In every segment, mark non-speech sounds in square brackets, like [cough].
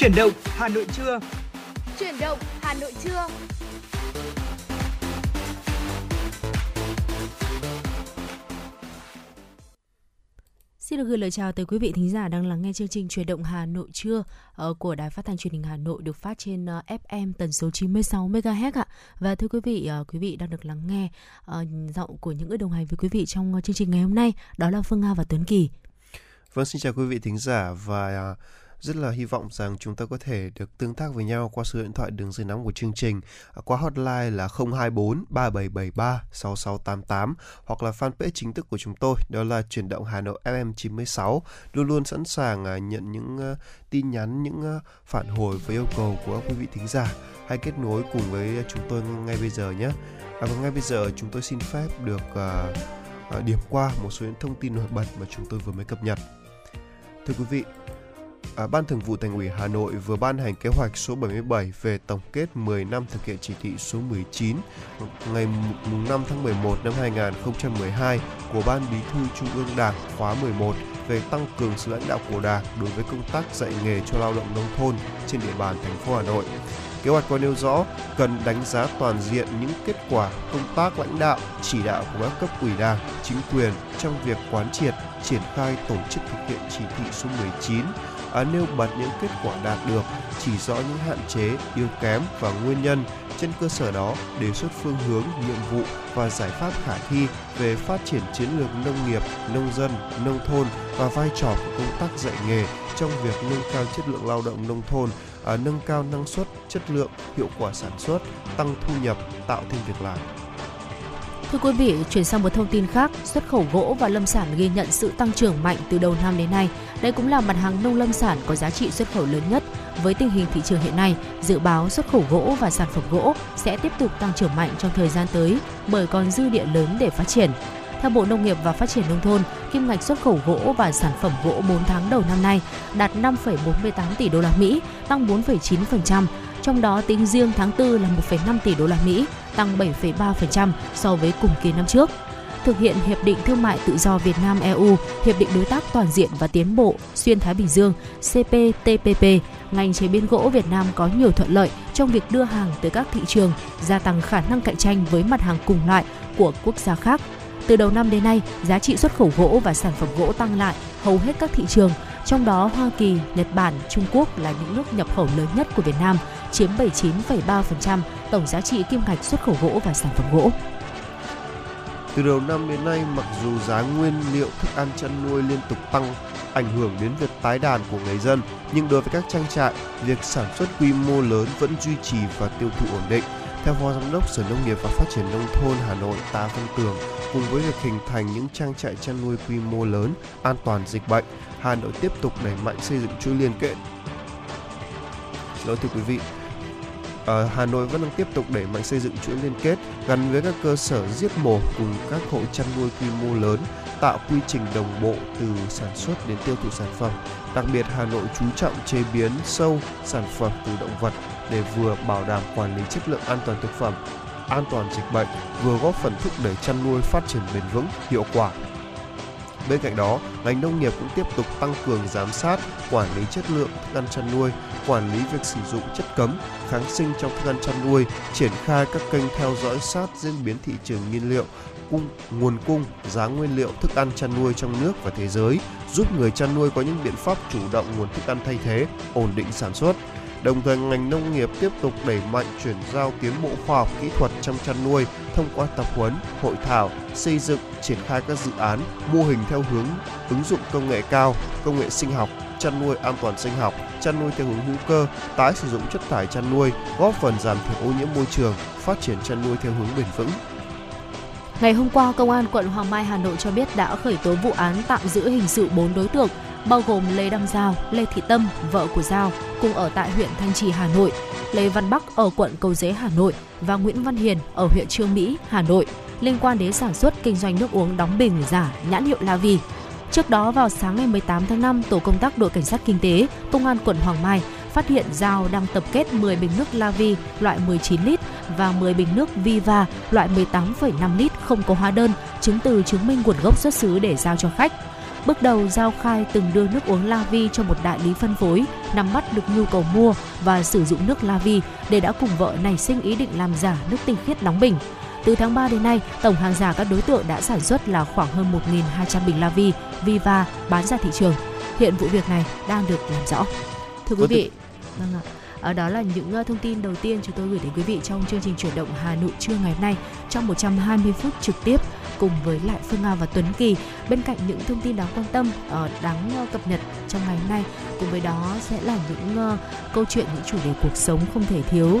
Chuyển động Hà Nội trưa. Chuyển động Hà Nội trưa. Xin được gửi lời chào tới quý vị thính giả đang lắng nghe chương trình Truyền động Hà Nội trưa uh, của Đài Phát thanh Truyền hình Hà Nội được phát trên uh, FM tần số 96 MHz ạ. Và thưa quý vị, uh, quý vị đang được lắng nghe giọng của những người đồng hành với quý vị trong chương trình ngày hôm nay, đó là Phương Nga và Tuấn Kỳ. Vâng, xin chào quý vị thính giả và uh, rất là hy vọng rằng chúng ta có thể được tương tác với nhau qua số điện thoại đường dây nóng của chương trình à, qua hotline là 024 3773 6688 hoặc là fanpage chính thức của chúng tôi đó là chuyển động Hà Nội FM 96 luôn luôn sẵn sàng à, nhận những à, tin nhắn những phản hồi với yêu cầu của quý vị thính giả hãy kết nối cùng với chúng tôi ngay bây giờ nhé. À, và ngay bây giờ chúng tôi xin phép được uh, điểm qua một số những thông tin nổi bật mà chúng tôi vừa mới cập nhật. Thưa quý vị, à, Ban Thường vụ Thành ủy Hà Nội vừa ban hành kế hoạch số 77 về tổng kết 10 năm thực hiện chỉ thị số 19 ngày 5 tháng 11 năm 2012 của Ban Bí thư Trung ương Đảng khóa 11 về tăng cường sự lãnh đạo của Đảng đối với công tác dạy nghề cho lao động nông thôn trên địa bàn thành phố Hà Nội. Kế hoạch có nêu rõ cần đánh giá toàn diện những kết quả công tác lãnh đạo, chỉ đạo của các cấp ủy Đảng, chính quyền trong việc quán triệt, triển khai tổ chức thực hiện chỉ thị số 19 à, nêu bật những kết quả đạt được, chỉ rõ những hạn chế, yếu kém và nguyên nhân. Trên cơ sở đó, đề xuất phương hướng, nhiệm vụ và giải pháp khả thi về phát triển chiến lược nông nghiệp, nông dân, nông thôn và vai trò của công tác dạy nghề trong việc nâng cao chất lượng lao động nông thôn, à, nâng cao năng suất, chất lượng, hiệu quả sản xuất, tăng thu nhập, tạo thêm việc làm. Thưa quý vị, chuyển sang một thông tin khác, xuất khẩu gỗ và lâm sản ghi nhận sự tăng trưởng mạnh từ đầu năm đến nay. Đây cũng là mặt hàng nông lâm sản có giá trị xuất khẩu lớn nhất. Với tình hình thị trường hiện nay, dự báo xuất khẩu gỗ và sản phẩm gỗ sẽ tiếp tục tăng trưởng mạnh trong thời gian tới bởi còn dư địa lớn để phát triển. Theo Bộ Nông nghiệp và Phát triển Nông thôn, kim ngạch xuất khẩu gỗ và sản phẩm gỗ 4 tháng đầu năm nay đạt 5,48 tỷ đô la Mỹ, tăng 4,9%, trong đó tính riêng tháng 4 là 1,5 tỷ đô la Mỹ, tăng 7,3% so với cùng kỳ năm trước. Thực hiện Hiệp định Thương mại Tự do Việt Nam EU, Hiệp định Đối tác Toàn diện và Tiến bộ Xuyên Thái Bình Dương CPTPP, ngành chế biến gỗ Việt Nam có nhiều thuận lợi trong việc đưa hàng tới các thị trường, gia tăng khả năng cạnh tranh với mặt hàng cùng loại của quốc gia khác. Từ đầu năm đến nay, giá trị xuất khẩu gỗ và sản phẩm gỗ tăng lại hầu hết các thị trường, trong đó Hoa Kỳ, Nhật Bản, Trung Quốc là những nước nhập khẩu lớn nhất của Việt Nam, chiếm 79,3% tổng giá trị kim ngạch xuất khẩu gỗ và sản phẩm gỗ. Từ đầu năm đến nay, mặc dù giá nguyên liệu thức ăn chăn nuôi liên tục tăng, ảnh hưởng đến việc tái đàn của người dân, nhưng đối với các trang trại, việc sản xuất quy mô lớn vẫn duy trì và tiêu thụ ổn định. Theo Phó Giám đốc Sở Nông nghiệp và Phát triển Nông thôn Hà Nội Tá Văn Tường, cùng với việc hình thành những trang trại chăn nuôi quy mô lớn, an toàn dịch bệnh, Hà Nội tiếp tục đẩy mạnh xây dựng chuỗi liên kết. Lỗi thưa quý vị, ở Hà Nội vẫn đang tiếp tục đẩy mạnh xây dựng chuỗi liên kết gắn với các cơ sở giết mổ cùng các hộ chăn nuôi quy mô lớn, tạo quy trình đồng bộ từ sản xuất đến tiêu thụ sản phẩm. Đặc biệt Hà Nội chú trọng chế biến sâu sản phẩm từ động vật để vừa bảo đảm quản lý chất lượng an toàn thực phẩm, an toàn dịch bệnh, vừa góp phần thúc đẩy chăn nuôi phát triển bền vững, hiệu quả. Bên cạnh đó, ngành nông nghiệp cũng tiếp tục tăng cường giám sát, quản lý chất lượng thức ăn chăn nuôi, quản lý việc sử dụng chất cấm, kháng sinh trong thức ăn chăn nuôi, triển khai các kênh theo dõi sát diễn biến thị trường nhiên liệu, cung, nguồn cung, giá nguyên liệu thức ăn chăn nuôi trong nước và thế giới, giúp người chăn nuôi có những biện pháp chủ động nguồn thức ăn thay thế, ổn định sản xuất. Đồng thời ngành nông nghiệp tiếp tục đẩy mạnh chuyển giao tiến bộ khoa học kỹ thuật trong chăn nuôi thông qua tập huấn, hội thảo, xây dựng, triển khai các dự án, mô hình theo hướng ứng dụng công nghệ cao, công nghệ sinh học, chăn nuôi an toàn sinh học, chăn nuôi theo hướng hữu cơ, tái sử dụng chất thải chăn nuôi, góp phần giảm thiểu ô nhiễm môi trường, phát triển chăn nuôi theo hướng bền vững. Ngày hôm qua, Công an quận Hoàng Mai Hà Nội cho biết đã khởi tố vụ án tạm giữ hình sự 4 đối tượng, bao gồm Lê Đăng Giao, Lê Thị Tâm, vợ của Giao, cùng ở tại huyện Thanh Trì, Hà Nội, Lê Văn Bắc ở quận Cầu Giấy, Hà Nội và Nguyễn Văn Hiền ở huyện Trương Mỹ, Hà Nội liên quan đến sản xuất kinh doanh nước uống đóng bình giả nhãn hiệu La Vi. Trước đó vào sáng ngày 18 tháng 5, tổ công tác đội cảnh sát kinh tế, công an quận Hoàng Mai phát hiện Giao đang tập kết 10 bình nước Lavi loại 19 lít và 10 bình nước Viva loại 18,5 lít không có hóa đơn, chứng từ chứng minh nguồn gốc xuất xứ để giao cho khách. Bước đầu Giao khai từng đưa nước uống La Vi cho một đại lý phân phối, nắm bắt được nhu cầu mua và sử dụng nước La Vi để đã cùng vợ nảy sinh ý định làm giả nước tinh khiết đóng bình. Từ tháng 3 đến nay, tổng hàng giả các đối tượng đã sản xuất là khoảng hơn 1.200 bình La Vi, Viva bán ra thị trường. Hiện vụ việc này đang được làm rõ. Thưa quý vị, vâng ạ. À, đó là những ờ, thông tin đầu tiên chúng tôi gửi đến quý vị trong chương trình chuyển động Hà Nội trưa ngày hôm nay trong 120 phút trực tiếp cùng với lại Phương Nga và Tuấn Kỳ. Bên cạnh những thông tin đáng quan tâm, ờ, đáng cập nhật trong ngày hôm nay, cùng với đó sẽ là những câu chuyện, những chủ đề cuộc sống không thể thiếu.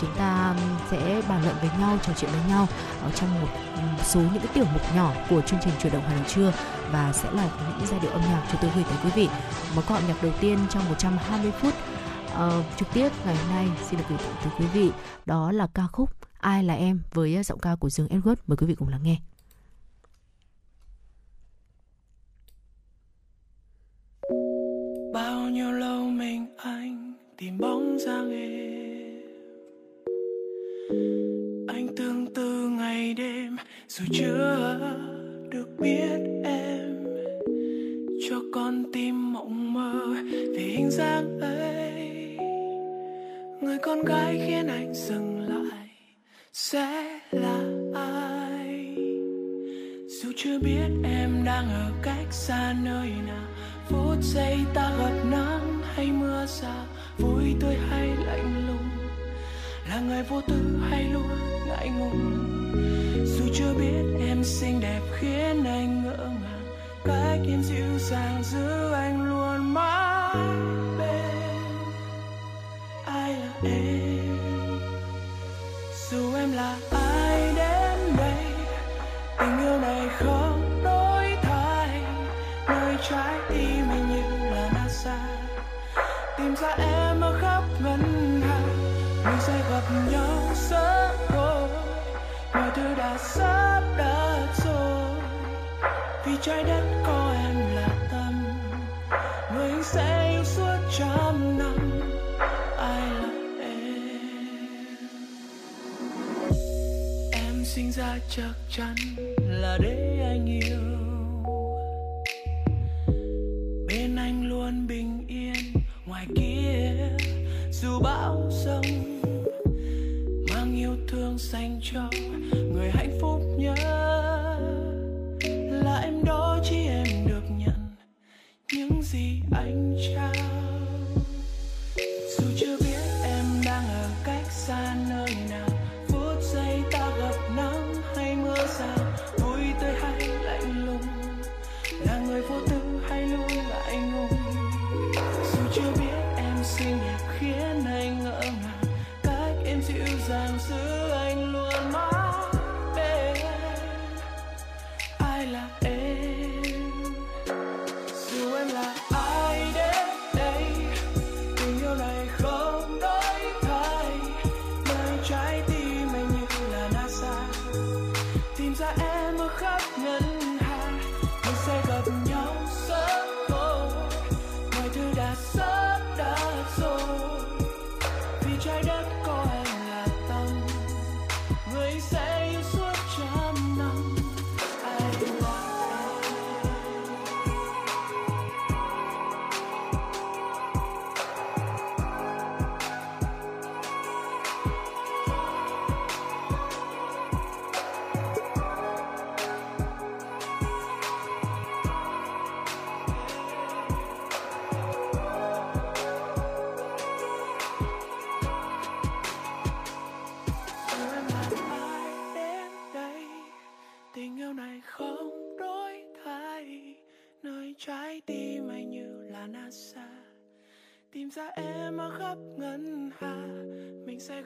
Chúng ta sẽ bàn luận với nhau, trò chuyện với nhau trong một số những cái tiểu mục nhỏ của chương trình chuyển động Hà Nội trưa và sẽ là những giai điệu âm nhạc chúng tôi gửi tới quý vị. Một chọn nhạc đầu tiên trong 120 phút uh, trực tiếp ngày hôm nay xin được gửi tặng tới quý vị đó là ca khúc Ai là em với ờ, giọng ca của Dương Edward. Mời quý vị cùng lắng nghe. bao nhiêu lâu mình anh tìm bóng dáng em? Anh tương tư ngày đêm dù chưa được biết em. Cho con tim mộng mơ về hình dáng ấy người con gái khiến anh dừng lại, sẽ là ai? Dù chưa biết em đang ở cách xa nơi nào, phút giây ta gặp nắng hay mưa xa, vui tươi hay lạnh lùng. Là người vô tư hay luôn ngại ngùng. Dù chưa biết em xinh đẹp khiến anh ngỡ ngàng, cách em dịu dàng giữ anh luôn mãi em. Dù em là ai đến đây, tình yêu này không đổi thay. Nơi trái tim mình như là nasa tìm ra em ở khắp ngân hàng. Mình sẽ gặp nhau sớm thôi. Mọi thứ đã sắp đặt rồi. Vì trái đất có em là tâm. Người anh sẽ yêu suốt trăm sinh ra chắc chắn là để anh yêu. Bên anh luôn bình yên, ngoài kia dù bão giông mang yêu thương dành cho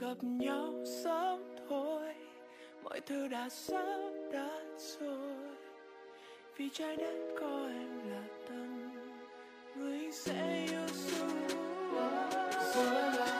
gặp nhau sớm thôi. Mọi thứ đã sắp đặt rồi. Vì trái đất có em là tâm, người sẽ yêu suốt dù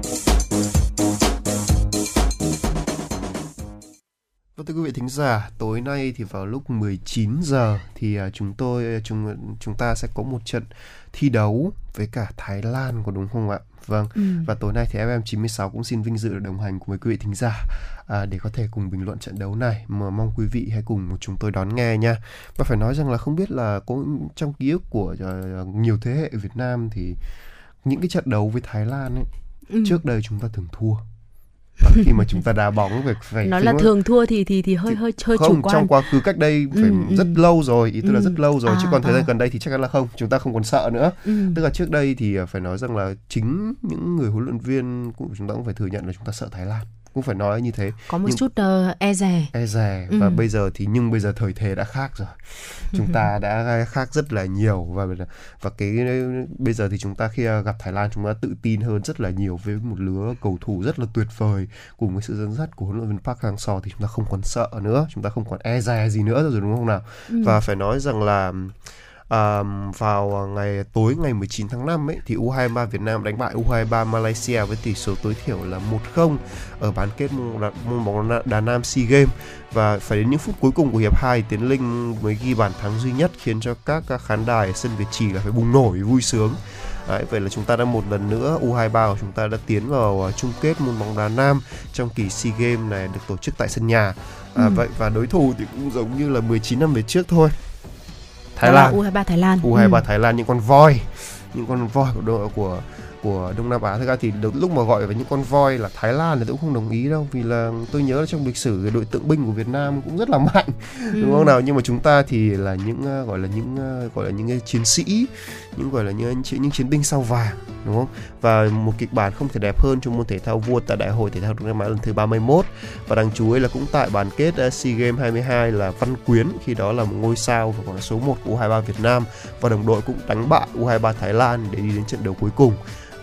Thưa quý vị thính giả, tối nay thì vào lúc 19 giờ thì à, chúng tôi chúng chúng ta sẽ có một trận thi đấu với cả Thái Lan có đúng không ạ? Vâng. Ừ. Và tối nay thì FM96 cũng xin vinh dự được đồng hành cùng với quý vị thính giả à, để có thể cùng bình luận trận đấu này mà mong quý vị hãy cùng chúng tôi đón nghe nha. Và phải nói rằng là không biết là có trong ký ức của uh, nhiều thế hệ Việt Nam thì những cái trận đấu với Thái Lan ấy ừ. trước đây chúng ta thường thua và khi mà chúng ta đá bóng về phải nói là thường thua thì thì thì hơi hơi hơi không, chủ quan trong quá khứ cách đây phải ừ, rất ừ. lâu rồi ý tức ừ. là rất lâu rồi à, chứ còn thời gian à. gần đây thì chắc chắn là không chúng ta không còn sợ nữa ừ. tức là trước đây thì phải nói rằng là chính những người huấn luyện viên của chúng ta cũng phải thừa nhận là chúng ta sợ Thái Lan cũng phải nói như thế. Có một nhưng, chút uh, e dè. E dè. Ừ. và bây giờ thì nhưng bây giờ thời thế đã khác rồi. Chúng ta đã khác rất là nhiều và và cái bây giờ thì chúng ta khi gặp Thái Lan chúng ta tự tin hơn rất là nhiều với một lứa cầu thủ rất là tuyệt vời cùng với sự dẫn dắt của huấn luyện viên Park Hang-seo thì chúng ta không còn sợ nữa. Chúng ta không còn e dè gì nữa rồi đúng không nào? Ừ. và phải nói rằng là à, vào ngày tối ngày 19 tháng 5 ấy thì U23 Việt Nam đánh bại U23 Malaysia với tỷ số tối thiểu là 1-0 ở bán kết môn bóng đá nam SEA Games và phải đến những phút cuối cùng của hiệp 2 Tiến Linh mới ghi bàn thắng duy nhất khiến cho các khán đài sân Việt Trì là phải bùng nổi vui sướng. Đấy, vậy là chúng ta đã một lần nữa U23 của chúng ta đã tiến vào chung kết môn bóng đá nam trong kỳ SEA Games này được tổ chức tại sân nhà. À, ừ. vậy và đối thủ thì cũng giống như là 19 năm về trước thôi Thái Lan. U23 Thái Lan. U23 ừ. Thái Lan những con voi những con voi của đội của của Đông Nam Á. Thực ra thì lúc mà gọi về những con voi là Thái Lan thì tôi cũng không đồng ý đâu vì là tôi nhớ là trong lịch sử đội tượng binh của Việt Nam cũng rất là mạnh ừ. đúng không nào? Nhưng mà chúng ta thì là những ờ, gọi là những ờ, gọi là những chiến sĩ những gọi là những những chiến binh sao vàng đúng không và một kịch bản không thể đẹp hơn trong môn thể thao vua tại đại hội thể thao Đông Nam Á lần thứ 31 và đáng chú ý là cũng tại bán kết ờ, SEA Games 22 là Văn Quyến khi đó là một ngôi sao và còn là số 1 của U23 Việt Nam và đồng đội cũng đánh bại U23 Thái Lan để đi đến trận đấu cuối cùng.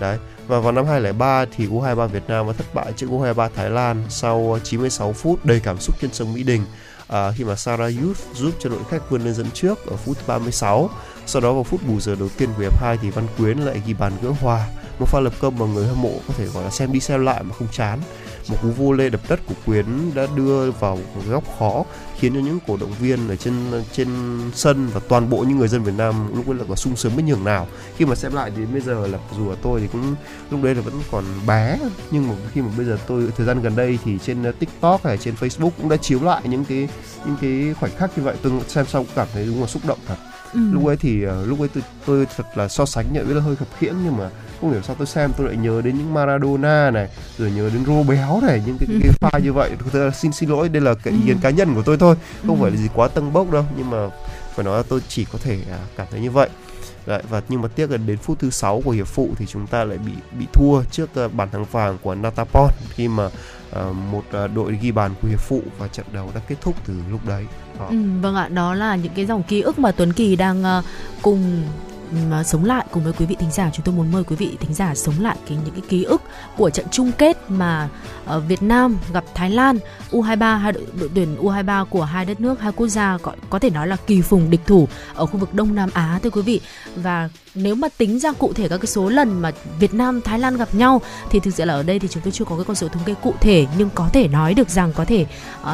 Đấy và vào năm 2003 thì U23 Việt Nam đã thất bại trước U23 Thái Lan sau ờ, 96 phút đầy cảm xúc trên sân Mỹ Đình à, khi mà Sarah Youth giúp cho đội khách vươn lên dẫn trước ở phút 36 sau đó vào phút bù giờ đầu tiên của hiệp 2 thì Văn Quyến lại ghi bàn gỡ hòa một pha lập công mà người hâm mộ có thể gọi là xem đi xem lại mà không chán. Một cú vô lê đập đất của Quyến đã đưa vào một góc khó, khiến cho những cổ động viên ở trên trên sân và toàn bộ những người dân Việt Nam lúc ấy là có sung sướng biết nhường nào. Khi mà xem lại thì bây giờ là dù ở tôi thì cũng, lúc đấy là vẫn còn bé, nhưng mà khi mà bây giờ tôi, thời gian gần đây thì trên uh, TikTok hay trên Facebook cũng đã chiếu lại những cái những cái khoảnh khắc như vậy. Tôi xem xong cũng cảm thấy đúng là xúc động thật ừ. lúc ấy thì uh, lúc ấy tôi, tôi thật là so sánh nhận biết là hơi khập khiễng nhưng mà không hiểu sao tôi xem tôi lại nhớ đến những Maradona này rồi nhớ đến Rô béo này những cái, cái pha như vậy tôi xin xin lỗi đây là cái ý kiến ừ. cá nhân của tôi thôi không ừ. phải là gì quá tân bốc đâu nhưng mà phải nói là tôi chỉ có thể à, cảm thấy như vậy Đấy, và nhưng mà tiếc là đến phút thứ sáu của hiệp phụ thì chúng ta lại bị bị thua trước uh, bàn thắng vàng của Natapon khi mà uh, một uh, đội ghi bàn của hiệp phụ và trận đấu đã kết thúc từ lúc đấy. Ừ, vâng ạ, đó là những cái dòng ký ức mà Tuấn Kỳ đang uh, cùng sống lại cùng với quý vị thính giả. Chúng tôi muốn mời quý vị thính giả sống lại cái những cái ký ức của trận chung kết mà uh, Việt Nam gặp Thái Lan U23 hai đội, đội tuyển U23 của hai đất nước hai quốc gia có, có thể nói là kỳ phùng địch thủ ở khu vực Đông Nam Á thưa quý vị. Và nếu mà tính ra cụ thể các cái số lần mà Việt Nam Thái Lan gặp nhau thì thực sự là ở đây thì chúng tôi chưa có cái con số thống kê cụ thể nhưng có thể nói được rằng có thể uh,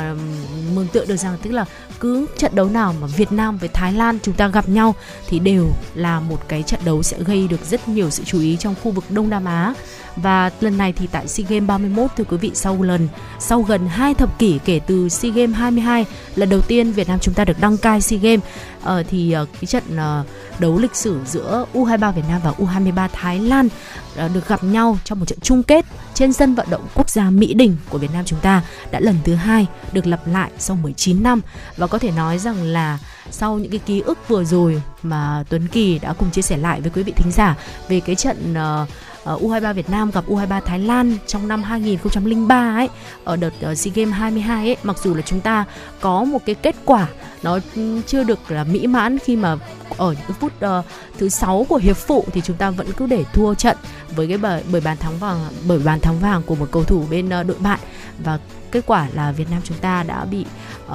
mường tượng được rằng tức là cứ trận đấu nào mà Việt Nam với Thái Lan chúng ta gặp nhau thì đều là một cái trận đấu sẽ gây được rất nhiều sự chú ý trong khu vực Đông Nam Á và lần này thì tại SEA Games 31 thưa quý vị sau lần sau gần 2 thập kỷ kể từ SEA Games 22 lần đầu tiên Việt Nam chúng ta được đăng cai SEA Games uh, thì uh, cái trận uh, đấu lịch sử giữa U23 Việt Nam và U23 Thái Lan uh, được gặp nhau trong một trận chung kết trên sân vận động quốc gia Mỹ Đình của Việt Nam chúng ta đã lần thứ hai được lặp lại sau 19 năm. Và có thể nói rằng là sau những cái ký ức vừa rồi mà Tuấn Kỳ đã cùng chia sẻ lại với quý vị thính giả về cái trận uh, Ờ, U23 Việt Nam gặp U23 Thái Lan trong năm 2003 ấy ở đợt uh, SEA Games 22 ấy. Mặc dù là chúng ta có một cái kết quả nó ừ, chưa được là mỹ mãn khi mà ở những phút uh, thứ sáu của hiệp phụ thì chúng ta vẫn cứ để thua trận với cái bởi, bởi bàn thắng vàng bởi bàn thắng vàng của một cầu thủ bên uh, đội bạn và kết quả là Việt Nam chúng ta đã bị uh,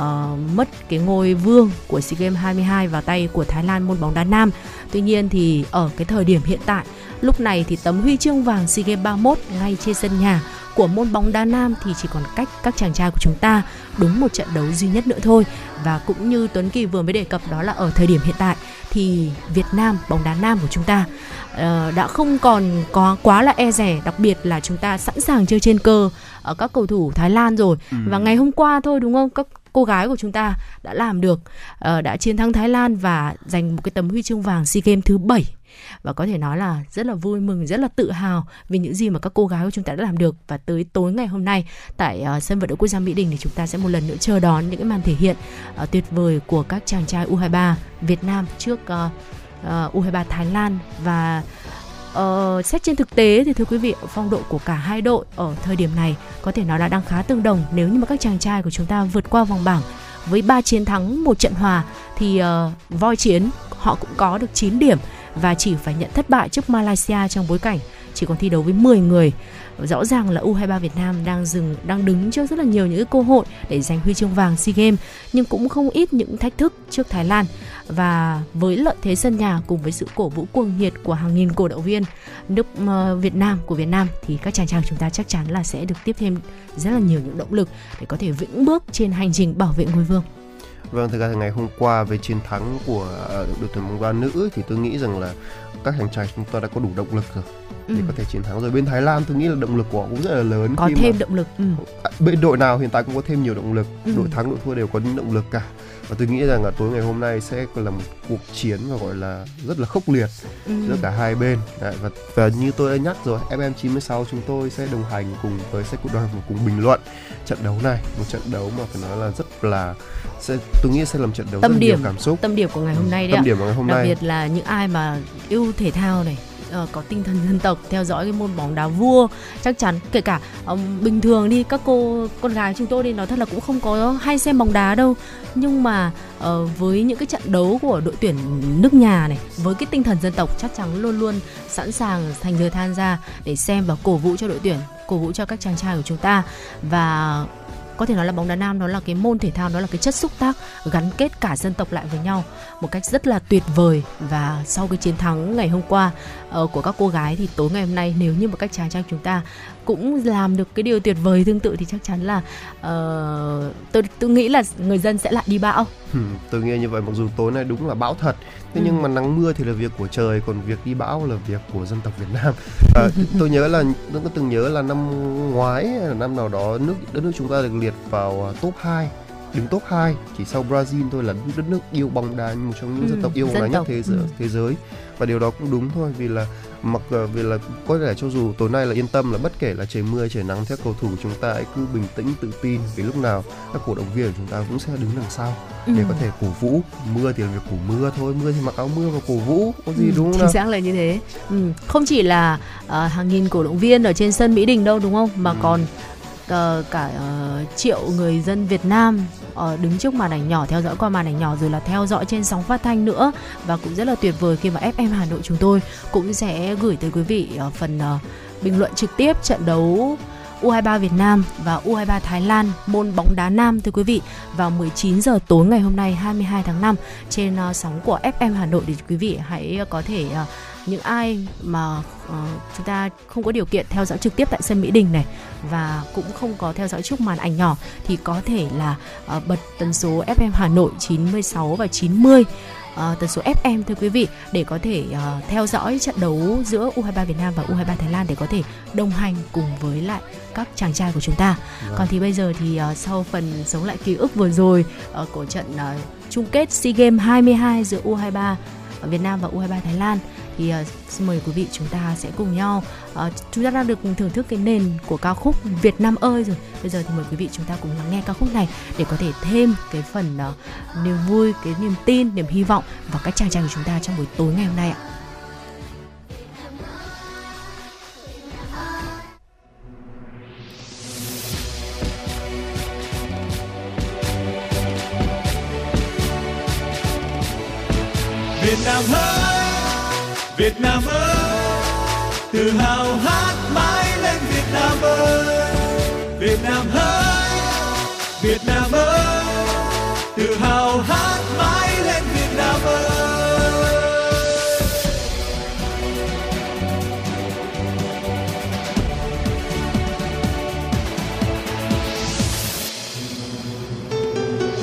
mất cái ngôi vương của SEA Games 22 vào tay của Thái Lan môn bóng đá nam. Tuy nhiên thì ở cái thời điểm hiện tại, lúc này thì tấm huy chương vàng SEA Games 31 ngay trên sân nhà của môn bóng đá nam thì chỉ còn cách các chàng trai của chúng ta đúng một trận đấu duy nhất nữa thôi. Và cũng như Tuấn Kỳ vừa mới đề cập đó là ở thời điểm hiện tại thì Việt Nam bóng đá nam của chúng ta uh, đã không còn có quá là e rẻ đặc biệt là chúng ta sẵn sàng chơi trên cơ ở các cầu thủ Thái Lan rồi. Ừ. và ngày hôm qua thôi đúng không? Các cô gái của chúng ta đã làm được uh, đã chiến thắng Thái Lan và giành một cái tấm huy chương vàng SEA Games thứ 7 và có thể nói là rất là vui mừng rất là tự hào vì những gì mà các cô gái của chúng ta đã làm được. Và tới tối ngày hôm nay tại uh, sân vận động quốc gia Mỹ Đình thì chúng ta sẽ một lần nữa chờ đón những cái màn thể hiện uh, tuyệt vời của các chàng trai U23 Việt Nam trước uh, uh, U23 Thái Lan. Và Ờ, xét trên thực tế thì thưa quý vị phong độ của cả hai đội ở thời điểm này có thể nói là đang khá tương đồng. Nếu như mà các chàng trai của chúng ta vượt qua vòng bảng với 3 chiến thắng một trận hòa thì uh, voi chiến họ cũng có được 9 điểm và chỉ phải nhận thất bại trước Malaysia trong bối cảnh chỉ còn thi đấu với 10 người. Rõ ràng là U23 Việt Nam đang dừng, đang đứng trước rất là nhiều những cơ hội để giành huy chương vàng SEA Games, nhưng cũng không ít những thách thức trước Thái Lan và với lợi thế sân nhà cùng với sự cổ vũ cuồng nhiệt của hàng nghìn cổ động viên nước ờ, Việt Nam, của Việt Nam thì các chàng trai chúng ta chắc chắn là sẽ được tiếp thêm rất là nhiều những động lực để có thể vững bước trên hành trình bảo vệ ngôi vương. Vâng, thực ra ngày hôm qua với chiến thắng của ờ, đội tuyển bóng đá nữ thì tôi nghĩ rằng là các chàng trai chúng ta đã có đủ động lực rồi ừ. để có thể chiến thắng rồi bên Thái Lan tôi nghĩ là động lực của họ cũng rất là lớn có thêm mà... động lực ừ. À, bên đội nào hiện tại cũng có thêm nhiều động lực ừ. đội thắng đội thua đều có những động lực cả và tôi nghĩ rằng là tối ngày hôm nay sẽ là một cuộc chiến và gọi là rất là khốc liệt ừ. giữa cả hai bên Đấy, và, và như tôi đã nhắc rồi FM 96 chúng tôi sẽ đồng hành cùng với sẽ đoàn và cùng bình luận trận đấu này một trận đấu mà phải nói là rất là sẽ tôi nghĩ sẽ làm trận đấu tâm rất điểm nhiều cảm xúc. tâm điểm của ngày hôm nay đấy tâm điểm của ngày hôm đặc nay. đặc biệt là những ai mà yêu thể thao này uh, có tinh thần dân tộc theo dõi cái môn bóng đá vua chắc chắn. Kể cả um, bình thường đi các cô con gái chúng tôi đi nói thật là cũng không có hay xem bóng đá đâu. Nhưng mà uh, với những cái trận đấu của đội tuyển nước nhà này với cái tinh thần dân tộc chắc chắn luôn luôn sẵn sàng thành giờ tham gia để xem và cổ vũ cho đội tuyển cổ vũ cho các chàng trai của chúng ta. Và có thể nói là bóng đá nam nó là cái môn thể thao nó là cái chất xúc tác gắn kết cả dân tộc lại với nhau một cách rất là tuyệt vời. Và sau cái chiến thắng ngày hôm qua uh, của các cô gái thì tối ngày hôm nay nếu như một cách chàng trai chúng ta cũng làm được cái điều tuyệt vời tương tự thì chắc chắn là uh, tôi tôi nghĩ là người dân sẽ lại đi bão. Ừ, tôi nghe như vậy mặc dù tối nay đúng là bão thật thế ừ. nhưng mà nắng mưa thì là việc của trời còn việc đi bão là việc của dân tộc Việt Nam à, [laughs] tôi nhớ là tôi có từng nhớ là năm ngoái năm nào đó nước đất nước chúng ta được liệt vào à, top 2 đứng top 2 chỉ sau Brazil thôi là đất nước yêu bóng đá một trong những ừ, dân tộc yêu bóng đá nhất thế giới ừ. thế giới và điều đó cũng đúng thôi vì là mặc ờ, vì là có thể cho dù tối nay là yên tâm là bất kể là trời mưa trời nắng theo cầu thủ chúng ta hãy cứ bình tĩnh tự tin vì lúc nào các cổ động viên của chúng ta cũng sẽ đứng đằng sau ừ. để có thể cổ vũ mưa thì là việc cổ mưa thôi mưa thì mặc áo mưa và cổ vũ có gì ừ, đúng không chính xác là như thế ừ. không chỉ là uh, hàng nghìn cổ động viên ở trên sân mỹ đình đâu đúng không mà ừ. còn uh, cả uh, triệu người dân Việt Nam uh, đứng trước màn ảnh nhỏ theo dõi qua màn ảnh nhỏ rồi là theo dõi trên sóng phát thanh nữa. Và cũng rất là tuyệt vời khi mà FM Hà Nội chúng tôi cũng sẽ gửi tới quý vị uh, phần uh, bình luận trực tiếp trận đấu U23 Việt Nam và U23 Thái Lan môn bóng đá nam thưa quý vị vào 19 giờ tối ngày hôm nay 22 tháng 5 trên uh, sóng của FM Hà Nội. Để quý vị hãy ờ, có thể uh, những ai mà uh, chúng ta không có điều kiện theo dõi trực tiếp tại sân Mỹ Đình này và cũng không có theo dõi trước màn ảnh nhỏ thì có thể là uh, bật tần số FM Hà Nội 96 và 90 uh, tần số FM thưa quý vị để có thể uh, theo dõi trận đấu giữa U23 Việt Nam và U23 Thái Lan để có thể đồng hành cùng với lại các chàng trai của chúng ta. Vâng. Còn thì bây giờ thì uh, sau phần sống lại ký ức vừa rồi uh, của trận uh, chung kết SEA Games 22 giữa U23 Việt Nam và U23 Thái Lan thì uh, xin mời quý vị chúng ta sẽ cùng nhau uh, chúng ta đang được thưởng thức cái nền của ca khúc Việt Nam ơi rồi. Bây giờ thì mời quý vị chúng ta cùng lắng nghe ca khúc này để có thể thêm cái phần uh, niềm vui cái niềm tin niềm hy vọng vào các chàng trai của chúng ta trong buổi tối ngày hôm nay ạ. Việt Nam ơi! Việt Nam ơi, tự hào hát mãi lên Việt Nam ơi. Việt Nam ơi, Việt Nam ơi, tự hào hát mãi lên Việt Nam ơi.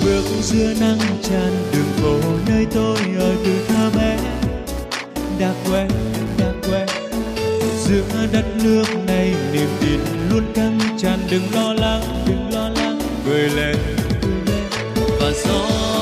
Bước giữa nắng tràn đường phố đã quen đã quen. Giữa đất nước này niềm tin luôn căng tràn, đừng lo lắng, đừng lo lắng. Cười lên. Và gió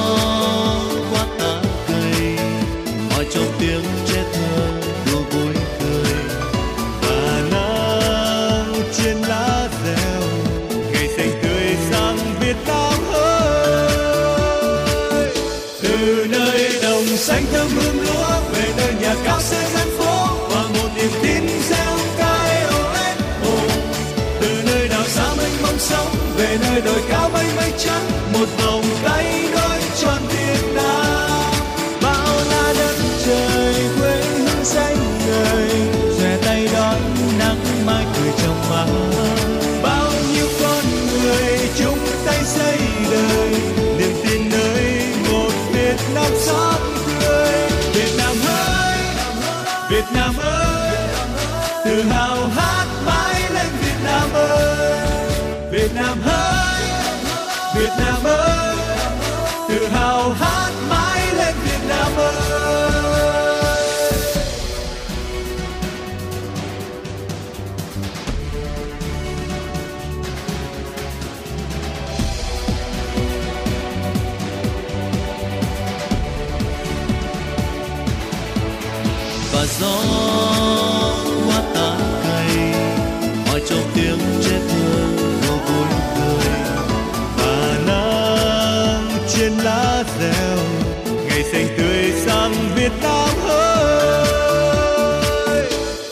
Việt Nam ơi.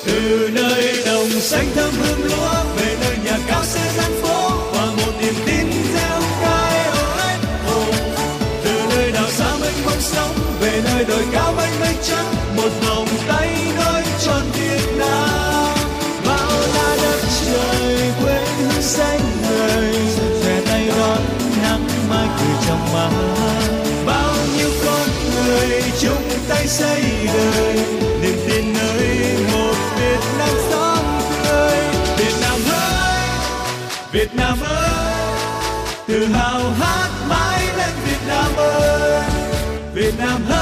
Từ nơi đồng xanh thơm hương lúa, về nơi nhà cao xe gian phố, và một niềm tin gieo cay OS từ nơi đảo xa mênh mông sông, về nơi đồi cao mênh mây trắng xây đời. Niềm tin nơi một Việt Nam sáng tươi. Việt Nam ơi, Việt Nam ơi. Tự hào hát mãi lên Việt Nam ơi. Việt Nam ơi.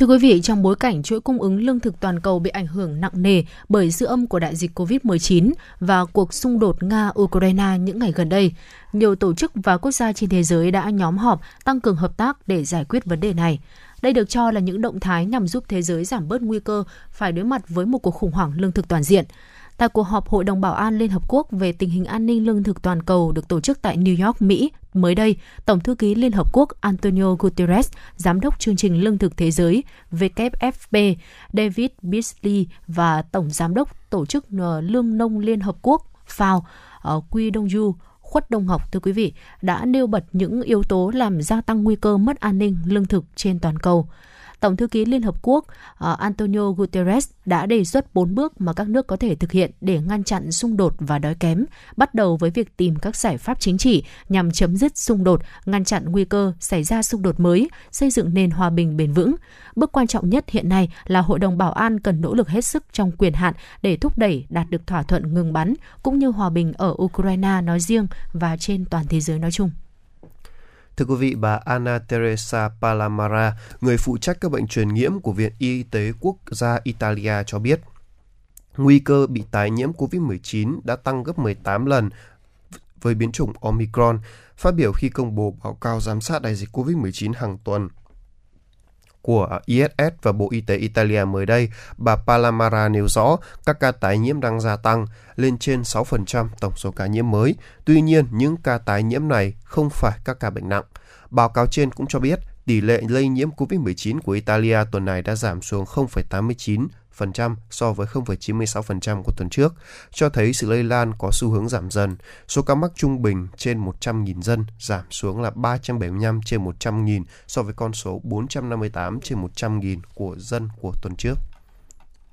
Thưa quý vị, trong bối cảnh chuỗi cung ứng lương thực toàn cầu bị ảnh hưởng nặng nề bởi dư âm của đại dịch COVID-19 và cuộc xung đột Nga-Ukraine những ngày gần đây, nhiều tổ chức và quốc gia trên thế giới đã nhóm họp tăng cường hợp tác để giải quyết vấn đề này. Đây được cho là những động thái nhằm giúp thế giới giảm bớt nguy cơ phải đối mặt với một cuộc khủng hoảng lương thực toàn diện. Tại cuộc họp Hội đồng Bảo an Liên Hợp Quốc về tình hình an ninh lương thực toàn cầu được tổ chức tại New York, Mỹ, mới đây, Tổng thư ký Liên Hợp Quốc Antonio Guterres, Giám đốc chương trình Lương thực Thế giới WFP David Beasley và Tổng Giám đốc Tổ chức Lương nông Liên Hợp Quốc FAO ở Quy Đông Du Khuất Đông Học, thưa quý vị, đã nêu bật những yếu tố làm gia tăng nguy cơ mất an ninh lương thực trên toàn cầu. Tổng thư ký Liên Hợp Quốc ờ, Antonio Guterres đã đề xuất 4 bước mà các nước có thể thực hiện để ngăn chặn xung đột và đói kém, bắt đầu với việc tìm các giải pháp chính trị nhằm chấm dứt xung đột, ngăn chặn nguy cơ xảy ra xung đột mới, xây dựng nền hòa bình bền vững. Bước quan trọng nhất hiện nay là Hội đồng Bảo an cần nỗ lực hết sức trong quyền hạn để thúc đẩy đạt được thỏa thuận ngừng bắn cũng như hòa bình ở Ukraine nói riêng và trên toàn thế giới nói chung. Thưa quý vị, bà Anna Teresa Palamara, người phụ trách các bệnh truyền nhiễm của Viện Y tế Quốc gia Italia cho biết, nguy cơ bị tái nhiễm COVID-19 đã tăng gấp 18 lần với biến chủng Omicron, phát biểu khi công bố báo cáo giám sát đại dịch COVID-19 hàng tuần của ISS và Bộ Y tế Italia mới đây, bà Palamara nêu rõ các ca tái nhiễm đang gia tăng lên trên 6% tổng số ca nhiễm mới. Tuy nhiên, những ca tái nhiễm này không phải các ca bệnh nặng. Báo cáo trên cũng cho biết tỷ lệ lây nhiễm COVID-19 của Italia tuần này đã giảm xuống 0,89 so với 0,96% của tuần trước, cho thấy sự lây lan có xu hướng giảm dần. Số ca mắc trung bình trên 100.000 dân giảm xuống là 375 trên 100.000 so với con số 458 trên 100.000 của dân của tuần trước.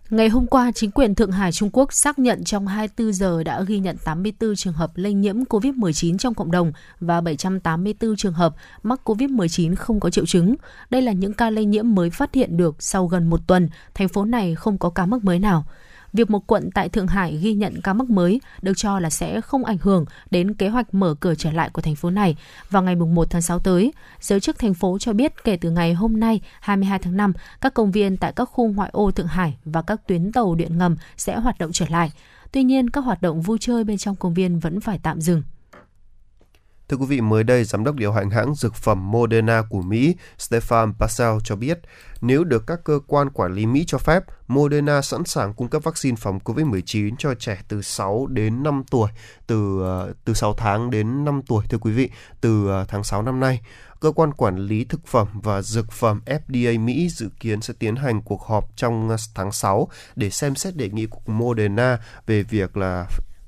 Ngày hôm qua, chính quyền Thượng Hải Trung Quốc xác nhận trong 24 giờ đã ghi nhận 84 trường hợp lây nhiễm COVID-19 trong cộng đồng và 784 trường hợp mắc COVID-19 không có triệu chứng. Đây là những ca lây nhiễm mới phát hiện được sau gần một tuần, thành phố này không có ca mắc mới nào việc một quận tại Thượng Hải ghi nhận ca mắc mới được cho là sẽ không ảnh hưởng đến kế hoạch mở cửa trở lại của thành phố này vào ngày 1 tháng 6 tới. Giới chức thành phố cho biết kể từ ngày hôm nay 22 tháng 5, các công viên tại các khu ngoại ô Thượng Hải và các tuyến tàu điện ngầm sẽ hoạt động trở lại. Tuy nhiên, các hoạt động vui chơi bên trong công viên vẫn phải tạm dừng. Thưa quý vị, mới đây, Giám đốc điều hành hãng dược phẩm Moderna của Mỹ, Stefan Bassel cho biết, nếu được các cơ quan quản lý Mỹ cho phép, Moderna sẵn sàng cung cấp vaccine phòng COVID-19 cho trẻ từ 6 đến 5 tuổi, từ ờ, từ 6 tháng đến 5 tuổi, thưa quý vị, từ ờ, tháng 6 năm nay. Cơ quan quản lý thực phẩm và dược phẩm FDA Mỹ dự kiến sẽ tiến hành cuộc họp trong tháng 6 để xem xét đề nghị của Moderna về việc là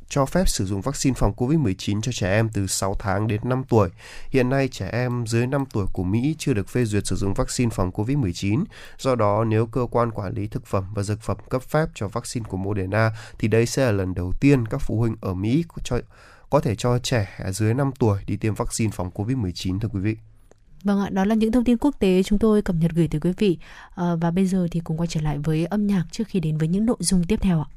cho phép sử dụng vaccine phòng COVID-19 cho trẻ em từ 6 tháng đến 5 tuổi. Hiện nay, trẻ em dưới 5 tuổi của Mỹ chưa được phê duyệt sử dụng vaccine phòng COVID-19. Do đó, nếu cơ quan quản lý thực phẩm và dược phẩm cấp phép cho vaccine của Moderna, thì đây sẽ là lần đầu tiên các phụ huynh ở Mỹ có, cho, có thể cho trẻ dưới 5 tuổi đi tiêm vaccine phòng COVID-19, thưa quý vị. Vâng ạ, đó là những thông tin quốc tế chúng tôi cập nhật gửi tới quý vị. À, và bây giờ thì cùng quay trở lại với âm nhạc trước khi đến với những nội dung tiếp theo ạ.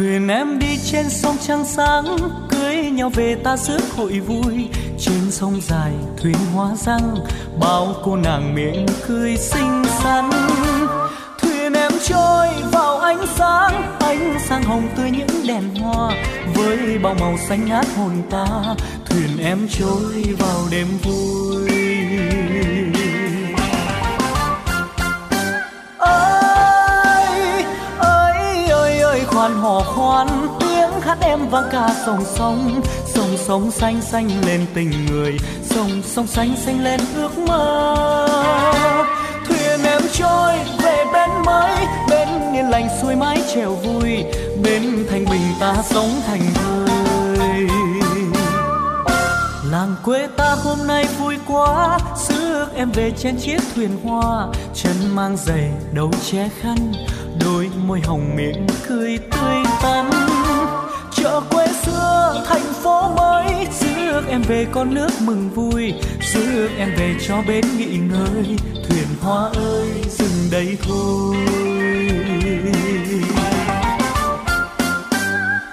Thuyền em đi trên sông trăng sáng, cưới nhau về ta rước hội vui. Trên sông dài thuyền hoa răng, bao cô nàng miệng cười xinh xắn. Thuyền em trôi vào ánh sáng ánh sáng hồng tươi những đèn hoa. Với bao màu xanh ngát hồn ta, thuyền em trôi vào đêm vui. Hoan hò khoan, tiếng hát em vang ca sông sông. Sông sông xanh xanh lên tình người sông sông xanh xanh lên ước mơ. Thuyền em trôi về bên mới bên yên lành xuôi mái trèo vui, bên thành bình ta sống thành thơi làng quê ta hôm nay vui quá, xưa em về trên chiếc thuyền hoa, chân mang giày đầu che khăn đôi môi hồng miệng cười tươi tắn. Chợ quê xưa, thành phố mới rước em về con nước mừng vui rước em về cho bến nghỉ ngơi, thuyền hoa ơi dừng đây thôi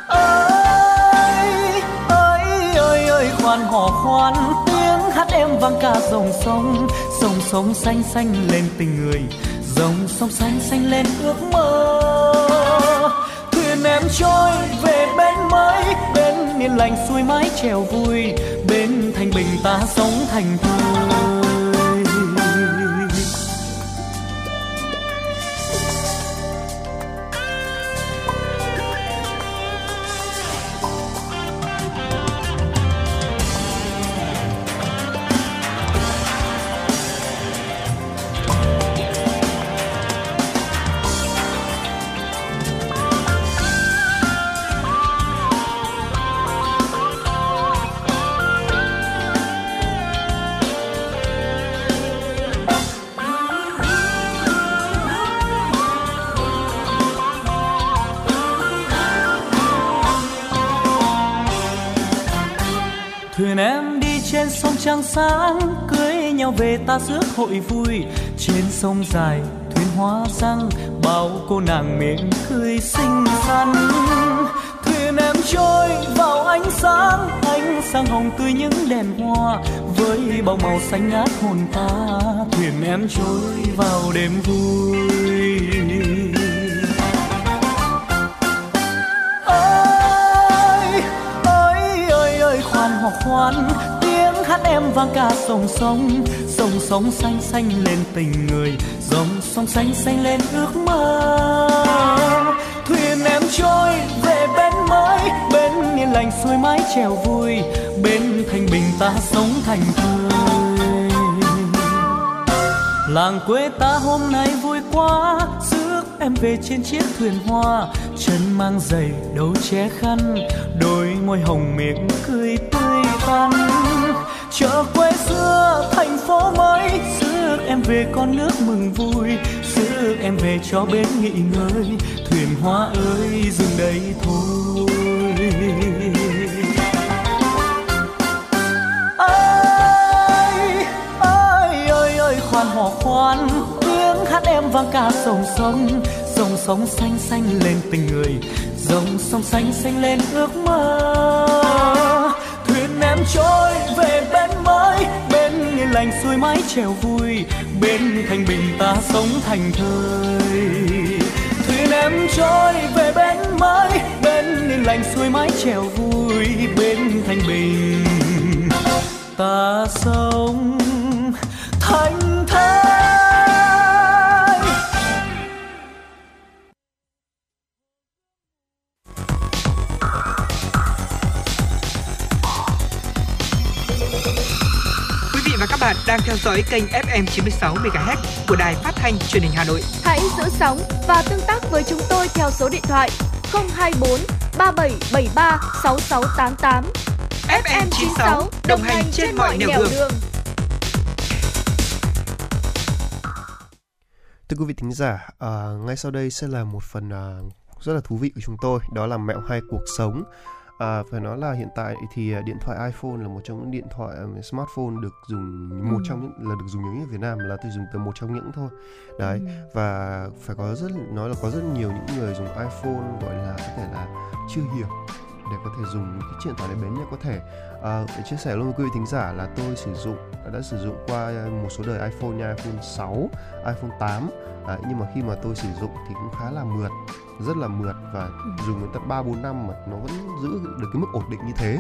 ơi ơi ơi ơi khoan hò khoan, tiếng hát em vang ca dòng sông sông sông sông xanh xanh lên tình người dòng sông xanh xanh lên ước mơ. Thuyền em trôi về bên mới bên miền lành xuôi mái chèo vui bên thanh bình ta sống thành thơi. Trăng sáng cưới nhau về ta rước hội vui. Trên sông dài, thuyền hoa răng, bao cô nàng miệng cười xinh xắn. Thuyền em trôi vào ánh sáng ánh sáng hồng tươi những đèn hoa. Với bao màu xanh ngát hồn ta, thuyền em trôi vào đêm vui. Ơi ơi ơi ơi khoan hoặc khoan hát em vang cả sông sông. Sông sông xanh xanh lên tình người, dòng sông xanh xanh lên ước mơ. Thuyền em trôi về bên mới, bên yên lành xuôi mái chèo vui, bên thanh bình ta sống thành thơi làng quê ta hôm nay vui quá, rước em về trên chiếc thuyền hoa. Chân mang giày, đầu che khăn, đôi môi hồng miệng cười tươi tắn chợ quê xưa, thành phố mới. Rước em về con nước mừng vui. Rước em về cho bến nghỉ ngơi. Thuyền hoa ơi, dừng đây thôi. Ơi ơi ơi ơi khoan hò khoan. Tiếng hát em vang cả sông sông. Sông sông xanh xanh lên tình người. Dòng sông xanh xanh lên ước mơ. Thuyền em trôi về bên lành xuôi mái trèo vui, bên thành bình ta sống thành thơi thuyền em trôi về bên mới bên yên lành xuôi mái trèo vui, bên thành bình ta sống thành thơi bạn đang theo dõi kênh FM 96 MHz của đài phát thanh truyền hình Hà Nội. Hãy giữ sóng và tương tác với chúng tôi theo số điện thoại 024 3773 6688. FM 96 đồng hành trên mọi nẻo đường. Thưa quý vị thính giả, à, ngay sau đây sẽ là một phần à, rất là thú vị của chúng tôi, đó là mẹo hay cuộc sống. À, phải nói là hiện tại thì à, điện thoại iPhone là một trong những điện thoại um, smartphone được dùng một trong những là được dùng nhiều nhất ở Việt Nam là tôi dùng từ một trong những thôi. Đấy và phải có rất nói là có rất nhiều những người dùng iPhone gọi là có thể là chưa hiểu để có thể dùng cái điện thoại này bén nhất có thể. À, để chia sẻ luôn với quý vị thính giả là tôi sử dụng đã sử dụng qua một số đời iPhone như iPhone 6, iPhone 8 Đấy, nhưng mà khi mà tôi sử dụng thì cũng khá là mượt rất là mượt và dùng đến tận 3 4 năm mà nó vẫn giữ được cái mức ổn định như thế.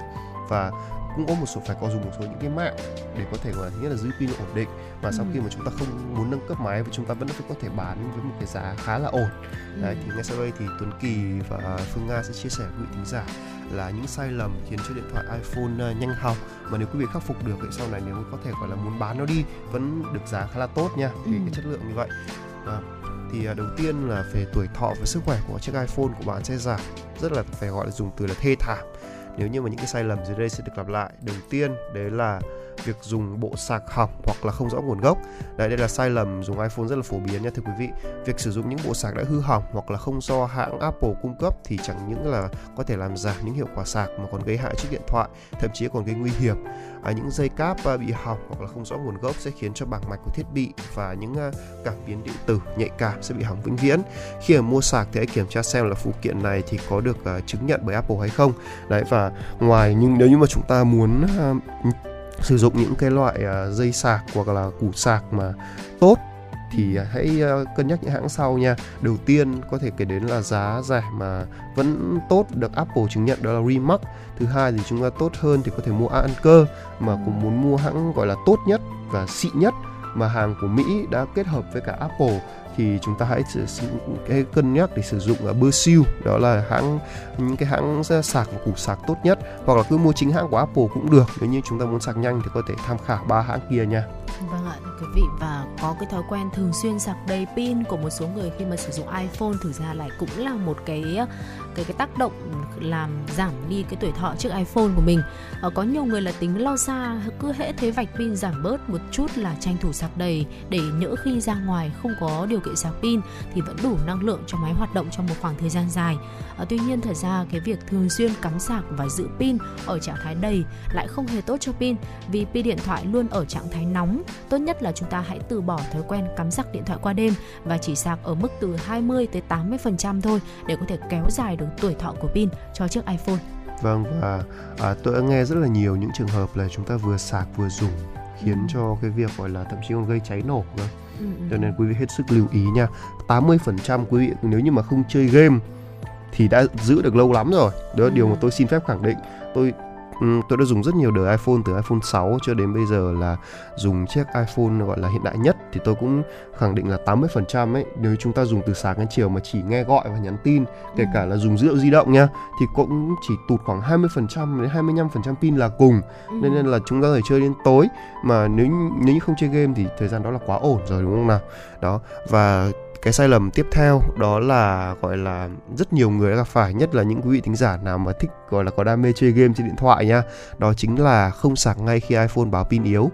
Và cũng có một số phải có dùng một số những cái mạng để có thể gọi là thứ nhất là giữ pin ổn định. Và sau khi mà chúng ta không muốn nâng cấp máy và chúng ta vẫn có thể bán với một cái giá khá là ổn. Đấy thì ngay sau đây thì Tuấn Kỳ và Phương Nga sẽ chia sẻ với quý vị thính giả là những sai lầm khiến cho điện thoại iPhone uh, nhanh hỏng. Mà nếu quý vị khắc phục được thì sau này nếu có thể gọi là muốn bán nó đi vẫn được giá khá là tốt nha. Vì cái chất lượng như vậy. Và thì à, đầu tiên là về tuổi thọ và sức khỏe của chiếc iPhone của bạn sẽ giảm, rất là phải gọi là dùng từ là thê thảm. Nếu như mà những cái sai lầm dưới đây sẽ được lặp lại. Đầu tiên, đấy là việc dùng bộ sạc hỏng hoặc là không rõ nguồn gốc. Đấy đây là sai lầm dùng iPhone rất là phổ biến nha thưa quý vị. Việc sử dụng những bộ sạc đã hư hỏng hoặc là không do hãng Apple cung cấp thì chẳng những là có thể làm giảm những hiệu quả sạc mà còn gây hại chiếc điện thoại thậm chí còn gây nguy hiểm. À, những dây cáp à, bị hỏng hoặc là không rõ nguồn gốc sẽ khiến cho bảng mạch của thiết bị và những à, cảm biến điện tử nhạy cảm sẽ bị hỏng vĩnh viễn. Khi mà mua sạc thì hãy kiểm tra xem là phụ kiện này thì có được à, chứng nhận bởi Apple hay không. Đấy và ngoài nhưng nếu như mà chúng ta muốn à, sử dụng những cái loại à, dây sạc hoặc là củ sạc mà tốt thì hãy à, cân nhắc những hãng sau nha. Đầu tiên có thể kể đến là giá rẻ mà vẫn tốt được Apple chứng nhận, đó là Remark. Thứ hai thì chúng ta tốt hơn thì có thể mua Anker mà cũng muốn mua hãng gọi là tốt nhất và xịn nhất mà hàng của Mỹ đã kết hợp với cả Apple thì chúng ta hãy sử dụng cái cân nhắc để sử dụng à, ở siêu. Đó là hãng những cái hãng sạc và củ sạc tốt nhất. Hoặc là cứ mua chính hãng của Apple cũng được. Nếu như chúng ta muốn sạc nhanh thì có thể tham khảo ba hãng kia nha. Vâng ạ, thưa quý vị. Và có cái thói quen thường xuyên sạc đầy pin của một số người khi mà sử dụng iPhone thực ra lại cũng là một cái cái cái tác động làm giảm đi cái tuổi thọ chiếc iPhone của mình. Ờ, có nhiều người là tính lo xa cứ hễ thế vạch pin giảm bớt một chút là tranh thủ sạc đầy để nhỡ khi ra ngoài không có điều kiện sạc pin thì vẫn đủ năng lượng cho máy hoạt động trong một khoảng thời gian dài. À, tuy nhiên thật ra cái việc thường xuyên cắm sạc và giữ pin ở trạng thái đầy lại không hề tốt cho pin vì pin điện thoại luôn ở trạng thái nóng. Tốt nhất là chúng ta hãy từ bỏ thói quen cắm sạc điện thoại qua đêm và chỉ sạc ở mức từ 20 tới 80% thôi để có thể kéo dài được tuổi thọ của pin cho chiếc iPhone. Vâng và à, tôi đã nghe rất là nhiều những trường hợp là chúng ta vừa sạc vừa dùng khiến ừ. cho cái việc gọi là thậm chí còn gây cháy nổ cơ. Ừ, ừ. Cho nên quý vị hết sức lưu ý nha. 80% quý vị nếu như mà không chơi game thì đã giữ được lâu lắm rồi. Đó là điều mà tôi xin phép khẳng định. Tôi Ừ, tôi đã dùng rất nhiều đời iPhone từ iPhone 6 cho đến bây giờ là dùng chiếc iPhone gọi là hiện đại nhất thì tôi cũng khẳng định là 80% ấy nếu chúng ta dùng từ sáng đến chiều mà chỉ nghe gọi và nhắn tin kể cả là dùng dữ liệu di động nha thì cũng chỉ tụt khoảng 20% đến 25% pin là cùng ừ. nên, nên là chúng ta phải chơi đến tối mà nếu nếu như không chơi game thì thời gian đó là quá ổn rồi đúng không nào đó và cái sai lầm tiếp theo, đó là, gọi là, rất nhiều người đã gặp phải, nhất là những quý vị thính giả nào mà thích gọi là có đam mê chơi game trên điện thoại nha đó chính là không sạc ngay khi iPhone báo pin yếu.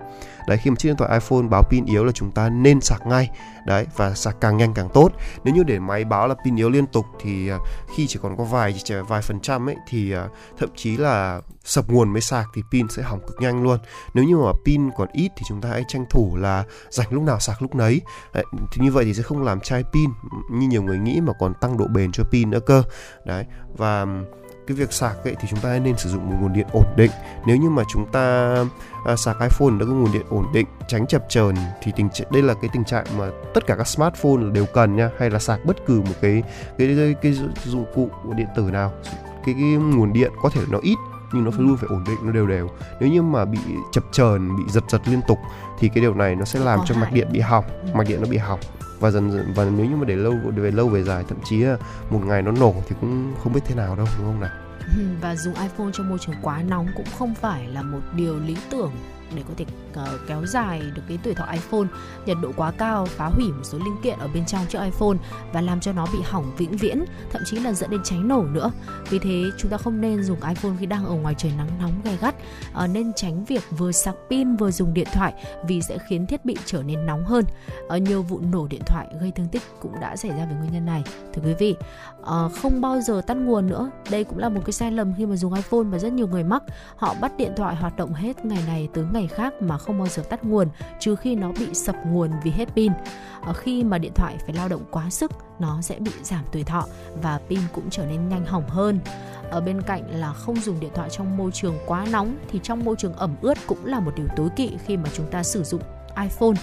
Đấy khi mà chiếc điện thoại iPhone báo pin yếu là chúng ta nên sạc ngay. Đấy và sạc càng nhanh càng tốt. Nếu như để máy báo là pin yếu liên tục thì à, khi chỉ còn có vài chỉ vài phần trăm ấy thì à, thậm chí là sập nguồn mới sạc thì pin sẽ hỏng cực nhanh luôn. Nếu như mà pin còn ít thì chúng ta hãy tranh thủ là dành lúc nào sạc lúc nấy. Đấy, thì như vậy thì sẽ không làm chai pin như nhiều người nghĩ mà còn tăng độ bền cho pin nữa cơ. Đấy và cái việc sạc ấy thì chúng ta nên sử dụng một nguồn điện ổn định. Nếu như mà chúng ta à, sạc iPhone đã có nguồn điện ổn định tránh chập chờn thì tình trạng đây là cái tình trạng mà tất cả các smartphone đều cần nha hay là sạc bất cứ một cái cái cái, cái dụng cụ điện tử nào. Cái, cái nguồn điện có thể nó ít nhưng nó phải luôn phải ổn định nó đều đều. Nếu như mà bị chập chờn bị giật giật liên tục thì cái điều này nó sẽ làm cho mạch điện bị hỏng ừ. mạch điện nó bị hỏng và dần dần, và nếu như mà để lâu về lâu về dài, thậm chí một ngày nó nổ thì cũng không biết thế nào đâu, đúng không nào? Ừ, và dùng iPhone trong môi trường quá nóng cũng không phải là một điều lý tưởng để có thể uh, kéo dài được cái tuổi thọ iPhone. Nhiệt độ quá cao phá hủy một số linh kiện ở bên trong chiếc iPhone và làm cho nó bị hỏng vĩnh viễn thậm chí là dẫn đến cháy nổ nữa. Vì thế chúng ta không nên dùng iPhone khi đang ở ngoài trời nắng nóng gay gắt uh, nên tránh việc vừa sạc pin vừa dùng điện thoại vì sẽ khiến thiết bị trở nên nóng hơn. Uh, nhiều vụ nổ điện thoại gây thương tích cũng đã xảy ra vì nguyên nhân này. Thưa quý vị uh, không bao giờ tắt nguồn nữa. Đây cũng là một cái sai lầm khi mà dùng iPhone và rất nhiều người mắc. Họ bắt điện thoại hoạt động hết ngày này tới ngày khác mà không bao giờ tắt nguồn trừ khi nó bị sập nguồn vì hết pin. Ờ, khi mà điện thoại phải lao động quá sức, nó sẽ bị giảm tuổi thọ và pin cũng trở nên nhanh hỏng hơn. Ở bên cạnh là không dùng điện thoại trong môi trường quá nóng thì trong môi trường ẩm ướt cũng là một điều tối kỵ khi mà chúng ta sử dụng iPhone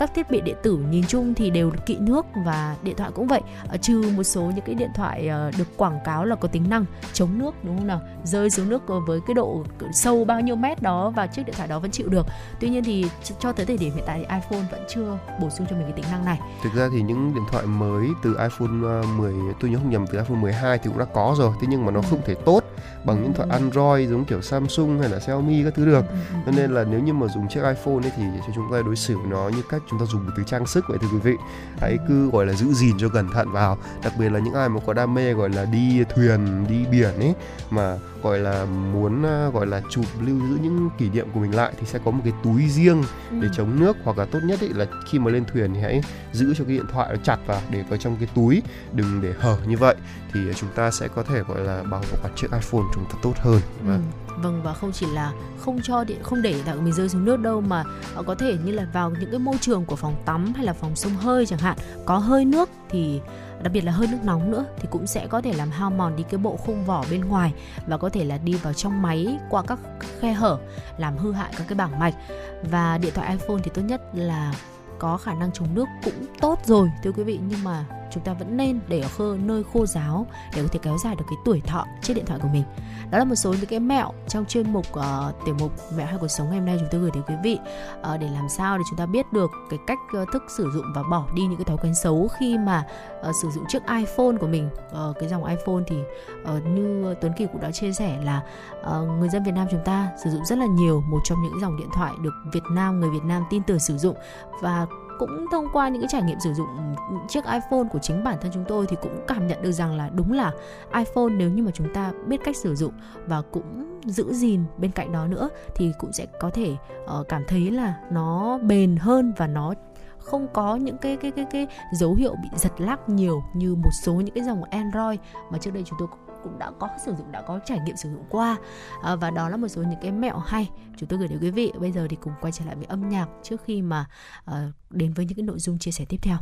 các thiết bị điện tử nhìn chung thì đều kỵ nước và điện thoại cũng vậy ở trừ một số những cái điện thoại ờ, được quảng cáo là có tính năng chống nước đúng không nào? Rơi xuống nước với cái độ sâu bao nhiêu mét đó và chiếc điện thoại đó vẫn chịu được. Tuy nhiên thì cho tới thời điểm hiện tại thì iPhone vẫn chưa bổ sung cho mình cái tính năng này. Thực ra thì những điện thoại mới từ iPhone 10 ờ, tôi nhớ không nhầm từ iPhone 12 thì cũng đã có rồi thế nhưng mà nó ừ. không thể tốt bằng những điện thoại ừ. Android giống kiểu Samsung hay là Xiaomi các thứ được. Ừ, cho nên là nếu như mà dùng chiếc iPhone ấy thì cho chúng ta đối xử nó như cách chúng ta dùng một từ trang sức vậy thưa quý vị hãy cứ, gọi là, giữ gìn cho cẩn thận vào. Đặc biệt là những ai mà có đam mê, gọi là, đi thuyền, đi biển ấy, mà gọi là muốn ờ, gọi là chụp lưu giữ những kỷ niệm của mình lại thì sẽ có một cái túi riêng để ừ. chống nước hoặc là tốt nhất ấy là khi mà lên thuyền thì hãy giữ cho cái điện thoại nó chặt vào để vào trong cái túi đừng để hở như vậy thì chúng ta sẽ có thể gọi là bảo quản chiếc iPhone chúng ta tốt hơn ừ. Vâng và không chỉ là không cho điện không để điện thoại của mình rơi xuống nước đâu mà uh, có thể như là vào những cái môi trường của phòng tắm hay là phòng sông hơi chẳng hạn có hơi nước thì đặc biệt là hơi nước nóng nữa thì cũng sẽ có thể làm hao mòn đi cái bộ khung vỏ bên ngoài và có thể là đi vào trong máy qua các khe hở, làm hư hại các cái bảng mạch. Và điện thoại iPhone thì tốt nhất là có khả năng chống nước cũng tốt rồi, thưa quý vị. Nhưng mà chúng ta vẫn nên để ở khơ nơi khô ráo để có thể kéo dài được cái tuổi thọ chiếc điện thoại của mình. Đó là một số những cái mẹo trong chuyên mục uh, tiểu mục mẹo hay cuộc sống ngày hôm nay chúng tôi gửi đến quý vị uh, để làm sao để chúng ta biết được cái cách uh, thức sử dụng và bỏ đi những cái thói quen xấu khi mà uh, sử dụng chiếc iPhone của mình. Uh, cái dòng iPhone thì uh, như Tuấn Kỳ cũng đã chia sẻ là uh, người dân Việt Nam chúng ta sử dụng rất là nhiều một trong những dòng điện thoại được Việt Nam người Việt Nam tin tưởng sử dụng. Và cũng thông qua những cái trải nghiệm sử dụng chiếc iPhone của chính bản thân chúng tôi thì cũng cảm nhận được rằng là đúng là iPhone nếu như mà chúng ta biết cách sử dụng và cũng giữ gìn bên cạnh đó nữa thì cũng sẽ có thể uh, cảm thấy là nó bền hơn và nó không có những cái cái cái cái dấu hiệu bị giật lắc nhiều như một số những cái dòng Android mà trước đây chúng tôi cũng đã có sử dụng đã có trải nghiệm sử dụng qua. À, và đó là một số những cái mẹo hay chúng tôi gửi đến quý vị. Bây giờ thì cùng quay trở lại với âm nhạc trước khi mà à, đến với những cái nội dung chia sẻ tiếp theo.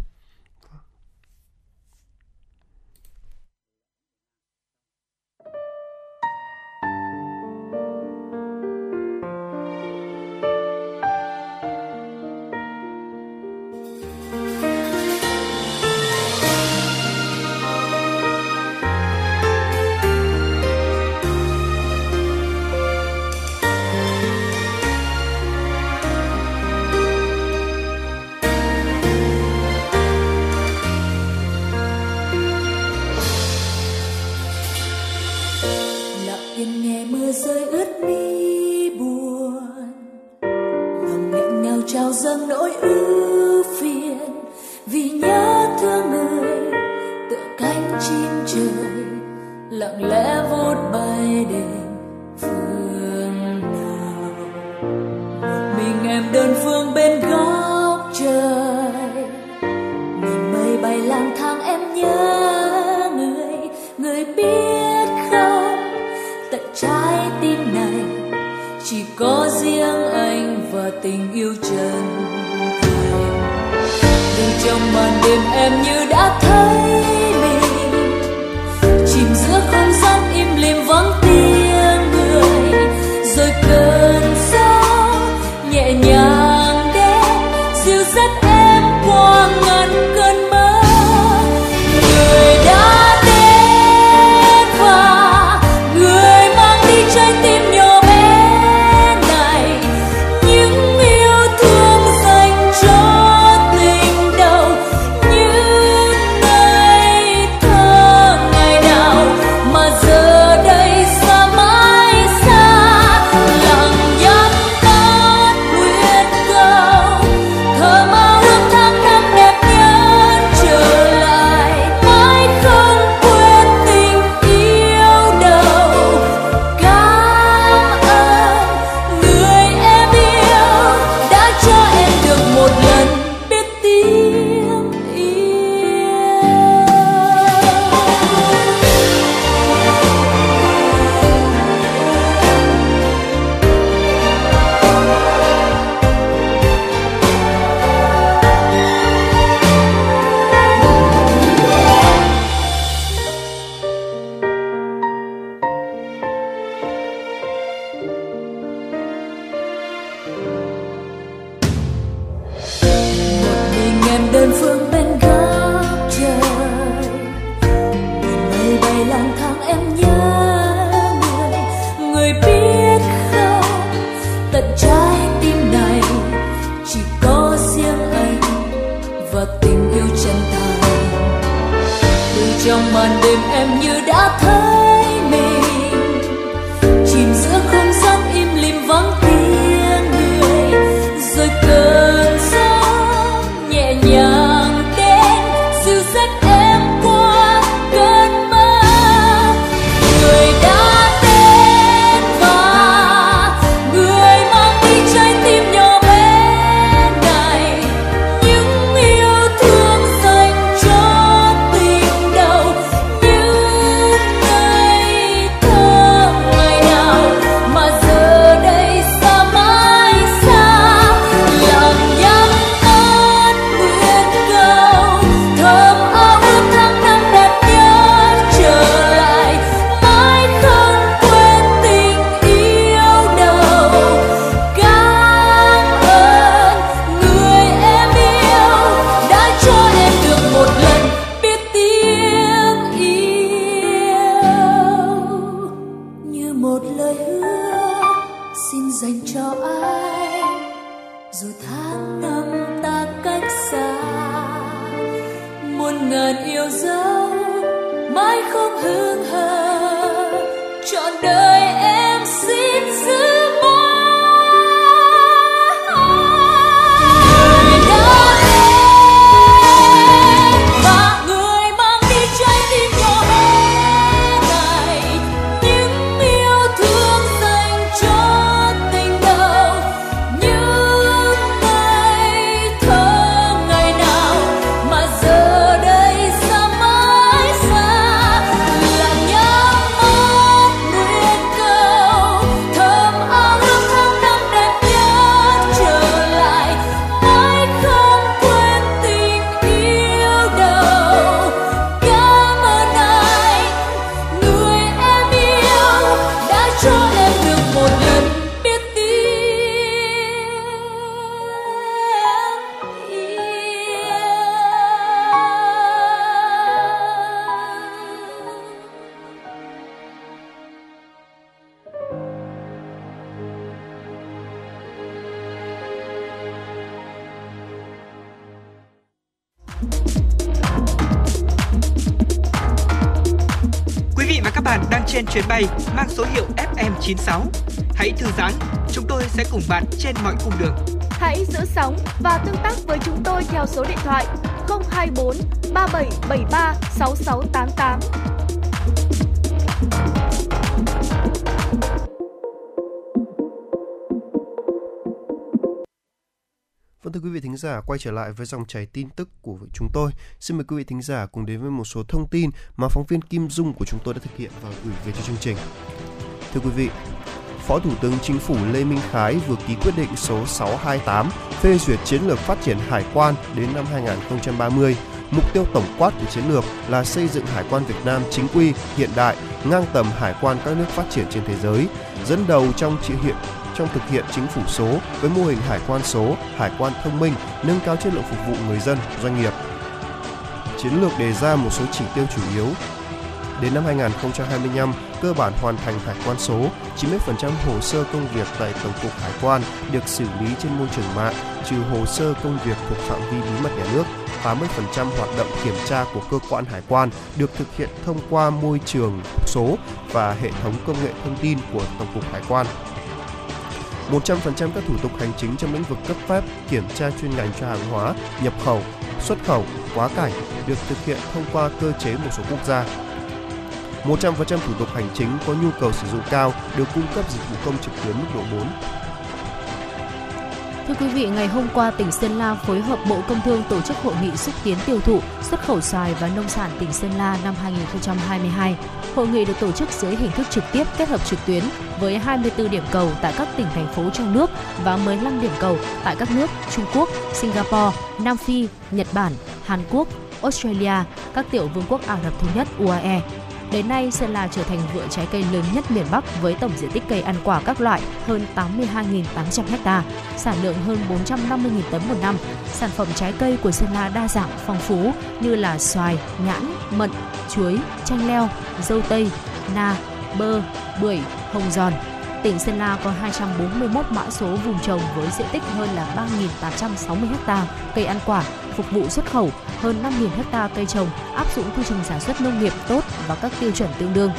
Trên mọi cung đường. Hãy giữ sóng và tương tác với chúng tôi theo số điện thoại 024 3773 6688. Vâng thưa quý vị thính giả, quay trở lại với dòng chảy tin tức của chúng tôi. Xin mời quý vị thính giả cùng đến với một số thông tin mà phóng viên Kim Dung của chúng tôi đã thực hiện và gửi về cho chương trình. Thưa quý vị, Phó Thủ tướng Chính phủ Lê Minh Khái vừa ký quyết định số 628 phê duyệt chiến lược phát triển hải quan đến năm 2030. Mục tiêu tổng quát của chiến lược là xây dựng hải quan Việt Nam chính quy, hiện đại, ngang tầm hải quan các nước phát triển trên thế giới, dẫn đầu trong trị hiện trong thực hiện chính phủ số với mô hình hải quan số, hải quan thông minh, nâng cao chất lượng phục vụ người dân, doanh nghiệp. Chiến lược đề ra một số chỉ tiêu chủ yếu. Đến năm 2025, cơ bản hoàn thành hải quan số, 90% hồ sơ công việc tại Tổng cục Hải quan được xử lý trên môi trường mạng, trừ hồ sơ công việc thuộc phạm vi bí mật nhà nước. 80% hoạt động kiểm tra của cơ quan hải quan được thực hiện thông qua môi trường số và hệ thống công nghệ thông tin của Tổng cục Hải quan. 100% các thủ tục hành chính trong lĩnh vực cấp phép, kiểm tra chuyên ngành cho hàng hóa, nhập khẩu, xuất khẩu, quá cảnh được thực hiện thông qua cơ chế một số quốc gia. 100% thủ tục hành chính có nhu cầu sử dụng cao được cung cấp dịch vụ công trực tuyến mức độ 4. Thưa quý vị, ngày hôm qua tỉnh Sơn La phối hợp Bộ Công Thương tổ chức hội nghị xúc tiến tiêu thụ, xuất khẩu xoài và nông sản tỉnh Sơn La năm 2022. Hội nghị được tổ chức dưới hình thức trực tiếp kết hợp trực tuyến với 24 điểm cầu tại các tỉnh thành phố trong nước và 15 điểm cầu tại các nước Trung Quốc, Singapore, Nam Phi, Nhật Bản, Hàn Quốc, Australia, các tiểu vương quốc Ả Rập Thống Nhất UAE. Đến nay, Sơn La trở thành vựa trái cây lớn nhất miền Bắc với tổng diện tích cây ăn quả các loại hơn 82.800 ha, sản lượng hơn 450.000 tấn một năm. Sản phẩm trái cây của Sơn La đa dạng phong phú như là xoài, nhãn, mận, chuối, chanh leo, dâu tây, na, bơ, bưởi, hồng giòn. Tỉnh Sơn La có 241 mã số vùng trồng với diện tích hơn là 3.860 ha cây ăn quả phục vụ xuất khẩu, hơn 5.000 hecta cây trồng áp dụng quy trình sản xuất nông nghiệp tốt và các tiêu chuẩn tương đương.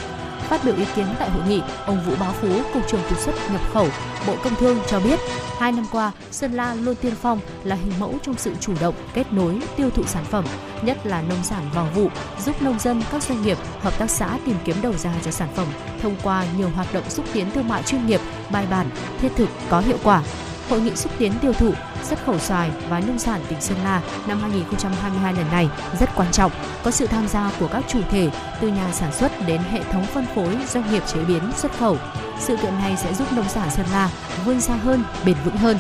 Phát biểu ý kiến tại hội nghị, ông Vũ Bá Phú, Cục trưởng Cục xuất nhập khẩu, Bộ Công Thương cho biết, hai năm qua, Sơn La luôn tiên phong là hình mẫu trong sự chủ động, kết nối, tiêu thụ sản phẩm, nhất là nông sản vào vụ, giúp nông dân, các doanh nghiệp, hợp tác xã tìm kiếm đầu ra cho sản phẩm thông qua nhiều hoạt động xúc tiến thương mại chuyên nghiệp, bài bản, thiết thực, có hiệu quả. Hội nghị xúc tiến tiêu thụ, xuất khẩu xoài và nông sản tỉnh Sơn La năm 2022 lần này rất quan trọng, có sự tham gia của các chủ thể từ nhà sản xuất đến hệ thống phân phối, doanh nghiệp chế biến, xuất khẩu. Sự kiện này sẽ giúp nông sản Sơn La vươn xa hơn, bền vững hơn.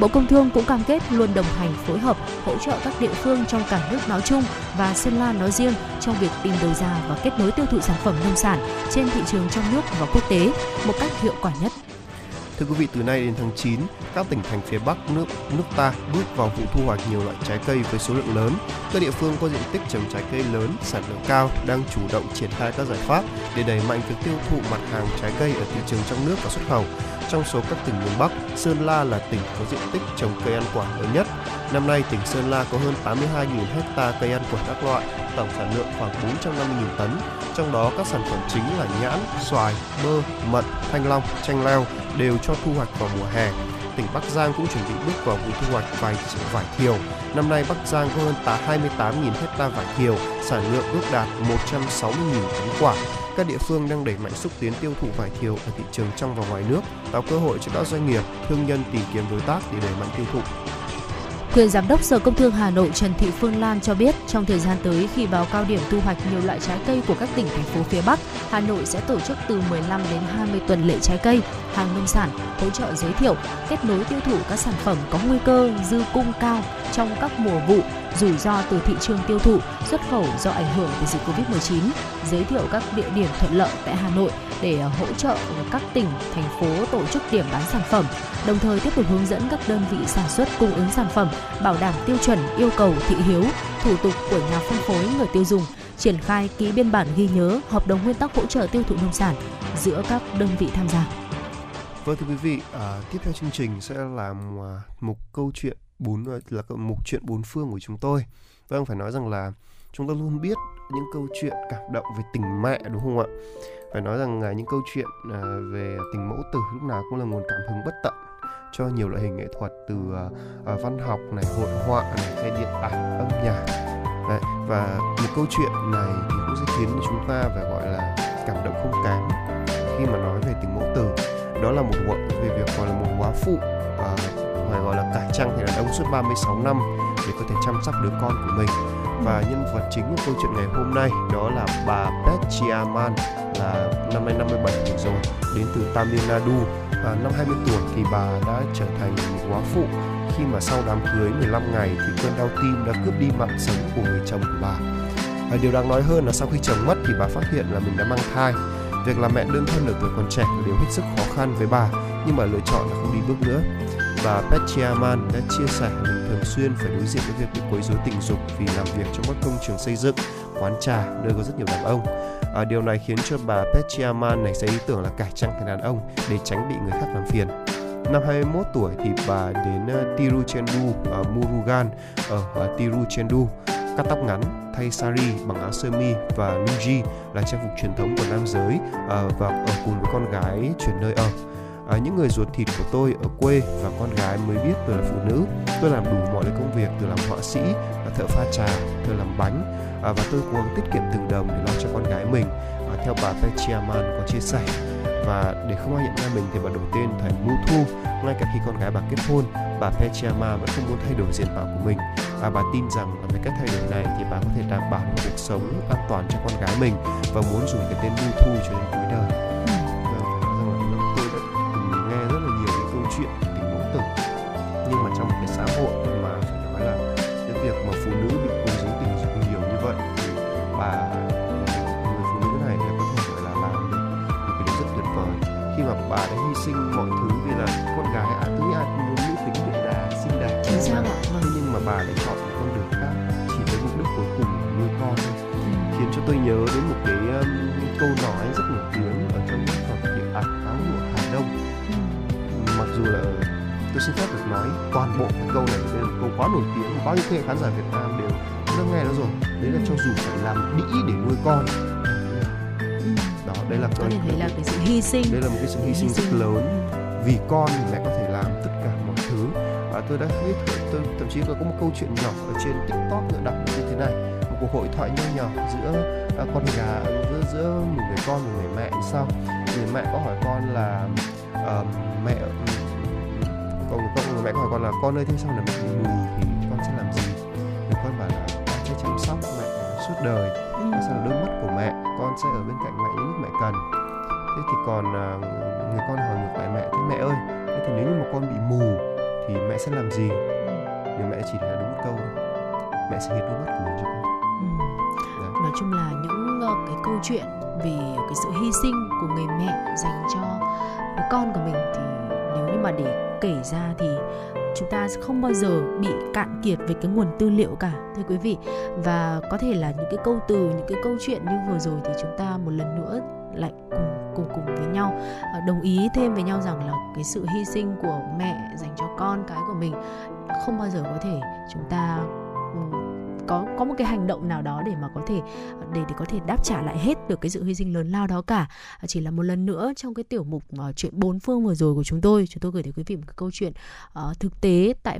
Bộ Công Thương cũng cam kết luôn đồng hành phối hợp hỗ trợ các địa phương trong cả nước nói chung và Sơn La nói riêng trong việc tìm đầu ra và kết nối tiêu thụ sản phẩm nông sản trên thị trường trong nước và quốc tế một cách hiệu quả nhất. Thưa quý vị, từ nay đến tháng 9, các tỉnh thành phía Bắc nước nước ta bước vào vụ thu hoạch nhiều loại trái cây với số lượng lớn. Các địa phương có diện tích trồng trái cây lớn, sản lượng cao đang chủ động triển khai các giải pháp để đẩy mạnh việc tiêu thụ mặt hàng trái cây ở thị trường trong nước và xuất khẩu. Trong số các tỉnh miền Bắc, Sơn La là tỉnh có diện tích trồng cây ăn quả lớn nhất. Năm nay, tỉnh Sơn La có hơn 82.000 hecta cây ăn quả các loại, tổng sản lượng khoảng 450.000 tấn. Trong đó, các sản phẩm chính là nhãn, xoài, bơ, mận, thanh long, chanh leo đều cho thu hoạch vào mùa hè. Tỉnh Bắc Giang cũng chuẩn bị bước vào vụ thu hoạch vải vải thiều. Năm nay Bắc Giang có hơn 28.000 hecta vải thiều, sản lượng ước đạt 160.000 tấn quả. Các địa phương đang đẩy mạnh xúc tiến tiêu thụ vải thiều ở thị trường trong và ngoài nước, tạo cơ hội cho các doanh nghiệp, thương nhân tìm kiếm đối tác để đẩy mạnh tiêu thụ. Quyền Giám đốc Sở Công Thương Hà Nội Trần Thị Phương Lan cho biết, trong thời gian tới khi vào cao điểm thu hoạch nhiều loại trái cây của các tỉnh thành phố phía Bắc, Hà Nội sẽ tổ chức từ 15 đến 20 tuần lễ trái cây, hàng nông sản, hỗ trợ giới thiệu, kết nối tiêu thụ các sản phẩm có nguy cơ dư cung cao trong các mùa vụ, rủi ro từ thị trường tiêu thụ, xuất khẩu do ảnh hưởng từ dịch Covid-19, giới thiệu các địa điểm thuận lợi tại Hà Nội để ờ, hỗ trợ các tỉnh, thành phố tổ chức điểm bán sản phẩm, đồng thời tiếp tục hướng dẫn các đơn vị sản xuất cung ứng sản phẩm bảo đảm tiêu chuẩn yêu cầu thị hiếu, thủ tục của nhà phân phối người tiêu dùng, triển khai ký biên bản ghi nhớ hợp đồng nguyên tắc hỗ trợ tiêu thụ nông sản giữa các đơn vị tham gia. Vâng thưa quý vị, à, tiếp theo chương trình sẽ là một mục câu chuyện bốn ờ, là mục chuyện bốn phương của chúng tôi. Vâng phải nói rằng là chúng ta luôn biết những câu chuyện cảm động về tình mẹ đúng không ạ? Phải nói rằng là những câu chuyện ờ, về tình mẫu tử lúc nào cũng là nguồn cảm hứng bất tận cho nhiều loại hình nghệ thuật từ ờ, văn học này, hội họa này, hay điện ảnh, âm nhạc. Đấy, và một câu chuyện này thì cũng sẽ khiến chúng ta phải gọi là cảm động không kém khi mà nói về tình mẫu tử đó là một gọi về việc gọi là một quá phụ à, phải gọi là cải trang thành đàn ông suốt 36 năm để có thể chăm sóc đứa con của mình. Và nhân vật chính của câu chuyện ngày hôm nay đó là bà Beth Chiaman là năm nay 57 tuổi rồi đến từ Tamil Nadu và năm 20 tuổi thì bà đã trở thành một quá phụ. Khi mà sau đám cưới 15 ngày thì cơn đau tim đã cướp đi mạng sống của người chồng của bà. Và điều đáng nói hơn là sau khi chồng mất thì bà phát hiện là mình đã mang thai. Việc làm mẹ đơn thân ở tuổi còn trẻ là điều hết sức khó khăn với bà, nhưng mà lựa chọn là không đi bước nữa. Bà Petriaman đã chia sẻ mình thường xuyên phải đối diện với việc bị quấy rối tình dục vì làm việc trong các công trường xây dựng, quán trà nơi có rất nhiều đàn ông. À, điều này khiến cho bà Petriaman này sẽ ý tưởng là cải trang thành đàn ông để tránh bị người khác làm phiền. Năm 21 tuổi thì bà đến ờ, Tiruchendu, uh, Murugan ờ, ở uh, Tiruchendu cắt tóc ngắn, thay sari bằng áo sơ mi và lungi là trang phục truyền thống của nam giới và ở cùng với con gái chuyển nơi ở. À, những người ruột thịt của tôi ở quê và con gái mới biết tôi là phụ nữ. Tôi làm đủ mọi công việc từ làm họa sĩ, thợ pha trà, thợ làm bánh à, và tôi cố gắng tiết kiệm từng đồng để lo cho con gái mình. À, theo bà Pechiaman có chia sẻ và để không ai nhận ra mình thì bà đổi tên thành Muthu ngay cả khi con gái bà kết hôn bà Pechiama vẫn không muốn thay đổi diện mạo của mình và bà tin rằng với cách thay đổi này thì bà có thể đảm bảo một cuộc sống an toàn cho con gái mình và muốn dùng cái tên Muthu cho đến cuối đời xin phép được nói toàn bộ cái câu này đây là một câu quá nổi tiếng bao nhiêu thế khán giả Việt Nam đều đã nghe nó rồi. Đấy là cho dù phải làm đĩ để nuôi con. Đó đây là thể thấy là cái sự hy sinh. đây là một cái sự hy sinh rất lớn. Vì con thì mẹ có thể làm tất cả mọi thứ. Và tôi đã biết tôi thậm chí là có một câu chuyện nhỏ ở trên tiktok nữa đọc như thế này. Một cuộc hội thoại nho nhỏ giữa à, con gà giữa giữa một người con và người mẹ như sau người mẹ có hỏi con là ờ, mẹ con con người mẹ hỏi con là con ơi thế sau này mẹ bị mù thì con sẽ làm gì? Người con bảo là con sẽ chăm sóc mẹ suốt đời và sẽ là đôi mắt của mẹ con sẽ ở bên cạnh mẹ những lúc mẹ cần. Thế thì còn à, người con hỏi ngược lại mẹ thế mẹ ơi thế thì nếu như mà con bị mù thì mẹ sẽ làm gì? Người mẹ chỉ là đúng một câu mẹ sẽ hiến đôi mắt của mình cho con. Ừ. Đấy. nói chung là những ờ, cái câu chuyện về cái sự hy sinh của người mẹ dành cho đứa con của mình thì nếu như mà để kể ra thì chúng ta sẽ không bao giờ bị cạn kiệt về cái nguồn tư liệu cả, thưa quý vị. Và có thể là những cái câu từ, những cái câu chuyện như vừa rồi thì chúng ta một lần nữa lại cùng cùng cùng với nhau ờ, đồng ý thêm với nhau rằng là cái sự hy sinh của mẹ dành cho con cái của mình không bao giờ có thể chúng ta có có một cái hành động nào đó để mà có thể để để có thể đáp trả lại hết được cái sự hy sinh lớn lao đó cả. À, chỉ là một lần nữa trong cái tiểu mục uh, chuyện bốn phương vừa rồi của chúng tôi chúng tôi gửi đến quý vị một cái câu chuyện uh, thực tế tại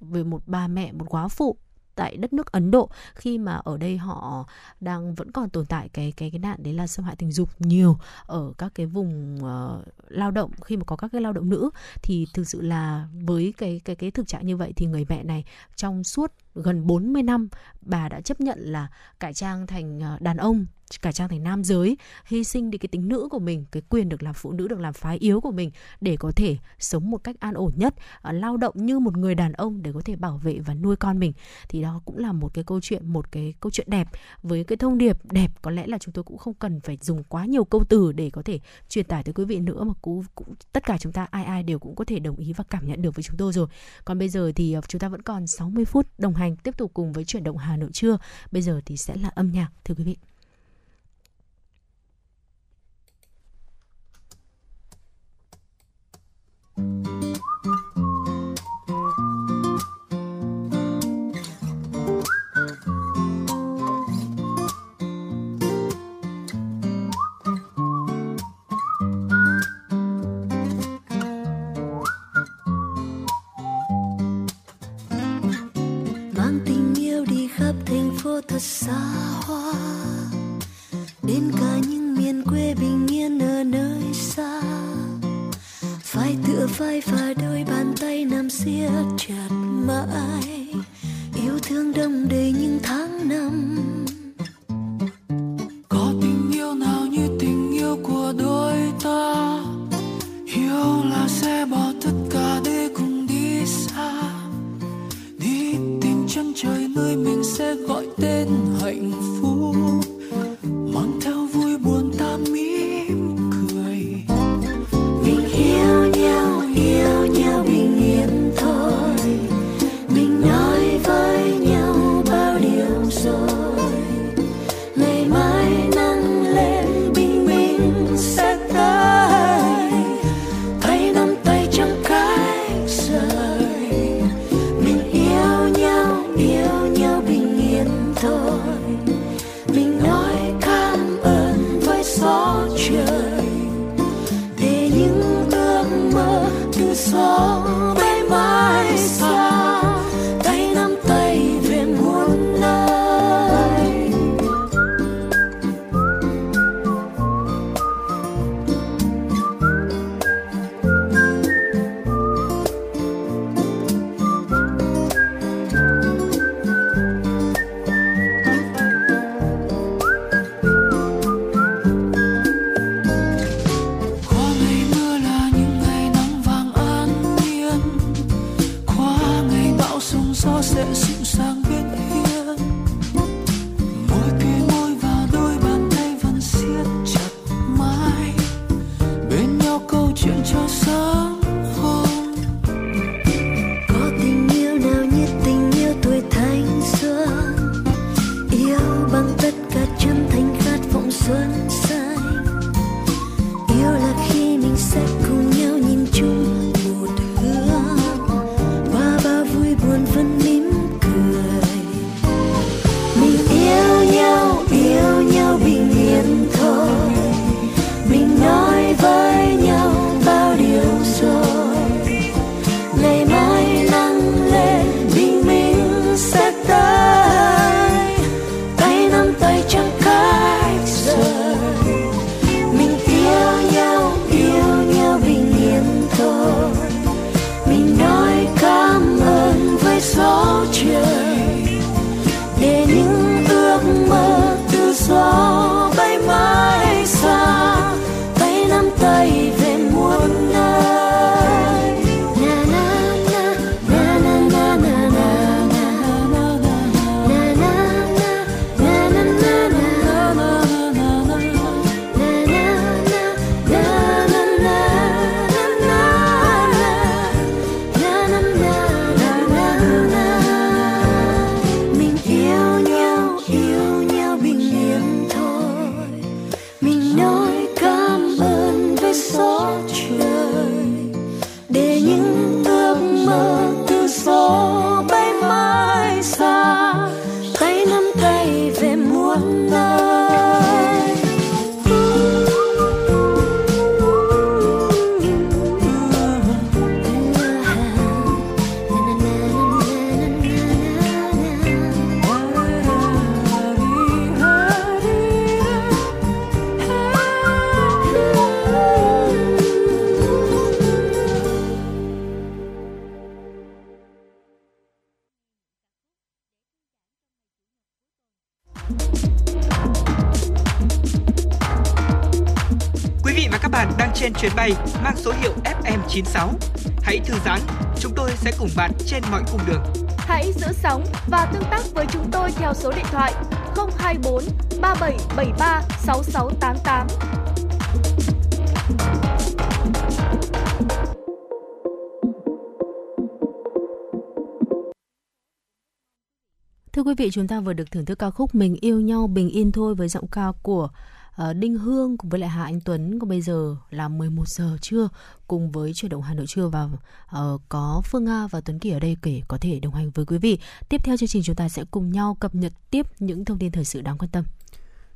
về một bà mẹ một quá phụ tại đất nước Ấn Độ khi mà ở đây họ đang vẫn còn tồn tại cái cái cái nạn đấy là xâm hại tình dục nhiều ở các cái vùng uh, lao động. Khi mà có các cái lao động nữ thì thực sự là với cái cái cái thực trạng như vậy thì người mẹ này trong suốt gần 40 năm bà đã chấp nhận là cải trang thành ờ, đàn ông cả trang thành nam giới hy sinh đi cái tính nữ của mình cái quyền được làm phụ nữ được làm phái yếu của mình để có thể sống một cách an ổn nhất ờ, lao động như một người đàn ông để có thể bảo vệ và nuôi con mình thì đó cũng là một cái câu chuyện một cái câu chuyện đẹp với cái thông điệp đẹp có lẽ là chúng tôi cũng không cần phải dùng quá nhiều câu từ để có thể truyền tải tới quý vị nữa mà cũng, cũng tất cả chúng ta ai ai đều cũng có thể đồng ý và cảm nhận được với chúng tôi rồi còn bây giờ thì ờ, chúng ta vẫn còn 60 phút đồng hành tiếp tục cùng với chuyển động Hà Nội trưa. Bây giờ thì sẽ là âm nhạc thưa quý vị. Thật xa hoa. Đến cả những miền quê bình yên ở nơi xa. Phải tựa vai và đôi bàn tay nằm siết chặt mãi. Yêu thương đông đầy những tháng năm. Có tình yêu nào như tình yêu của đôi ta? Yêu là sẽ bỏ tất cả để cùng đi xa. Đi tìm chân trời nơi mình 024 3773 6688. Thưa quý vị, chúng ta vừa được thưởng thức ca khúc Mình yêu nhau bình yên thôi với giọng ca của Ờ, Đinh Hương cùng với lại Hà Anh Tuấn. Còn bây giờ là 11 giờ trưa cùng với chuyển động Hà Nội trưa và uh, có Phương Nga và Tuấn Kỳ ở đây kể có thể đồng hành với quý vị. Tiếp theo chương trình chúng ta sẽ cùng nhau cập nhật tiếp những thông tin thời sự đáng quan tâm.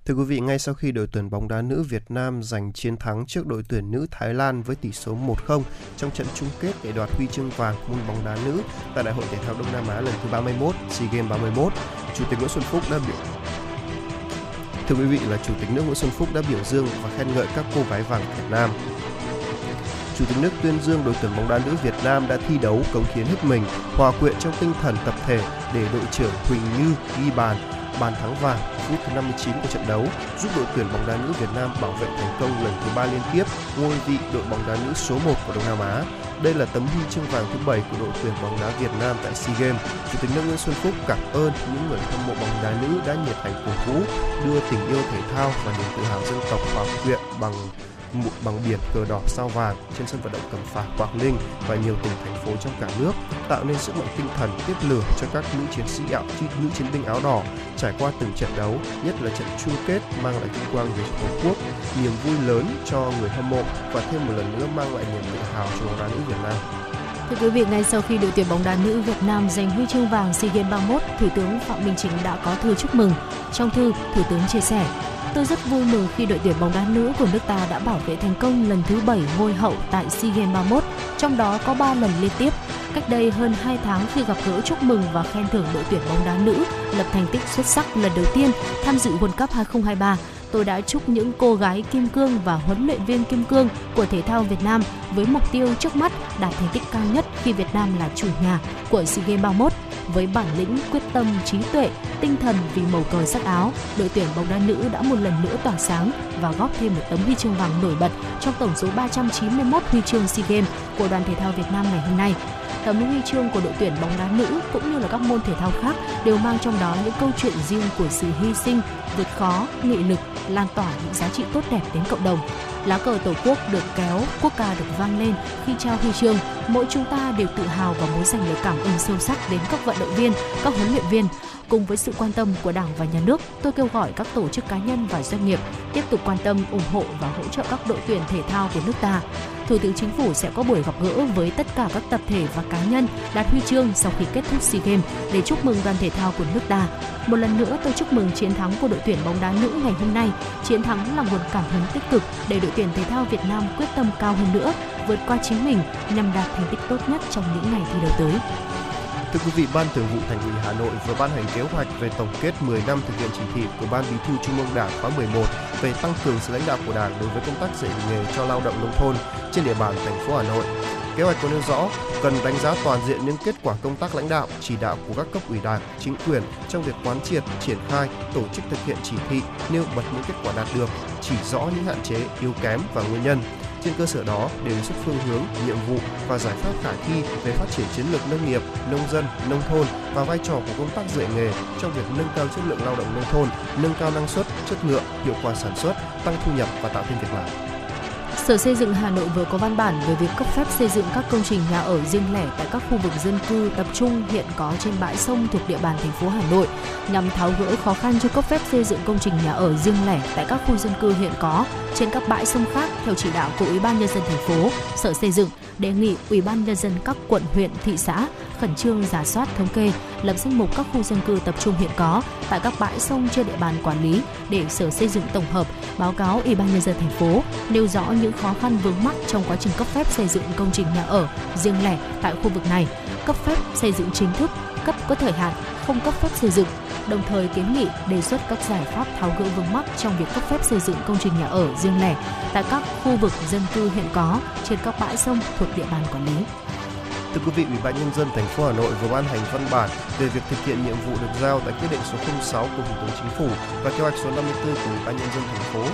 Thưa quý vị, ngay sau khi đội tuyển bóng đá nữ Việt Nam giành chiến thắng trước đội tuyển nữ Thái Lan với tỷ số 1-0 trong trận chung kết để đoạt huy chương vàng môn bóng đá nữ tại Đại hội thể thao Đông Nam Á lần thứ 31, SEA Games 31, Chủ tịch Nguyễn Xuân Phúc đã biểu Thưa quý vị là Chủ tịch nước Nguyễn Xuân Phúc đã biểu dương và khen ngợi các cô gái vàng Việt Nam. Chủ tịch nước tuyên dương đội tuyển bóng đá nữ Việt Nam đã thi đấu cống hiến hết mình, hòa quyện trong tinh thần tập thể để đội trưởng Huỳnh Như ghi bàn bàn thắng vàng phút thứ 59 của trận đấu, giúp đội tuyển bóng đá nữ Việt Nam bảo vệ thành công lần thứ ba liên tiếp ngôi vị đội bóng đá nữ số 1 của Đông Nam Á. Đây là tấm huy chương vàng thứ 7 của đội tuyển bóng đá Việt Nam tại SEA Games. Chủ tịch nước Nguyễn Xuân Phúc cảm ơn những người hâm mộ bóng đá nữ đã nhiệt thành cổ vũ, đưa tình yêu thể thao và niềm tự hào dân tộc vào quyện bằng mụn bằng biển cờ đỏ sao vàng trên sân vận động Cẩm Phả, Quảng Ninh và nhiều tỉnh thành phố trong cả nước, tạo nên sức mạnh tinh thần tiếp lửa cho các nữ chiến sĩ áo nữ chiến binh áo đỏ trải qua từng trận đấu, nhất là trận chung kết mang lại vinh quang về Tổ quốc, niềm vui lớn cho người hâm mộ và thêm một lần nữa mang lại niềm tự hào cho bóng đá nữ Việt Nam. Thưa quý vị, ngay sau khi đội tuyển bóng đá nữ Việt Nam giành huy chương vàng SEA Games 31, Thủ tướng Phạm Minh Chính đã có thư chúc mừng. Trong thư, Thủ tướng chia sẻ, Tôi rất vui mừng khi đội tuyển bóng đá nữ của nước ta đã bảo vệ thành công lần thứ 7 ngôi hậu tại SEA Games 31, trong đó có 3 lần liên tiếp. Cách đây hơn 2 tháng khi gặp gỡ chúc mừng và khen thưởng đội tuyển bóng đá nữ lập thành tích xuất sắc lần đầu tiên tham dự World Cup 2023, tôi đã chúc những cô gái kim cương và huấn luyện viên kim cương của thể thao Việt Nam với mục tiêu trước mắt đạt thành tích cao nhất khi Việt Nam là chủ nhà của SEA Games 31 với bản lĩnh, quyết tâm, trí tuệ, tinh thần vì màu cờ sắc áo, đội tuyển bóng đá nữ đã một lần nữa tỏa sáng và góp thêm một tấm huy chương vàng nổi bật trong tổng số 391 huy chương SEA Games của đoàn thể thao Việt Nam ngày hôm nay. Tấm huy chương của đội tuyển bóng đá nữ cũng như là các môn thể thao khác đều mang trong đó những câu chuyện riêng của sự hy sinh, vượt khó, nghị lực, lan tỏa những giá trị tốt đẹp đến cộng đồng. Lá cờ Tổ quốc được kéo, quốc ca được vang lên khi trao huy chương. Mỗi chúng ta đều tự hào và muốn dành lời cảm ơn sâu sắc đến các vận động viên, các huấn luyện viên. Cùng với sự quan tâm của Đảng và Nhà nước, tôi kêu gọi các tổ chức cá nhân và doanh nghiệp tiếp tục quan tâm, ủng hộ và hỗ trợ các đội tuyển thể thao của nước ta. Thủ tướng Chính phủ sẽ có buổi gặp gỡ với tất cả các tập thể và cá nhân đạt huy chương sau khi kết thúc SEA Games để chúc mừng đoàn thể thao của nước ta. Một lần nữa tôi chúc mừng chiến thắng của đội tuyển bóng đá nữ ngày hôm nay. Chiến thắng là nguồn cảm hứng tích cực để đội tuyển thể thao Việt Nam quyết tâm cao hơn nữa, vượt qua chính mình nhằm đạt thành tích tốt nhất trong những ngày thi đấu tới. Thưa quý vị, Ban Thường vụ Thành ủy Hà Nội vừa ban hành kế hoạch về tổng kết 10 năm thực hiện chỉ thị của Ban Bí thư Trung ương Đảng khóa 11 về tăng cường sự lãnh đạo của Đảng đối với công tác dạy nghề cho lao động nông thôn trên địa bàn thành phố Hà Nội. Kế hoạch có nêu rõ cần đánh giá toàn diện những kết quả công tác lãnh đạo, chỉ đạo của các cấp ủy Đảng, chính quyền trong việc quán triệt, triển khai, tổ chức thực hiện chỉ thị, nêu bật những kết quả đạt được, chỉ rõ những hạn chế, yếu kém và nguyên nhân. Trên cơ sở đó, đề xuất phương hướng, nhiệm vụ và giải pháp khả thi về phát triển chiến lược nông nghiệp, nông dân, nông thôn và vai trò của công tác dạy nghề trong việc nâng cao chất lượng lao động nông thôn, nâng cao năng suất, chất lượng, hiệu quả sản xuất, tăng thu nhập và tạo thêm việc làm. Sở Xây dựng Hà Nội vừa có văn bản về việc cấp phép xây dựng các công trình nhà ở riêng lẻ tại các khu vực dân cư tập trung hiện có trên bãi sông thuộc địa bàn thành phố Hà Nội nhằm tháo gỡ khó khăn cho cấp phép xây dựng công trình nhà ở riêng lẻ tại các khu dân cư hiện có trên các bãi sông khác theo chỉ đạo của Ủy ban nhân dân thành phố, Sở Xây dựng đề nghị Ủy ban nhân dân các quận, huyện, thị xã khẩn trương giả soát thống kê, lập danh mục các khu dân cư tập trung hiện có tại các bãi sông trên địa bàn quản lý để Sở Xây dựng tổng hợp báo cáo Ủy ban nhân dân thành phố nêu rõ những khó khăn vướng mắc trong quá trình cấp phép xây dựng công trình nhà ở riêng lẻ tại khu vực này, cấp phép xây dựng chính thức, cấp có thời hạn, không cấp phép xây dựng, đồng thời kiến nghị đề xuất các giải pháp tháo gỡ vướng mắc trong việc cấp phép xây dựng công trình nhà ở riêng lẻ tại các khu vực dân cư hiện có trên các bãi sông thuộc địa bàn quản lý. Thưa quý vị, Ủy ban nhân dân thành phố Hà Nội vừa ban hành văn bản về việc thực hiện nhiệm vụ được giao tại quyết định số 06 của Thủ tướng Chính phủ và kế hoạch số 54 của Ủy ban nhân dân thành phố.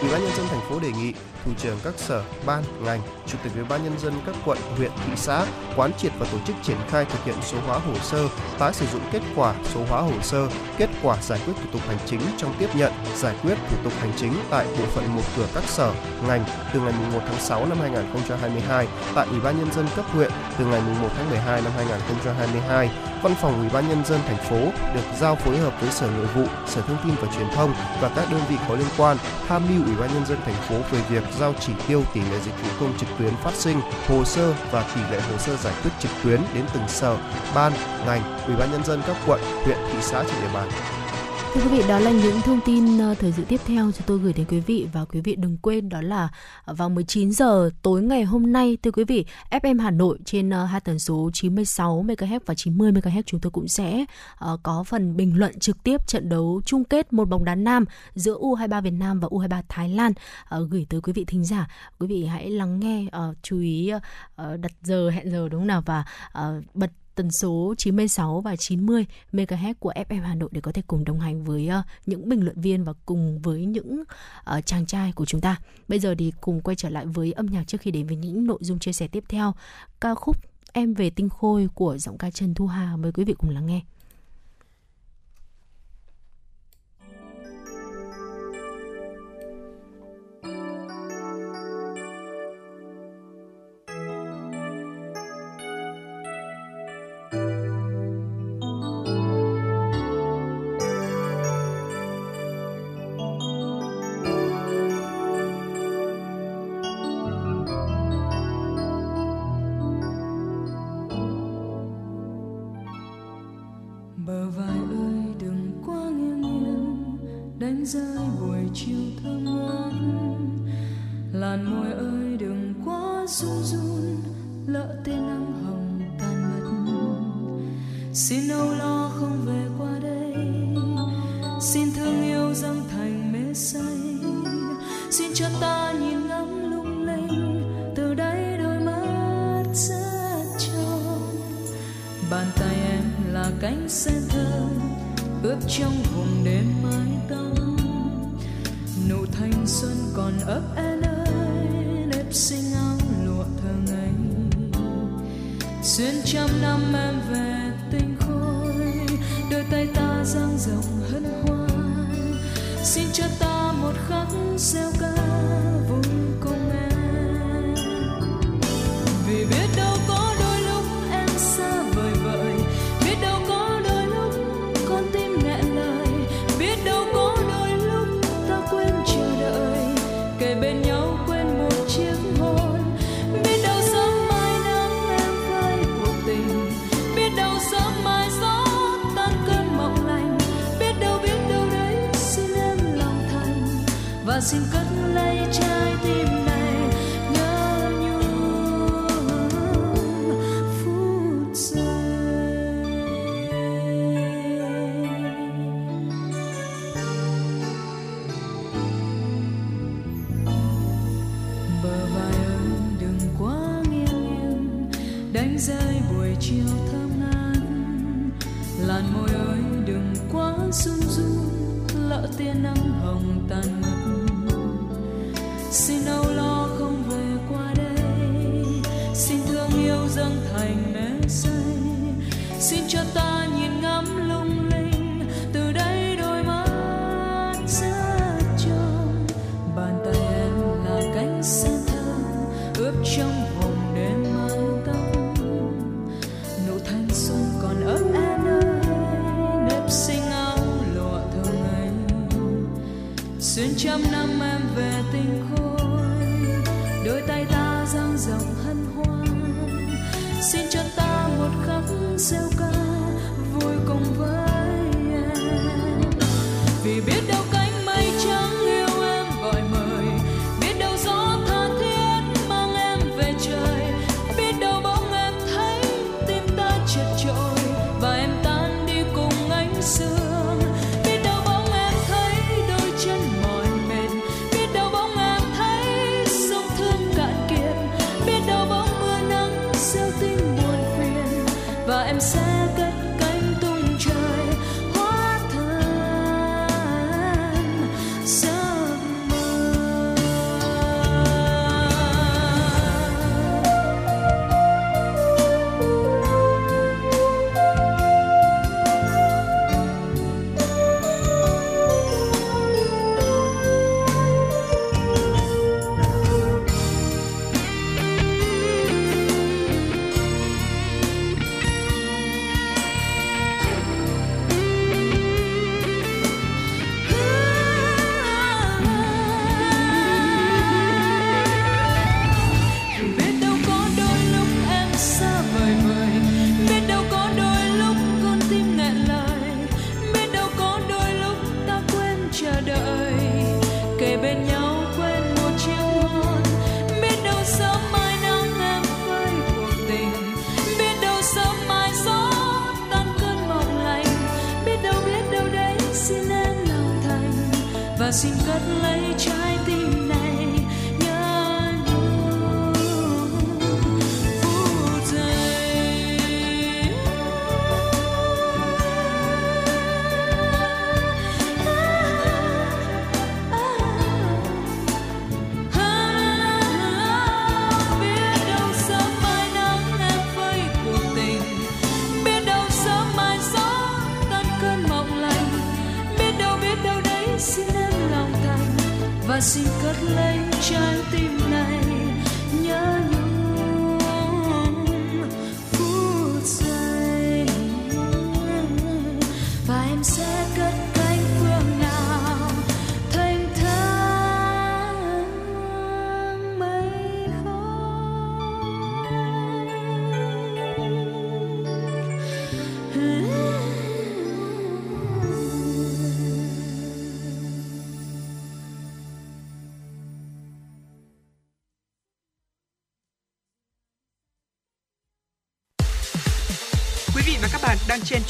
Ủy ban nhân dân thành phố đề nghị thủ trưởng các sở, ban, ngành, chủ tịch Ủy ban nhân dân các quận, huyện, thị xã quán triệt và tổ chức triển khai thực hiện số hóa hồ sơ, tái sử dụng kết quả số hóa hồ sơ, kết quả giải quyết thủ tục hành chính trong tiếp nhận, giải quyết thủ tục hành chính tại bộ phận một cửa các sở, ngành từ ngày 1 tháng 6 năm 2022 tại Ủy ban nhân dân cấp huyện từ ngày 1 tháng 12 năm 2022. Văn phòng Ủy ban nhân dân thành phố được giao phối hợp với Sở Nội vụ, Sở Thông tin và Truyền thông và các đơn vị có liên quan tham mưu Ủy ban nhân dân thành phố về việc giao chỉ tiêu tỷ lệ dịch vụ công trực tuyến phát sinh, hồ sơ và tỷ lệ hồ sơ giải quyết trực tuyến đến từng sở, ban, ngành, Ủy ban nhân dân các quận, huyện, thị xã trên địa bàn. Thưa quý vị, đó là những thông tin ờ, thời sự tiếp theo chúng tôi gửi đến quý vị và quý vị đừng quên đó là vào 19 giờ tối ngày hôm nay thưa quý vị, FM Hà Nội trên ờ, hai tần số 96 MHz và 90 MHz chúng tôi cũng sẽ ờ, có phần bình luận trực tiếp trận đấu chung kết một bóng đá nam giữa U23 Việt Nam và U23 Thái Lan gửi tới quý vị thính giả. Quý vị hãy lắng nghe chú ý đặt giờ hẹn giờ đúng không nào và bật tần số 96 và 90 MHz của FM Hà Nội để có thể cùng đồng hành với uh, những bình luận viên và cùng với những uh, chàng trai của chúng ta. Bây giờ thì cùng quay trở lại với âm nhạc trước khi đến với những nội dung chia sẻ tiếp theo. Ca khúc Em về tinh khôi của giọng ca Trần Thu Hà mời quý vị cùng lắng nghe. Rơi buổi chiều thơm ngát làn môi ơi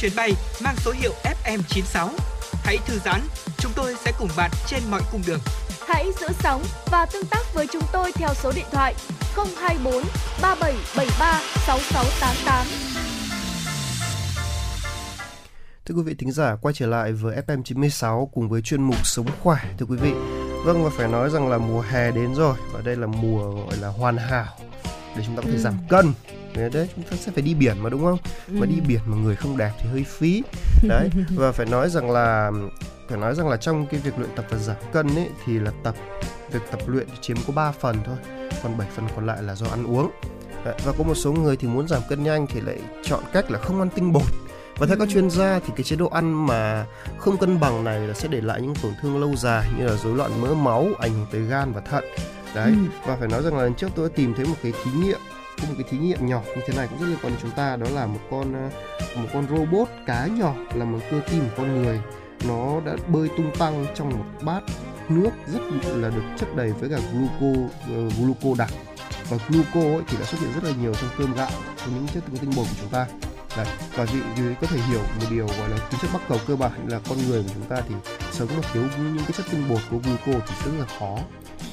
chuyến bay mang số hiệu FM96. Hãy thư giãn, chúng tôi sẽ cùng bạn trên mọi cung đường. Hãy giữ sóng và tương tác với chúng tôi theo số điện thoại 024 3773 6688. Thưa quý vị thính giả, quay trở lại với FM 96 cùng với chuyên mục Sống khỏe thưa quý vị. Vâng và phải nói rằng là mùa hè đến rồi và đây là mùa gọi là hoàn hảo để chúng ta có thể Ừ. giảm cân. Đấy, chúng ta sẽ phải đi biển mà đúng không? Mà đi biển mà người không đẹp thì hơi phí. [laughs] Đấy và phải nói rằng là phải nói rằng là trong cái việc luyện tập và giảm cân ấy thì là tập việc tập luyện chiếm có 3 phần thôi, còn 7 phần còn lại là do ăn uống. Đấy, và có một số người thì muốn giảm cân nhanh thì lại chọn cách là không ăn tinh bột và theo các chuyên gia thì cái chế độ ăn mà không cân bằng này là sẽ để lại những tổn thương lâu dài như là rối loạn mỡ máu, ảnh hưởng tới gan và thận. Đấy, và phải nói rằng là lần trước tôi đã tìm thấy một cái thí nghiệm, có một cái thí nghiệm nhỏ như thế này cũng rất liên quan đến chúng ta đó là một con ờ, một con robot cá nhỏ là một cơ tim của con người. Nó đã bơi tung tăng trong một bát nước rất là được chất đầy với cả gluco uh, gluco đặc. Và gluco ấy thì đã xuất hiện rất là nhiều trong cơm gạo trong những chất tinh bột của chúng ta. Đấy. và vị dưới có thể hiểu một điều gọi là tính chất bắc cầu cơ bản là con người của chúng ta thì sống mà thiếu những cái chất tinh bột của gluco thì rất là khó.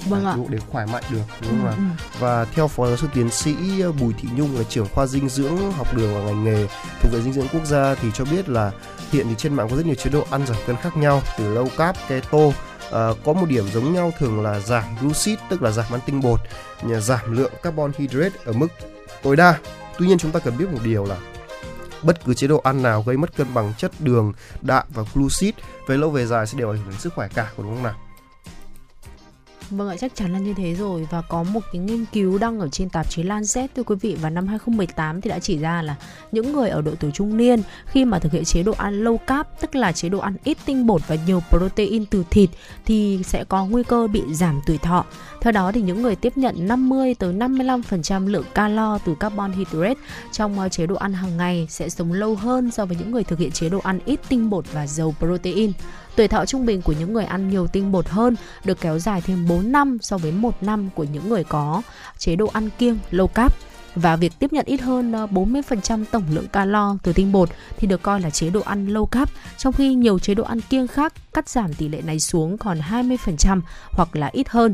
Vâng ạ. để khỏe mạnh được đúng không Ừ, ạ? ừ. và theo phó giáo sư tiến sĩ Bùi Thị Nhung là trưởng khoa dinh dưỡng học đường và ngành nghề thuộc viện dinh dưỡng quốc gia thì cho biết là hiện thì trên mạng có rất nhiều chế độ ăn giảm cân khác nhau từ low carb, keto À, có một điểm giống nhau thường là giảm glucid tức là giảm ăn tinh bột giảm lượng carbon hydrate ở mức tối đa tuy nhiên chúng ta cần biết một điều là bất cứ chế độ ăn nào gây mất cân bằng chất đường đạm và glucid về lâu về dài sẽ đều ảnh hưởng đến sức khỏe cả có đúng không nào Vâng ạ, chắc chắn là như thế rồi và có một cái nghiên cứu đăng ở trên tạp chí Lancet thưa quý vị vào năm 2018 thì đã chỉ ra là những người ở độ tuổi trung niên khi mà thực hiện chế độ ăn low carb tức là chế độ ăn ít tinh bột và nhiều protein từ thịt thì sẽ có nguy cơ bị giảm tuổi thọ. Theo đó thì những người tiếp nhận 50 tới 55% lượng calo từ carbon hydrate trong ờ, chế độ ăn hàng ngày sẽ sống lâu hơn so với những người thực hiện chế độ ăn ít tinh bột và giàu protein. Tuổi thọ trung bình của những người ăn nhiều tinh bột hơn được kéo dài thêm 4 năm so với 1 năm của những người có chế độ ăn kiêng low carb và việc tiếp nhận ít hơn ờ, 40% tổng lượng calo từ tinh bột thì được coi là chế độ ăn low carb, trong khi nhiều chế độ ăn kiêng khác cắt giảm tỷ lệ này xuống còn 20% hoặc là ít hơn.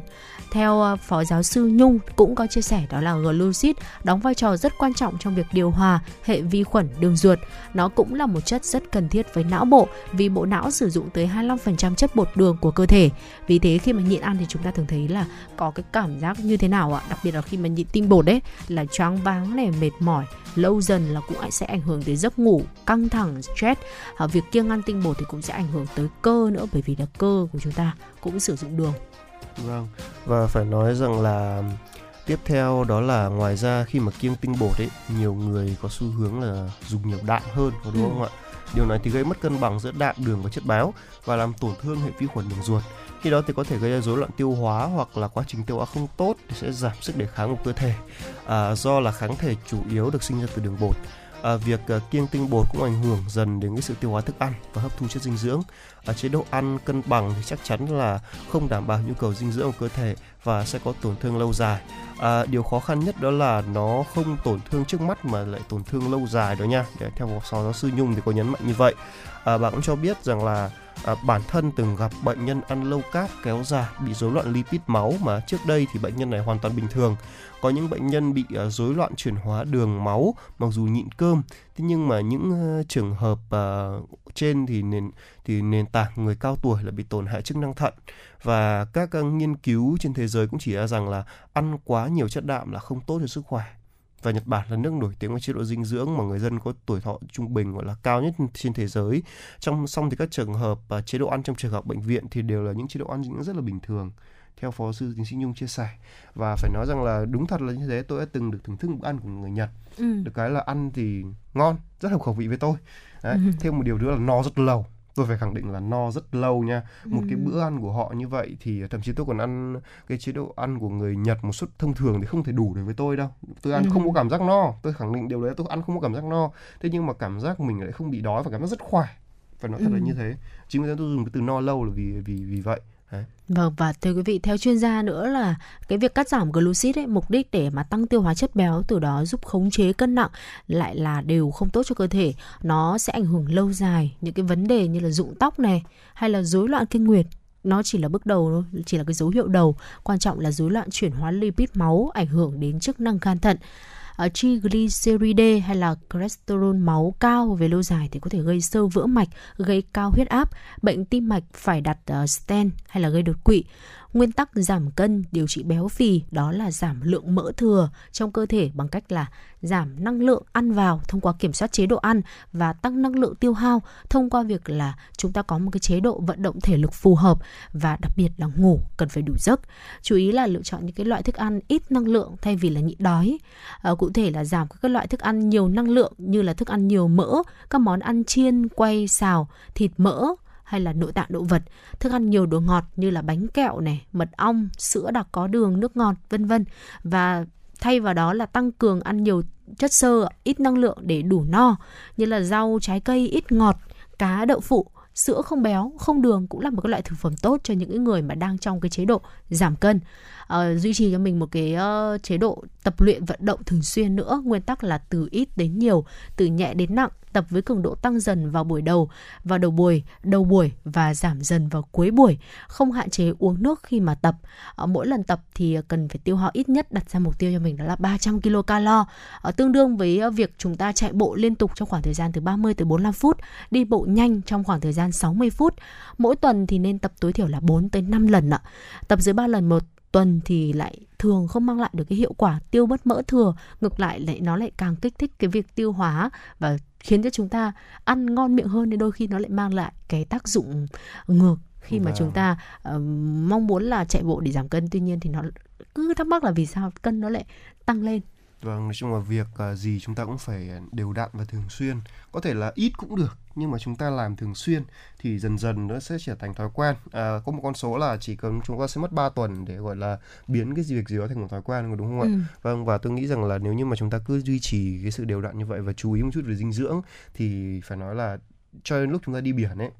Theo ờ, Phó giáo sư Nhung cũng có chia sẻ đó là glucid đóng vai trò rất quan trọng trong việc điều hòa hệ vi khuẩn đường ruột. Nó cũng là một chất rất cần thiết với não bộ vì bộ não sử dụng tới 25% chất bột đường của cơ thể. Vì thế khi mà nhịn ăn thì chúng ta thường thấy là có cái cảm giác như thế nào ạ? Đặc biệt là khi mà nhịn tinh bột đấy là choáng váng này, mệt mỏi, lâu dần là cũng sẽ ảnh hưởng tới giấc ngủ, căng thẳng, stress. À, việc kiêng ăn tinh bột thì cũng sẽ ảnh hưởng tới cơ nữa bởi vì là cơ của chúng ta cũng sử dụng đường. Vâng, và phải nói rằng là tiếp theo đó là ngoài ra khi mà kiêng tinh bột ấy, nhiều người có xu hướng là dùng nhiều đạm hơn, có đúng Ừ. không ạ? Điều này thì gây mất cân bằng giữa đạm, đường và chất béo và làm tổn thương hệ vi khuẩn đường ruột. Khi đó thì có thể gây ra rối loạn tiêu hóa hoặc là quá trình tiêu hóa không tốt thì sẽ giảm sức đề kháng của cơ thể. À, do là kháng thể chủ yếu được sinh ra từ đường bột. À, việc à, kiêng tinh bột cũng ảnh hưởng dần đến cái sự tiêu hóa thức ăn và hấp thu chất dinh dưỡng. À, chế độ ăn cân bằng thì chắc chắn là không đảm bảo nhu cầu dinh dưỡng của cơ thể và sẽ có tổn thương lâu dài. À, điều khó khăn nhất đó là nó không tổn thương trước mắt mà lại tổn thương lâu dài đó nha. Để theo phó giáo sư Nhung thì có nhấn mạnh như vậy. À, bà cũng cho biết rằng là à, bản thân từng gặp bệnh nhân ăn lâu cáp kéo dài bị rối loạn lipid máu mà trước đây thì bệnh nhân này hoàn toàn bình thường. Có những bệnh nhân bị ờ, rối loạn chuyển hóa đường máu mặc dù nhịn cơm. Thế nhưng mà những ờ, trường hợp ờ, trên thì nền thì nền tảng người cao tuổi là bị tổn hại chức năng thận và các nghiên cứu trên thế giới cũng chỉ ra rằng là ăn quá nhiều chất đạm là không tốt cho sức khỏe và Nhật Bản là nước nổi tiếng với chế độ dinh dưỡng mà người dân có tuổi thọ trung bình, gọi là, cao nhất trên thế giới. Trong song thì các trường hợp chế độ ăn trong trường hợp bệnh viện thì đều là những chế độ ăn dinh dưỡng rất là bình thường theo phó sư tiến sĩ Nhung chia sẻ. Và phải nói rằng là đúng thật là như thế tôi đã từng được thưởng thức bữa ăn của người Nhật. Ừ. được cái là ăn thì ngon rất hợp khẩu vị với tôi. Đấy. thêm một điều nữa là no rất lâu. Tôi phải khẳng định là no rất lâu nha. Một cái bữa ăn của họ như vậy thì thậm chí tôi còn ăn cái chế độ ăn của người Nhật một suất thông thường thì không thể đủ được với tôi đâu. Tôi ăn không có cảm giác no. Tôi khẳng định điều đấy tôi ăn không có cảm giác no. Thế nhưng mà cảm giác mình lại không bị đói và cảm giác rất khỏe. Phải nói thật là như thế. Chính vì thế tôi dùng cái từ no lâu là vì vì vì vậy đấy. Vâng và thưa quý vị theo chuyên gia nữa là cái việc cắt giảm glucid ấy mục đích để mà tăng tiêu hóa chất béo từ đó giúp khống chế cân nặng lại là đều không tốt cho cơ thể. Nó sẽ ảnh hưởng lâu dài những cái vấn đề như là rụng tóc này hay là rối loạn kinh nguyệt nó chỉ là bước đầu thôi, chỉ là cái dấu hiệu đầu. Quan trọng là rối loạn chuyển hóa lipid máu ảnh hưởng đến chức năng gan thận. Ở triglyceride hay là cholesterol máu cao về lâu dài thì có thể gây sơ vữa mạch, gây cao huyết áp, bệnh tim mạch phải đặt uh, stent hay là gây đột quỵ. Nguyên tắc giảm cân điều trị béo phì đó là giảm lượng mỡ thừa trong cơ thể bằng cách là giảm năng lượng ăn vào thông qua kiểm soát chế độ ăn và tăng năng lượng tiêu hao thông qua việc là chúng ta có một cái chế độ vận động thể lực phù hợp và đặc biệt là ngủ cần phải đủ giấc. Chú ý là lựa chọn những cái loại thức ăn ít năng lượng thay vì là nhịn đói. À, cụ thể là giảm các loại thức ăn nhiều năng lượng như là thức ăn nhiều mỡ, các món ăn chiên, quay, xào, thịt mỡ, hay là nội tạng động vật, thức ăn nhiều đồ ngọt như là bánh kẹo này, mật ong, sữa đặc có đường, nước ngọt, vân vân và thay vào đó là tăng cường ăn nhiều chất xơ, ít năng lượng để đủ no như là rau, trái cây ít ngọt, cá, đậu phụ, sữa không béo, không đường cũng là một cái loại thực phẩm tốt cho những cái người mà đang trong cái chế độ giảm cân. Uh, duy trì cho mình một cái uh, chế độ tập luyện vận động thường xuyên nữa nguyên tắc là từ ít đến nhiều từ nhẹ đến nặng tập với cường độ tăng dần vào buổi đầu, vào đầu buổi đầu buổi và giảm dần vào cuối buổi, không hạn chế uống nước khi mà tập. Ờ, mỗi lần tập thì cần phải tiêu hao ít nhất đặt ra mục tiêu cho mình đó là 300 kcal ờ, tương đương với ờ, việc chúng ta chạy bộ liên tục trong khoảng thời gian từ 30 tới 45 phút, đi bộ nhanh trong khoảng thời gian 60 phút. Mỗi tuần thì nên tập tối thiểu là 4 tới 5 lần ạ. Tập dưới 3 lần, một tuần thì lại thường không mang lại được cái hiệu quả tiêu mất mỡ thừa. Ngược lại lại nó lại càng kích thích cái việc tiêu hóa và khiến cho chúng ta ăn ngon miệng hơn nên đôi khi nó lại mang lại cái tác dụng ngược. Khi mà Vâng. chúng ta ờ, mong muốn là chạy bộ để giảm cân tuy nhiên thì nó cứ thắc mắc là vì sao cân nó lại tăng lên Vâng, nói chung là việc à, gì chúng ta cũng phải đều đặn và thường xuyên. Có thể là ít cũng được, nhưng mà chúng ta làm thường xuyên thì dần dần nó sẽ trở thành thói quen. À, có một con số là chỉ cần chúng ta sẽ mất 3 tuần để gọi là biến cái việc gì đó thành một thói quen, đúng không ạ? Ừ. Vâng, và tôi nghĩ rằng là nếu như mà chúng ta cứ duy trì cái sự đều đặn như vậy và chú ý một chút về dinh dưỡng thì phải nói là cho đến lúc chúng ta đi biển ấy,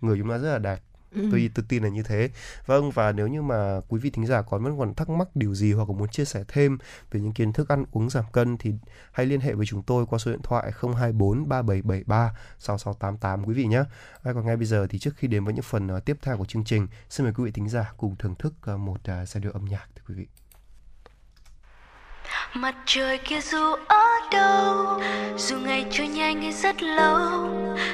người chúng ta rất là đẹp Ừ. tôi tôi tin là như thế. Vâng và nếu như mà quý vị thính giả còn vẫn còn thắc mắc điều gì hoặc muốn chia sẻ thêm về những kiến thức ăn uống giảm cân thì hãy liên hệ với chúng tôi qua số điện thoại 024 3773 6688 quý vị nhé. À, còn ngay bây giờ thì trước khi đến với những phần ờ, tiếp theo của chương trình xin mời quý vị thính giả cùng thưởng thức ờ, một uh, giai điệu âm nhạc thưa quý vị mặt trời kia dù ở đâu, dù ngày trôi nhanh hay rất lâu,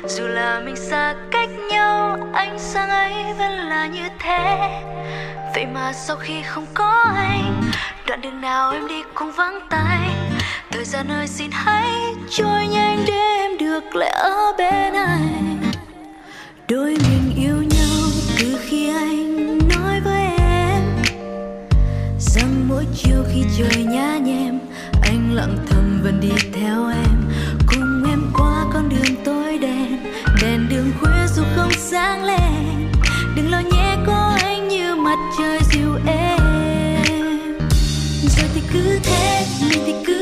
dù là mình xa cách nhau, ánh sáng ấy vẫn là như thế. Vậy mà sau khi không có anh, đoạn đường nào em đi cũng vắng tay. Thời gian ơi, xin hãy trôi nhanh để em được lại ở bên anh. Đôi mình yêu nhau từ khi anh mỗi chiều khi trời nhá nhem, anh lặng thầm vẫn đi theo em. Cùng em qua con đường tối đen, đèn đường khuya dù không sáng lên. Đừng lo nhé, có anh như mặt trời dịu êm rồi thì cứ thế mình thì cứ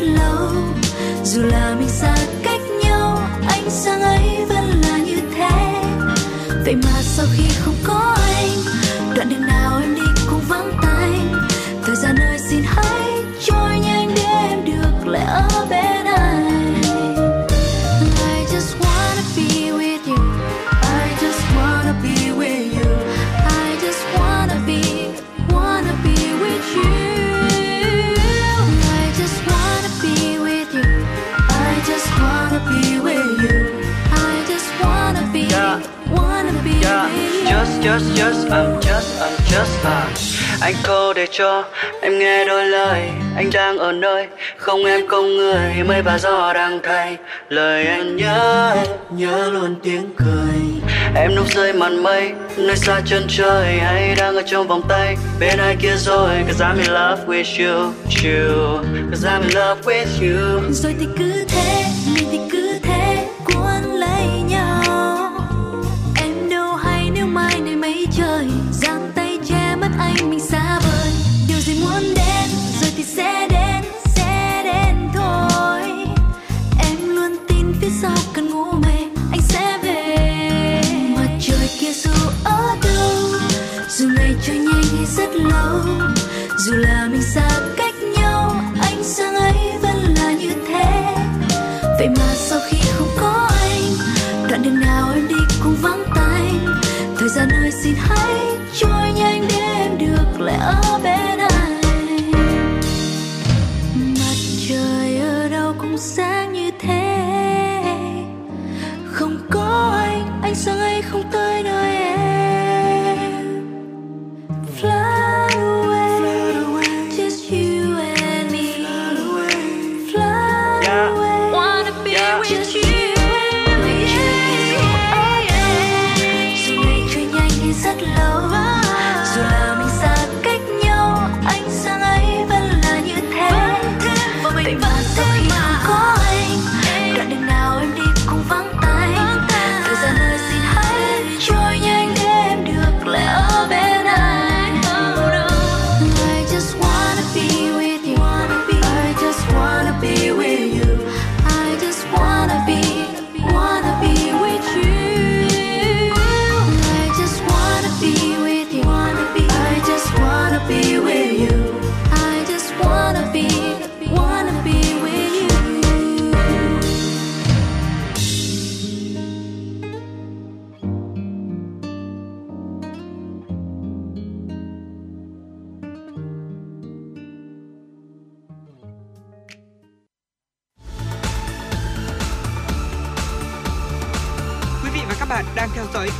lâu. Dù là mình xa cách nhau, ánh sáng ấy vẫn là như thế. Vậy mà sau khi không có anh, đoạn đường nào em đi cũng vắng tay thời gian ơi xin hãy trôi nhanh để em được lại ở bên Yeah. Yeah, just, just, just, I'm just, I'm just à. Anh câu để cho em nghe đôi lời. Anh đang ở nơi không em không người. Mây và gió đang thay. Lời anh nhớ em, nhớ luôn tiếng cười. Em núp dưới màn mây Nơi xa chân trời. Hay đang ở trong vòng tay Bên ai kia rồi? Cause I'm in love with you, you. Cause I'm in love with you. Rồi thì cứ thế mình thì trôi nhanh hay rất lâu, dù là mình xa cách nhau anh sáng ấy vẫn là như thế. Vậy mà sau khi không có anh, đoạn đường nào em đi cũng vắng tay thời gian ơi, xin hãy trôi nhanh để em được lại ở bên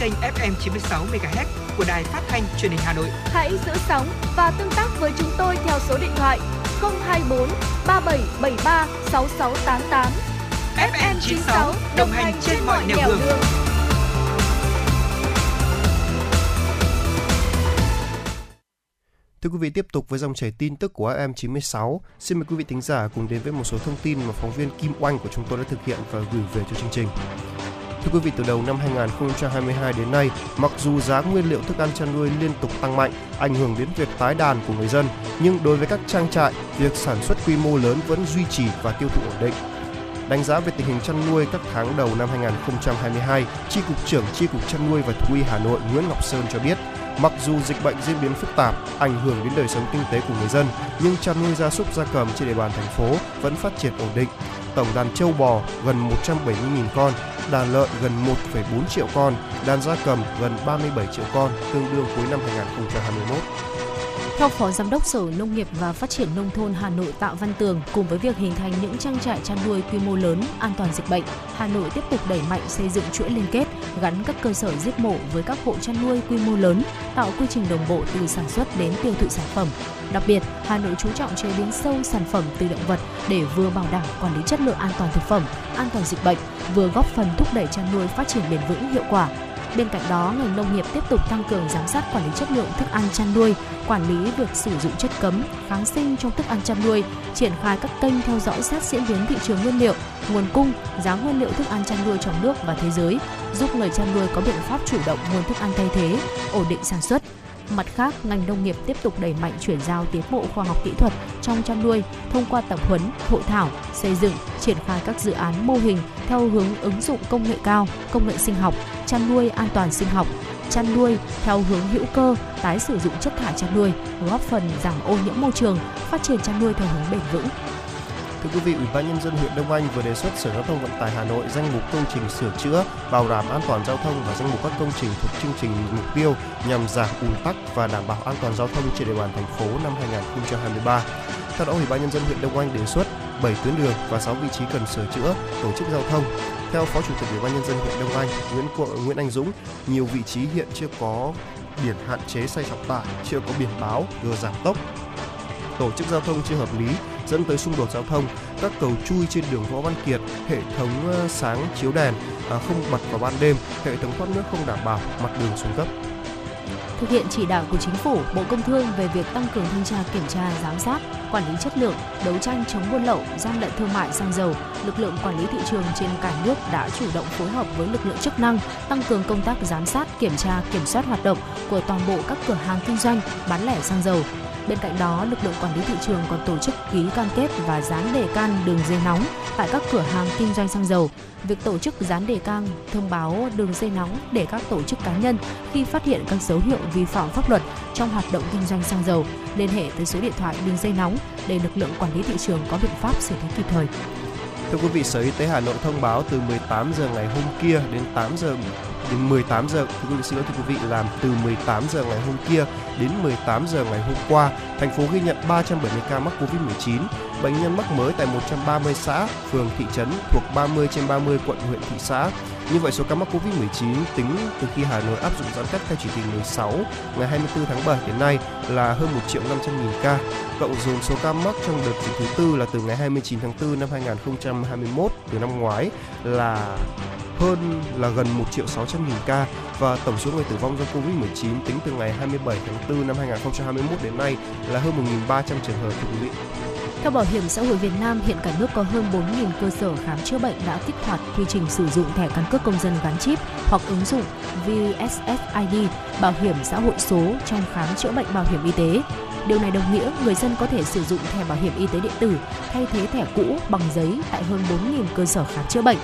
kênh FM 96 MHz của đài phát thanh truyền hình Hà Nội. Hãy giữ sóng và tương tác với chúng tôi theo số điện thoại 024 3773 6688. FM 96 đồng hành trên mọi nẻo đường. Thưa quý vị, tiếp tục với dòng chảy tin tức của FM96. Xin mời quý vị thính giả cùng đến với một số thông tin mà phóng viên Kim Oanh của chúng tôi đã thực hiện và gửi về cho chương trình. Thưa quý vị, từ đầu năm 2022 đến nay, mặc dù giá nguyên liệu thức ăn chăn nuôi liên tục tăng mạnh, ảnh hưởng đến việc tái đàn của người dân, nhưng đối với các trang trại, việc sản xuất quy mô lớn vẫn duy trì và tiêu thụ ổn định. Đánh giá về tình hình chăn nuôi các tháng đầu năm 2022, Tri cục trưởng Tri cục chăn nuôi và thú y Hà Nội Nguyễn Ngọc Sơn cho biết, mặc dù dịch bệnh diễn biến phức tạp, ảnh hưởng đến đời sống kinh tế của người dân, nhưng chăn nuôi gia súc gia cầm trên địa bàn thành phố vẫn phát triển ổn định. Tổng đàn trâu bò gần 170.000 con, đàn lợn gần 1,4 triệu con, đàn gia cầm gần 37 triệu con, tương đương cuối năm 2021. Theo Phó Giám đốc Sở Nông nghiệp và Phát triển Nông thôn Hà Nội Tạ Văn Tường, cùng với việc hình thành những trang trại chăn nuôi quy mô lớn, an toàn dịch bệnh, Hà Nội tiếp tục đẩy mạnh xây dựng chuỗi liên kết, gắn các cơ sở giết mổ với các hộ chăn nuôi quy mô lớn, tạo quy trình đồng bộ từ sản xuất đến tiêu thụ sản phẩm. Đặc biệt, Hà Nội chú trọng chế biến sâu sản phẩm từ động vật để vừa bảo đảm quản lý chất lượng an toàn thực phẩm, an toàn dịch bệnh, vừa góp phần thúc đẩy chăn nuôi phát triển bền vững hiệu quả. Bên cạnh đó, ngành nông nghiệp tiếp tục tăng cường giám sát quản lý chất lượng thức ăn chăn nuôi, quản lý việc sử dụng chất cấm, kháng sinh trong thức ăn chăn nuôi, triển khai các kênh theo dõi sát diễn biến thị trường nguyên liệu, nguồn cung, giá nguyên liệu thức ăn chăn nuôi trong nước và thế giới, giúp người chăn nuôi có biện pháp chủ động nguồn thức ăn thay thế, ổn định sản xuất. Mặt khác, ngành nông nghiệp tiếp tục đẩy mạnh chuyển giao tiến bộ khoa học kỹ thuật trong chăn nuôi thông qua tập huấn, hội thảo, xây dựng, triển khai các dự án mô hình theo hướng ứng dụng công nghệ cao, công nghệ sinh học, chăn nuôi an toàn sinh học, chăn nuôi theo hướng hữu cơ, tái sử dụng chất thải chăn nuôi, góp phần giảm ô nhiễm môi trường, phát triển chăn nuôi theo hướng bền vững. Thưa quý vị, Ủy ban nhân dân huyện Đông Anh vừa đề xuất Sở Giao thông Vận tải Hà Nội danh mục công trình sửa chữa, bảo đảm an toàn giao thông và danh mục các công trình thuộc chương trình mục tiêu nhằm giảm ùn tắc và đảm bảo an toàn giao thông trên địa bàn thành phố năm 2023. Theo đó, Ủy ban nhân dân huyện Đông Anh đề xuất 7 tuyến đường và 6 vị trí cần sửa chữa, tổ chức giao thông. Theo Phó Chủ tịch Ủy ban nhân dân huyện Đông Anh Nguyễn Cộ- Nguyễn Anh Dũng, nhiều vị trí hiện chưa có biển hạn chế xe trọng tải, chưa có biển báo giờ giảm tốc, tổ chức giao thông chưa hợp lý dẫn tới xung đột giao thông, các cầu chui trên đường Võ Văn Kiệt, hệ thống ờ, sáng chiếu đèn à, không bật vào ban đêm, hệ thống thoát nước không đảm bảo, mặt đường xuống cấp thực hiện chỉ đạo của chính phủ, Bộ Công Thương về việc tăng cường thanh tra kiểm tra, giám sát, quản lý chất lượng, đấu tranh chống buôn lậu, gian lận thương mại xăng dầu, lực lượng quản lý thị trường trên cả nước đã chủ động phối hợp với lực lượng chức năng tăng cường công tác giám sát, kiểm tra, kiểm soát hoạt động của toàn bộ các cửa hàng kinh doanh bán lẻ xăng dầu. Bên cạnh đó, lực lượng quản lý thị trường còn tổ chức ký cam kết và dán đề can đường dây nóng tại các cửa hàng kinh doanh xăng dầu. Việc tổ chức dán đề cang, thông báo đường dây nóng để các tổ chức cá nhân khi phát hiện các dấu hiệu vi phạm pháp luật trong hoạt động kinh doanh xăng dầu liên hệ tới số điện thoại đường dây nóng để lực lượng quản lý thị trường có biện pháp xử lý kịp thời. Thưa quý vị, Sở Y tế Hà Nội thông báo từ 18 giờ ngày hôm kia đến 8 giờ đến 18 giờ thưa quý vị xin lỗi thưa quý vị làm từ 18 giờ ngày hôm kia đến 18 giờ ngày hôm qua, thành phố ghi nhận 370 ca mắc Covid-19, bệnh nhân mắc mới tại 130 xã, phường, thị trấn thuộc 30 trên 30 quận, huyện, thị xã. Như vậy số ca mắc Covid-19 tính từ khi Hà Nội áp dụng giãn cách theo chỉ thị 16 ngày 24 tháng 7 đến nay là hơn 1 triệu 500 nghìn ca. Cộng dồn số ca mắc trong đợt dịch thứ tư là từ ngày 29 tháng 4 năm 2021 từ năm ngoái là hơn là gần 1 triệu 600 nghìn ca và tổng số người tử vong do Covid-19 tính từ ngày 27 tháng 4 năm 2021 đến nay là hơn 1.300 trường hợp thưa quý vị. Theo Bảo hiểm xã hội Việt Nam, hiện cả nước có hơn 4.000 cơ sở khám chữa bệnh đã kích hoạt quy trình sử dụng thẻ căn cước công dân gắn chip hoặc ứng dụng VSSID bảo hiểm xã hội số trong khám chữa bệnh bảo hiểm y tế. Điều này đồng nghĩa người dân có thể sử dụng thẻ bảo hiểm y tế điện tử thay thế thẻ cũ bằng giấy tại hơn 4.000 cơ sở khám chữa bệnh.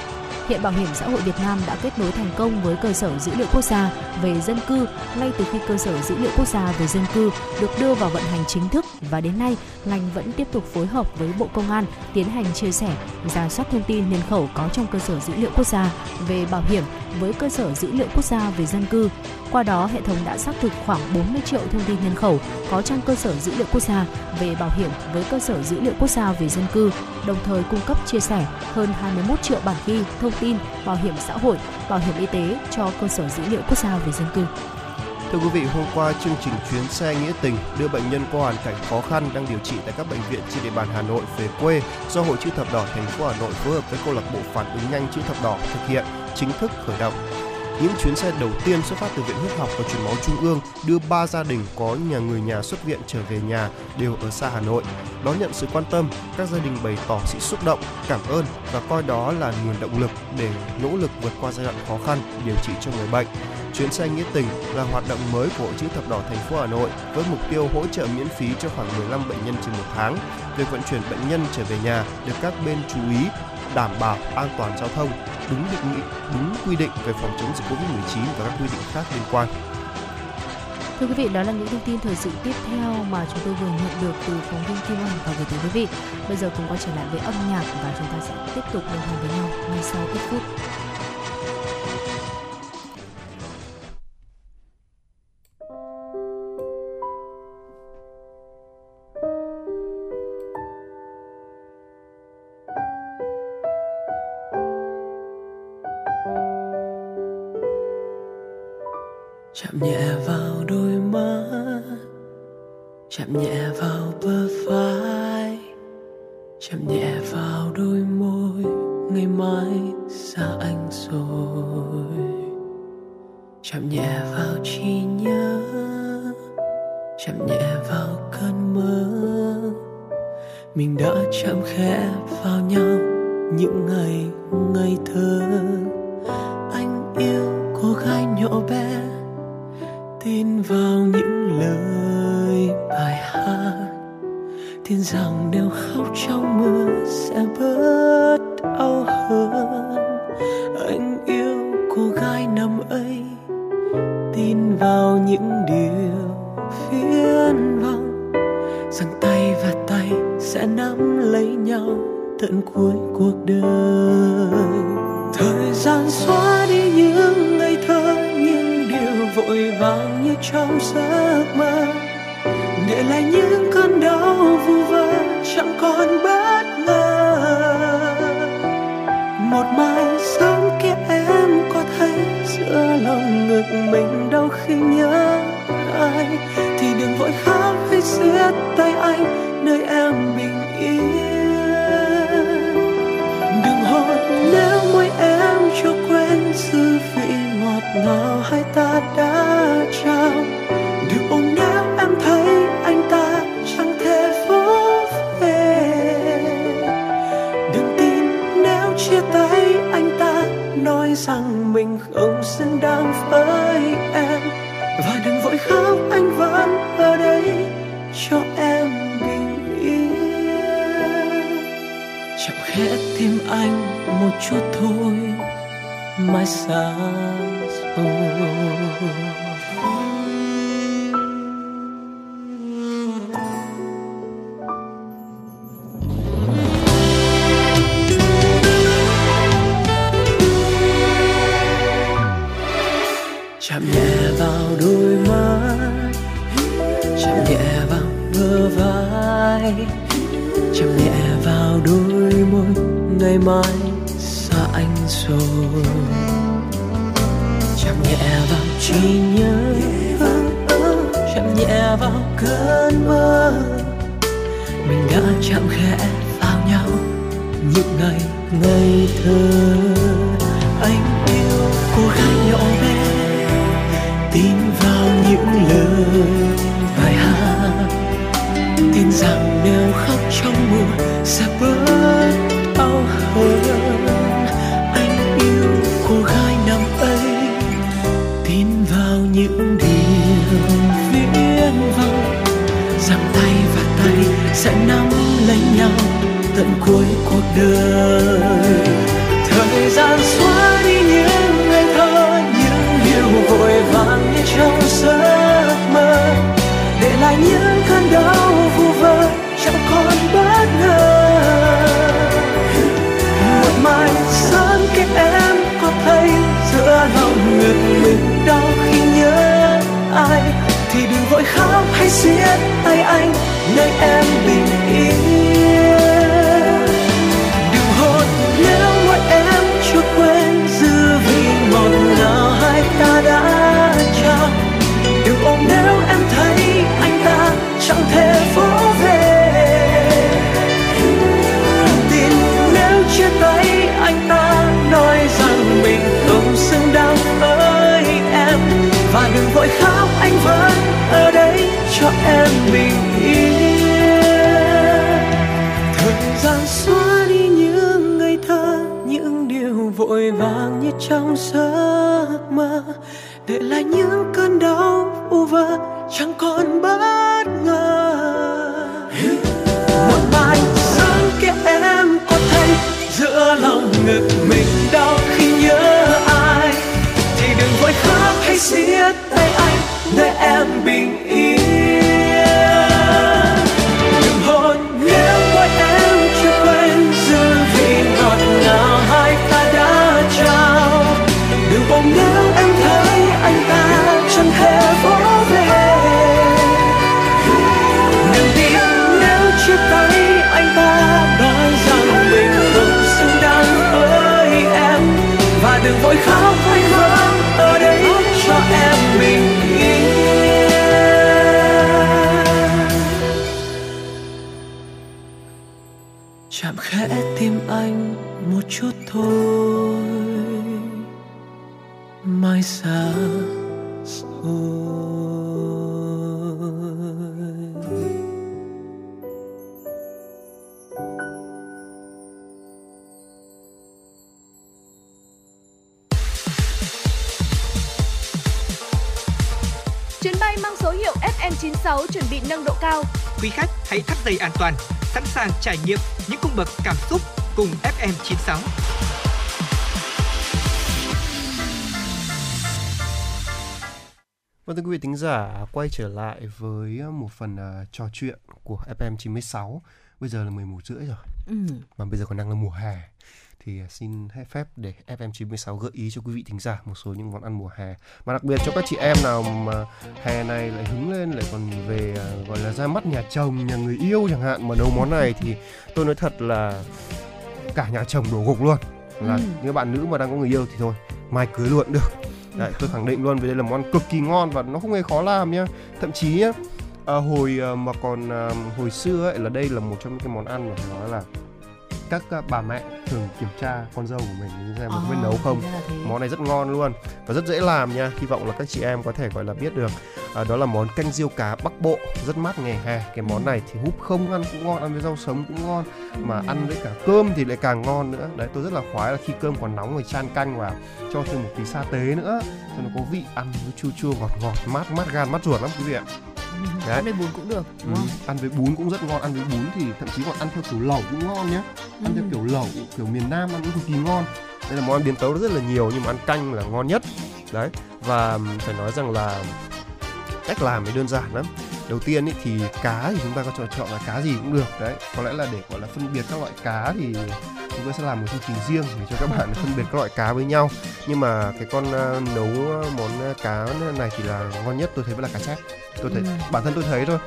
Hiện Bảo hiểm xã hội Việt Nam đã kết nối thành công với cơ sở dữ liệu quốc gia về dân cư ngay từ khi cơ sở dữ liệu quốc gia về dân cư được đưa vào vận hành chính thức và đến nay ngành vẫn tiếp tục phối hợp với Bộ Công an tiến hành chia sẻ, giả soát thông tin nhân khẩu có trong cơ sở dữ liệu quốc gia về bảo hiểm với cơ sở dữ liệu quốc gia về dân cư. Qua đó, hệ thống đã xác thực khoảng 40 triệu thông tin nhân khẩu có trong cơ sở dữ liệu quốc gia về bảo hiểm với cơ sở dữ liệu quốc gia về dân cư, đồng thời cung cấp chia sẻ hơn 21 triệu bản ghi thông tin bảo hiểm xã hội, bảo hiểm y tế cho cơ sở dữ liệu quốc gia về dân cư. Thưa quý vị, hôm qua chương trình chuyến xe nghĩa tình đưa bệnh nhân có hoàn cảnh khó khăn đang điều trị tại các bệnh viện trên địa bàn Hà Nội về quê do Hội chữ thập đỏ thành phố Hà Nội phối hợp với câu lạc bộ phản ứng nhanh chữ thập đỏ thực hiện chính thức khởi động. Những chuyến xe đầu tiên xuất phát từ Viện Huyết học và Truyền máu Trung ương đưa ba gia đình có nhà người nhà xuất viện trở về nhà đều ở xa Hà Nội. Đón nhận sự quan tâm, các gia đình bày tỏ sự xúc động, cảm ơn và coi đó là nguồn động lực để nỗ lực vượt qua giai đoạn khó khăn điều trị cho người bệnh. Chuyến xe nghĩa tình là hoạt động mới của Hội chữ thập đỏ thành phố Hà Nội với mục tiêu hỗ trợ miễn phí cho khoảng 15 bệnh nhân trên một tháng. Việc vận chuyển bệnh nhân trở về nhà được các bên chú ý đảm bảo an toàn giao thông, đúng định nghị, đúng quy định về phòng chống dịch Covid-19 và các quy định khác liên quan. Thưa quý vị, đó là những thông tin thời sự tiếp theo mà chúng tôi vừa nhận được từ phóng viên Kim Anh và gửi tới quý vị. Bây giờ cùng quay trở lại với âm nhạc và chúng ta sẽ tiếp tục đồng hành với nhau ngay sau ít phút. Chạm nhẹ vào đôi mắt. Chạm nhẹ vào bờ vai. Chạm nhẹ vào đôi môi. Ngày mai xa anh rồi. Chạm nhẹ vào trí nhớ. Chạm nhẹ vào cơn mơ. Mình đã chạm khẽ vào nhau những ngày ngây thơ. Anh yêu cô gái nhỏ bé tin vào những lời bài hát. Tin rằng nếu khóc trong mưa sẽ bớt đau hơn. Anh yêu cô gái năm ấy, tin vào những điều phiền vọng rằng tay và tay sẽ nắm lấy nhau tận cuối cuộc đời. Thời gian xóa đi những ngày thơ vội vàng như trong giấc mơ. Để lại những cơn đau vu vơ, chẳng còn bất ngờ. Một mai sớm kia em có thấy giữa lòng ngực mình đau khi nhớ ai? Thì đừng vội khóc hay siết tay anh, nơi em bình yên. Đừng hôn nếu môi em cho ngọt ngào hai ta đã trao. Điều ôm nếu em thấy anh ta chẳng thể vỗ về đừng tin nếu chia tay anh ta nói rằng mình không xứng đáng với em. Và đừng vội khóc, anh vẫn ở đây cho em bình yên. Chạm khẽ tim anh một chút thôi, mai sáng chạm nhẹ vào đôi mắt, chạm nhẹ vào bờ vai, chạm nhẹ vào đôi môi, ngày mai xa anh rồi chạm nhẹ vào trí nhớ. Chạm nhẹ vào cơn mơ. Mình đã chạm khẽ vào nhau. Những ngày ngây thơ. Anh yêu cô gái nhỏ bé. Tin vào những lời bài hát. Tin rằng nếu khóc trong mưa sẽ bớt sẽ nắm lấy nhau tận cuối cuộc đời. Thời gian xóa đi những ngày thơ, những điều vội vàng như trong giấc mơ. Để lại những cơn đau vu vơ chẳng còn bất ngờ. Một mai sớm kết em có thấy giữa lòng ngực mình đau khi nhớ ai. Thì đừng vội khóc hay xiết tay anh nơi em bình yên. Đừng hôn, nếu mỗi em chưa quên dư vị ngọt ngào hai ta đã trao. Đừng ôm nếu em thấy anh ta chẳng thể vỗ về. Tin nếu chia tay, anh ta nói rằng mình không xứng đáng với em. Và đừng vội khóc, anh vẫn ở đây cho em bình vội vàng như trong giấc mơ, để lại những cơn đau u vơ, chẳng còn bao toàn, sẵn sàng trải nghiệm những cung bậc cảm xúc cùng FM96. Vâng thưa quý vị thính giả, quay trở lại với một phần uh, trò chuyện của FM 96. Bây giờ là 11 rưỡi rồi, Ừ. mà bây giờ còn đang là mùa hè. Thì uh, xin hết phép để FM 96 gợi ý cho quý vị thính giả một số những món ăn mùa hè. Mà đặc biệt cho các chị em nào mà hè này lại hứng lên lại còn về uh, gọi là ra mắt nhà chồng, nhà người yêu chẳng hạn mà nấu món này thì tôi nói thật là cả nhà chồng đổ gục luôn. Là Ừ. những bạn nữ mà đang có người yêu thì thôi, mai cưới luôn được. Đấy, tôi khẳng định luôn vì đây là món cực kỳ ngon và nó không hề khó làm nhá. Thậm chí nhá, à, hồi à, mà còn à, hồi xưa ấy là đây là một trong những cái món ăn mà phải nói là các bà mẹ thường kiểm tra con dâu của mình xem có biết nấu không. thì. Món này rất ngon luôn và rất dễ làm nha. Hy vọng là các chị em có thể gọi là biết được. À, đó là món canh riêu cá Bắc Bộ rất mát ngày hè. Cái món này thì húp không ăn cũng ngon, ăn với rau sống cũng ngon mà ăn với cả cơm thì lại càng ngon nữa. Đấy tôi rất là khoái là khi cơm còn nóng rồi chan canh vào cho thêm một tí sa tế nữa cho nó có vị ăn với chua chua ngọt ngọt mát mát gan mát ruột lắm quý vị ạ. Đấy. Ăn với bún cũng được đúng Ừ, không? ăn với bún cũng rất ngon ăn với bún thì thậm chí còn ăn theo kiểu lẩu cũng ngon nhé. Ăn theo Ừ. kiểu lẩu kiểu miền Nam ăn cũng cực kỳ ngon. Đây là món ăn biến tấu rất là nhiều nhưng mà ăn canh là ngon nhất. Đấy và phải nói rằng là cách làm thì đơn giản lắm. Đầu tiên ý, thì cá thì chúng ta có chọn chọn là cá gì cũng được đấy. Có lẽ là để gọi là phân biệt các loại cá thì chúng tôi sẽ làm một chương trình riêng để cho các bạn [laughs] phân biệt các loại cá với nhau. Nhưng mà cái con nấu món cá này thì là ngon nhất tôi thấy vẫn là cá chép tôi thấy Ừ. bản thân tôi thấy thôi.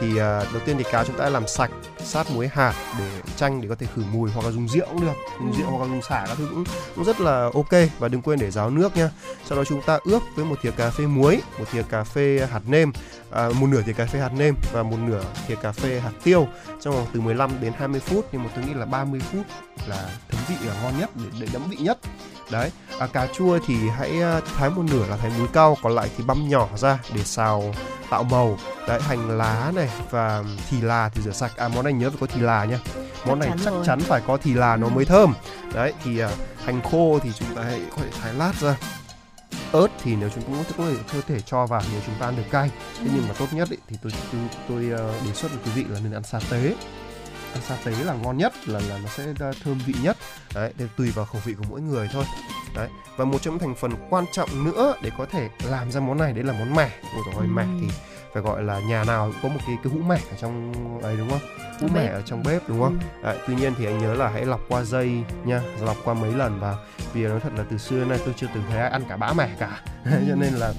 Thì à, đầu tiên thì cá chúng ta làm sạch sát muối hạt để chanh để có thể khử mùi hoặc là dùng rượu cũng được. Dùng Ừ. rượu hoặc là dùng xả các thứ cũng, cũng rất là ok. Và đừng quên để ráo nước nha. Sau đó chúng ta ướp với một thìa cà phê muối một thìa cà phê hạt nêm à, một nửa thìa cà phê hạt nêm và một nửa thìa cà phê hạt tiêu. Trong vòng từ 15 đến 20 phút nhưng mà tôi nghĩ là 30 phút là thấm vị là ngon nhất để, để đậm vị nhất đấy à, cà chua thì hãy à, thái một nửa là thái muối cao còn lại thì băm nhỏ ra để xào tạo màu. Đấy hành lá này và thì là thì rửa sạch. À món này nhớ phải có thì là nha. Món này chắn chắc rồi. chắn phải có thì là nó Ừ. mới thơm. Đấy thì à, hành khô thì chúng ta hãy có thể thái lát ra. Ớt thì nếu chúng cũng có thể, có thể cho vào nếu chúng ta ăn được cay. Thế nhưng mà tốt nhất ý, thì tôi tôi, tôi ờ, đề xuất với quý vị là nên ăn sa tế sa tế là ngon nhất, là là nó sẽ ờ, thơm vị nhất đấy để tùy vào khẩu vị của mỗi người thôi đấy, và một trong những thành phần quan trọng nữa để có thể làm ra món này, đấy là món mẻ ôi rồi Ừ. mẻ thì phải gọi là nhà nào cũng có một cái cái hũ mẻ ở trong ấy đúng không Trong mẻ ở trong bếp đúng không? Đấy, tuy nhiên thì anh nhớ là hãy lọc qua dây nha, lọc qua mấy lần vào. Vì nói thật là từ xưa nay tôi chưa từng thấy ai ăn cả bã mẻ cả. [laughs] Cho nên là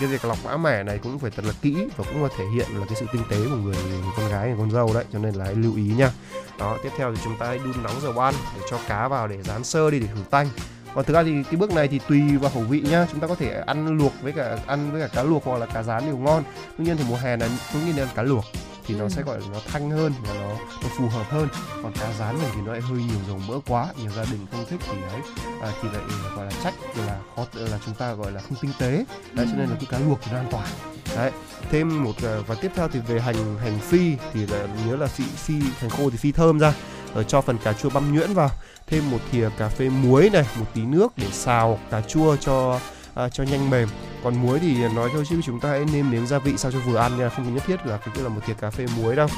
cái việc lọc bã mẻ này cũng phải thật là kỹ và cũng là thể hiện là cái sự tinh tế của người, người con gái người con dâu đấy. Cho nên là hãy lưu ý nha. Đó, tiếp theo thì chúng ta hãy đun nóng dầu ăn để cho cá vào để rán sơ đi để khử tanh. Còn thực ra thì cái bước này thì tùy vào khẩu vị nhá. Chúng ta có thể ăn luộc với cả ăn với cả cá luộc hoặc là cá rán đều ngon. Tuy nhiên thì mùa hè này tôi nghĩ nên ăn cá luộc thì nó Ừ. sẽ gọi là nó thanh hơn và nó, nó phù hợp hơn còn cá rán này thì nó lại hơi nhiều dầu mỡ quá nhiều gia đình không thích thì đấy à, thì lại gọi là trách là khó là chúng ta gọi là không tinh tế đấy cho nên là cái cá luộc thì nó an toàn đấy thêm một à, và tiếp theo thì về hành hành phi thì là nhớ là phi phi hành khô thì phi thơm ra rồi cho phần cà chua băm nhuyễn vào thêm một thìa cà phê muối này một tí nước để xào cà chua cho à, cho nhanh mềm. Còn muối thì nói thôi chứ chúng ta hãy nêm nếm gia vị sao cho vừa ăn nha không nhất thiết là phải cứ là một thìa cà phê muối đâu.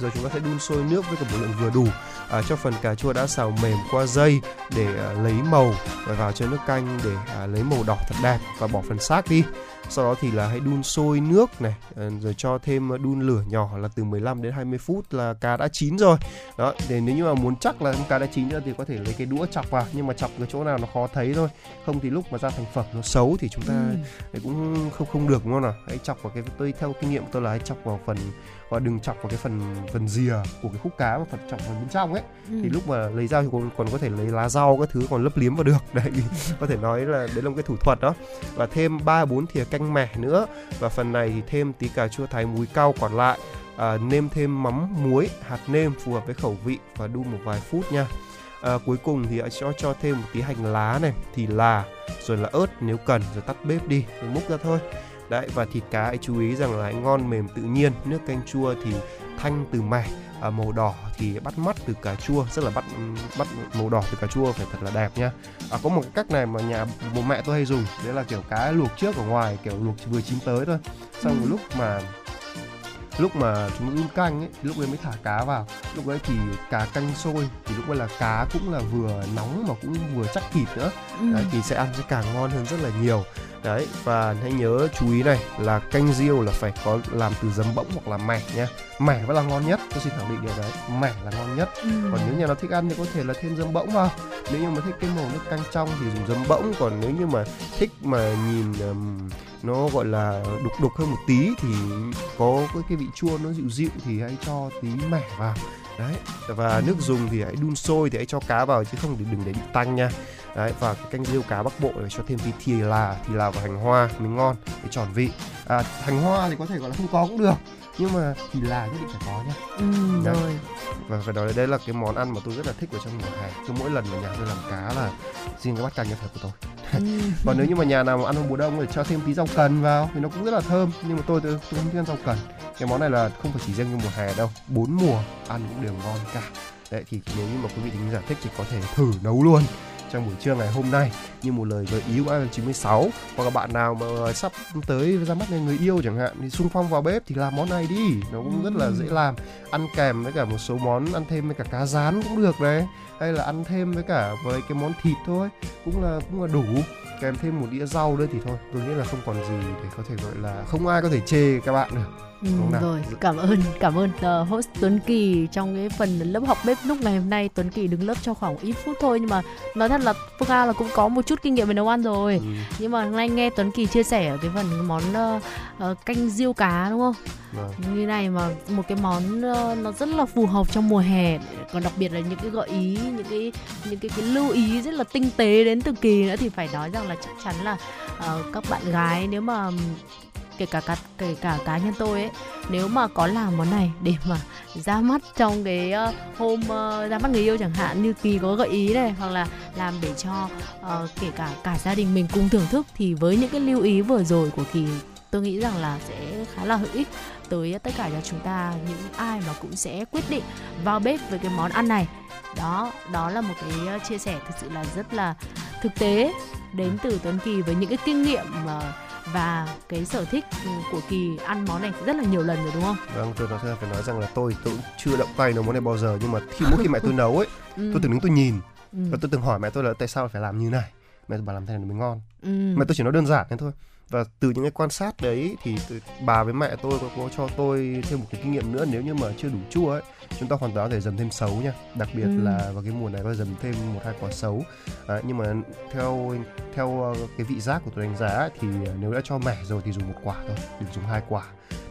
Rồi chúng ta sẽ đun sôi nước với cả một lượng vừa đủ à, cho phần cà chua đã xào mềm qua dây để à, lấy màu và vào cho nước canh để à, lấy màu đỏ thật đẹp và bỏ phần xác đi sau đó thì là hãy đun sôi nước này à, rồi cho thêm à, đun lửa nhỏ là từ 15 đến 20 phút là cá đã chín rồi. Đó để nếu như mà muốn chắc là cá đã chín nữa thì có thể lấy cái đũa chọc vào nhưng mà chọc cái chỗ nào nó khó thấy thôi. Không thì lúc mà ra thành phẩm nó xấu thì chúng ta Ừ. cũng không không được đúng không nào? Hãy chọc vào cái tôi theo kinh nghiệm tôi là hãy chọc vào phần và đừng chọc vào cái phần phần rìa của cái khúc cá mà phần chọc vào bên trong ấy. Ừ. thì lúc mà lấy ra thì còn, còn có thể lấy lá rau các thứ còn lấp liếm vào được. [laughs] Đấy [laughs] có thể nói là đấy là một cái thủ thuật đó. Và thêm 3 4 thìa canh mẻ nữa. Và phần này thì thêm tí cà chua thái muối cao còn lại. À, nêm thêm mắm muối hạt nêm phù hợp với khẩu vị và đun một vài phút nha. À, cuối cùng thì cho cho thêm một tí hành lá này thì là rồi là ớt nếu cần rồi tắt bếp đi rồi múc ra thôi đấy và thịt cá hãy chú ý rằng là ngon mềm tự nhiên. Nước canh chua thì thanh từ mẻ à, màu đỏ thì bắt mắt từ cà chua rất là bắt bắt màu đỏ từ cà chua phải thật là đẹp nha à, có một cái cách này mà nhà bố mẹ tôi hay dùng đấy là kiểu cá luộc trước ở ngoài kiểu luộc vừa chín tới thôi. Xong Ừ. lúc mà lúc mà chúng đun canh ấy thì lúc đấy mới thả cá vào. Lúc đấy thì cá canh sôi thì lúc đấy là cá cũng là vừa nóng mà cũng vừa chắc thịt nữa. Ừ. đấy thì sẽ ăn sẽ càng ngon hơn rất là nhiều đấy và hãy nhớ chú ý này là canh riêu là phải có làm từ giấm bỗng hoặc là mẻ nha. Mẻ vẫn là ngon nhất tôi xin khẳng định điều đấy. Mẻ là ngon nhất. Ừ. còn nếu nhà nào thích ăn thì có thể là thêm giấm bỗng vào. Nếu như mà thích cái màu nước canh trong thì dùng giấm bỗng. Còn nếu như mà thích mà nhìn ừm, nó gọi là đục đục hơn một tí thì có cái, cái vị chua nó dịu dịu thì hãy cho tí mẻ vào đấy và nước dùng thì hãy đun sôi thì hãy cho cá vào chứ không thì đừng để bị tanh nha. Đấy và cái canh riêu cá bắc bộ để cho thêm tí thì là thì là và hành hoa mới ngon để tròn vị. À, hành hoa thì có thể gọi là không có cũng được nhưng mà thì là nhất định phải có nhá. Ừ, rồi. Và phải nói đây là cái món ăn mà tôi rất là thích ở trong mùa hè cứ mỗi lần mà nhà tôi làm cá là riêng cái bát canh như phải của tôi. Ừ. [laughs] còn nếu như mà nhà nào mà ăn vào mùa đông thì cho thêm tí rau cần vào. Thì nó cũng rất là thơm. Nhưng mà tôi tôi, tôi không thích ăn rau cần. Cái món này là không phải chỉ riêng trong mùa hè đâu. Bốn mùa ăn cũng đều ngon cả. Đấy thì nếu như mà quý vị thính giả thích thì có thể thử nấu luôn trong buổi trưa ngày hôm nay như một lời gợi ý của Ivan 96 hoặc là bạn nào mà sắp tới ra mắt người yêu chẳng hạn thì xung phong vào bếp thì làm món này đi. Nó cũng rất là dễ làm. Ăn kèm với cả một số món ăn thêm với cả cá rán cũng được đấy hay là ăn thêm với cả với cái món thịt thôi cũng là cũng là đủ. Kèm thêm một đĩa rau nữa thì thôi tôi nghĩ là không còn gì để có thể gọi là không ai có thể chê các bạn được Ừ, rồi cảm ơn cảm ơn uh, host Tuấn Kỳ trong cái phần lớp học bếp lúc ngày hôm nay. Tuấn Kỳ đứng lớp cho khoảng ít phút thôi nhưng mà nói thật là Phương Nga là cũng có một chút kinh nghiệm về nấu ăn rồi. Ừ, nhưng mà hôm nay nghe Tuấn Kỳ chia sẻ ở cái phần món uh, uh, canh riêu cá đúng không? Vâng. như này mà một cái món uh, nó rất là phù hợp trong mùa hè. Còn đặc biệt là những cái gợi ý những cái những cái, cái lưu ý rất là tinh tế đến từ kỳ nữa thì phải nói rằng là chắc chắn là uh, các bạn gái nếu mà kể cả cả kể cả cá nhân tôi ấy nếu mà có làm món này để mà ra mắt trong cái uh, hôm uh, ra mắt người yêu chẳng hạn như kỳ có gợi ý này hoặc là làm để cho uh, kể cả cả gia đình mình cùng thưởng thức thì với những cái lưu ý vừa rồi của kỳ tôi nghĩ rằng là sẽ khá là hữu ích tới tất cả cho chúng ta những ai mà cũng sẽ quyết định vào bếp với cái món ăn này. Đó đó là một cái chia sẻ thực sự là rất là thực tế đến từ Tuấn Kỳ với những cái kinh nghiệm mà và cái sở thích của Kỳ ăn món này rất là nhiều lần rồi đúng không? vâng tôi nói phải nói rằng là tôi tôi cũng chưa động tay nấu món này bao giờ nhưng mà khi mỗi khi mẹ tôi nấu ấy [laughs] Ừ. tôi từng đứng tôi nhìn ừ. và tôi từng hỏi mẹ tôi là tại sao phải làm như này mẹ tôi bảo làm thế này mới ngon ừ. mà tôi chỉ nói đơn giản thế thôi và từ những cái quan sát đấy thì bà với mẹ tôi có, có cho tôi thêm một cái kinh nghiệm nữa. Nếu như mà chưa đủ chua ấy chúng ta hoàn toàn có thể dầm thêm sấu nha. Đặc biệt Ừ. là vào cái mùa này có dầm thêm một hai quả sấu Đấy, nhưng mà theo theo ờ, cái vị giác của tôi đánh giá ấy, thì ờ, nếu đã cho mẻ rồi thì dùng một quả thôi. Đừng dùng hai quả.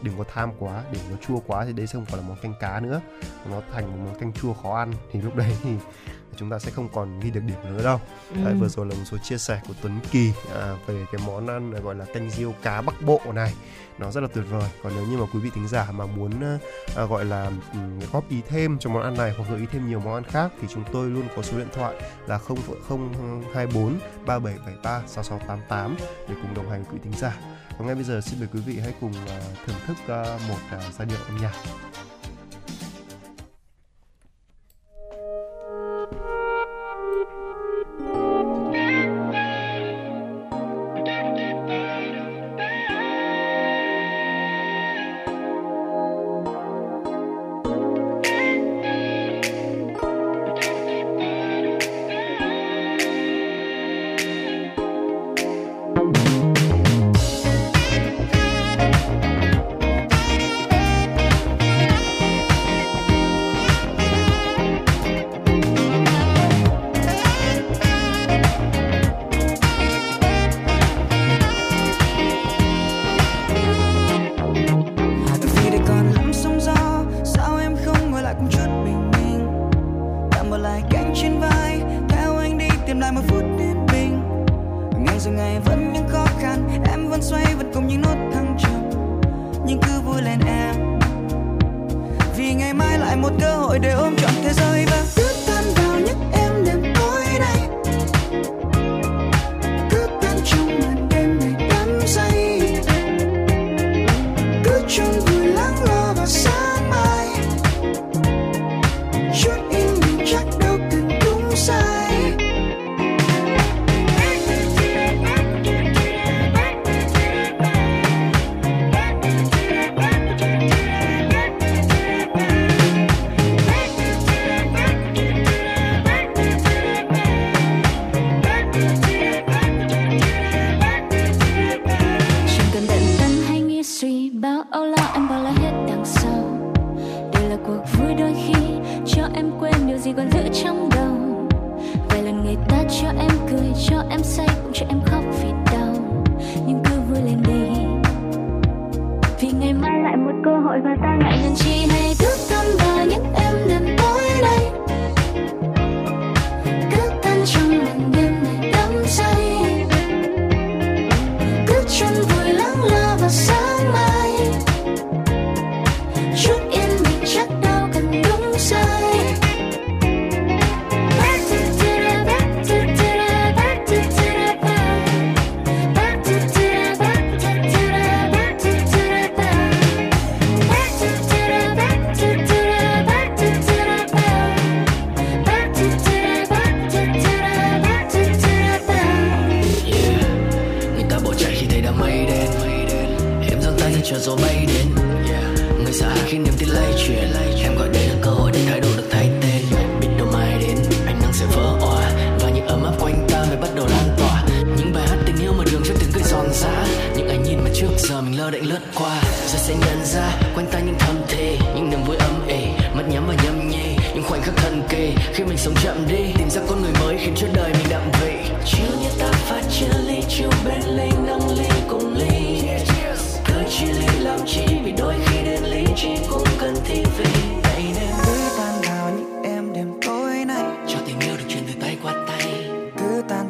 Đừng có tham quá để nó chua quá thì đấy sẽ không còn là món canh cá nữa. Nó thành một món canh chua khó ăn. Thì lúc đấy thì chúng ta sẽ không còn ghi được điểm nữa đâu. Đấy, Ừ. vừa rồi là một số chia sẻ của Tuấn Kỳ à, về cái món ăn gọi là canh riêu cá Bắc Bộ này. Nó rất là tuyệt vời. Còn nếu như mà quý vị thính giả mà muốn à, gọi là ừm, góp ý thêm cho món ăn này hoặc gợi ý thêm nhiều món ăn khác thì chúng tôi luôn có số điện thoại là 024 3773 6688 để cùng đồng hành với quý thính giả. Và ngay bây giờ xin mời quý vị hãy cùng à, thưởng thức à, một à, giai điệu âm nhạc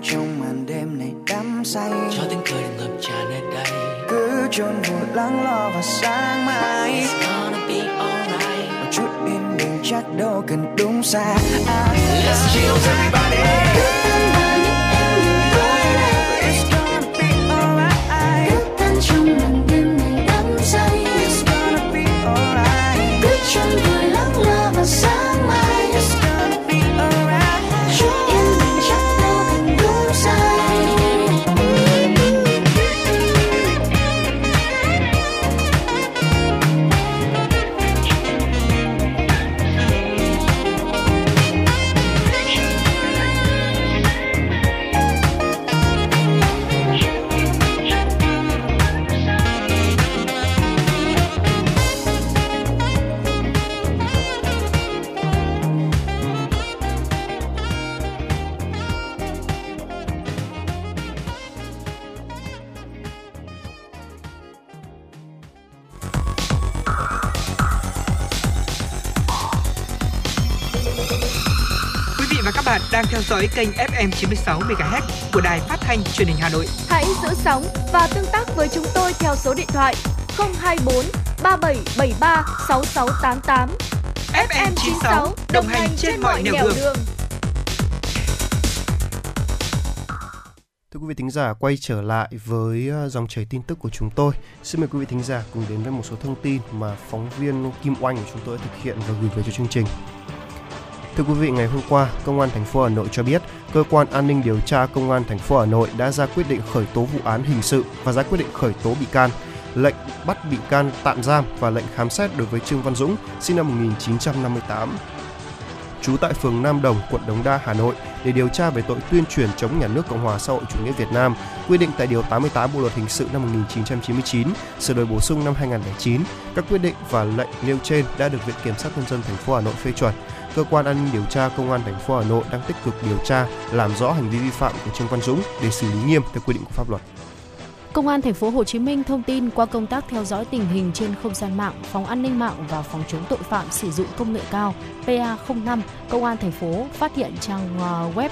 trong màn đêm này đắm say. Cho tiếng cười được ngập tràn nơi đây. Cứ chôn vùi lắng lo vào sáng mai. It's gonna be alright. Một chút yên bình chắc đâu cần đúng sai Let's chill everybody dõi kênh FM 96 MHz của đài phát thanh truyền hình Hà Nội. Hãy giữ sóng và tương tác với chúng tôi theo số điện thoại 024 3773 6688. FM 96 đồng hành trên mọi nẻo đường. Thưa quý vị thính giả, quay trở lại với ờ, dòng chảy tin tức của chúng tôi. Xin mời quý vị thính giả cùng đến với một số thông tin mà phóng viên Kim Oanh của chúng tôi đã thực hiện và gửi về cho chương trình. Thưa quý vị, ngày hôm qua, Công an thành phố Hà Nội cho biết, cơ quan an ninh điều tra Công an thành phố Hà Nội đã ra quyết định khởi tố vụ án hình sự và ra quyết định khởi tố bị can, lệnh bắt bị can tạm giam và lệnh khám xét đối với Trương Văn Dũng, sinh năm 1958, trú tại phường Nam Đồng, quận Đống Đa, Hà Nội để điều tra về tội tuyên truyền chống nhà nước Cộng hòa xã hội chủ nghĩa Việt Nam, quy định tại điều 88 Bộ luật hình sự năm 1999, sửa đổi bổ sung năm 2009. Các quyết định và lệnh nêu trên đã được Viện Kiểm sát nhân dân thành phố Hà Nội phê chuẩn. Cơ quan an ninh điều tra Công an thành phố Hà Nội đang tích cực điều tra, làm rõ hành vi vi phạm của Trương Văn Dũng để xử lý nghiêm theo quy định của pháp luật. Công an thành phố Hồ Chí Minh thông tin qua công tác theo dõi tình hình trên không gian mạng, phòng an ninh mạng và phòng chống tội phạm sử dụng công nghệ cao PA05, Công an thành phố phát hiện trang à, web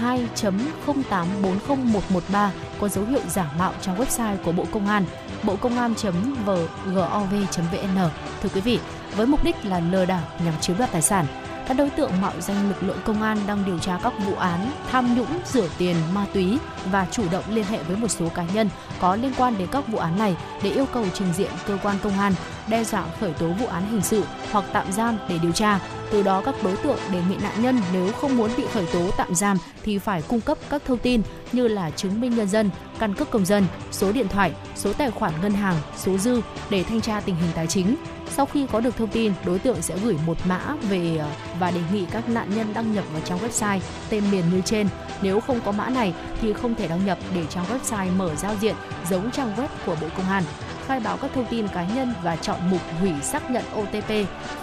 2.0840113 có dấu hiệu giả mạo trang website của Bộ Công an, bộ công an.gov.vn. Thưa quý vị, với mục đích là lừa đảo nhằm chiếm đoạt tài sản, các đối tượng mạo danh lực lượng công an đang điều tra các vụ án tham nhũng, rửa tiền, ma túy và chủ động liên hệ với một số cá nhân có liên quan đến các vụ án này để yêu cầu trình diện cơ quan công an, đe dọa khởi tố vụ án hình sự hoặc tạm giam để điều tra. Từ đó các đối tượng đề nghị nạn nhân nếu không muốn bị khởi tố tạm giam thì phải cung cấp các thông tin như là chứng minh nhân dân, căn cước công dân, số điện thoại, số tài khoản ngân hàng, số dư để thanh tra tình hình tài chính. Sau khi có được thông tin, đối tượng sẽ gửi một mã về ờ, và đề nghị các nạn nhân đăng nhập vào trang website tên miền như trên. Nếu không có mã này thì không thể đăng nhập để trang website mở giao diện giống trang web của Bộ Công an khai báo các thông tin cá nhân và chọn mục hủy xác nhận OTP,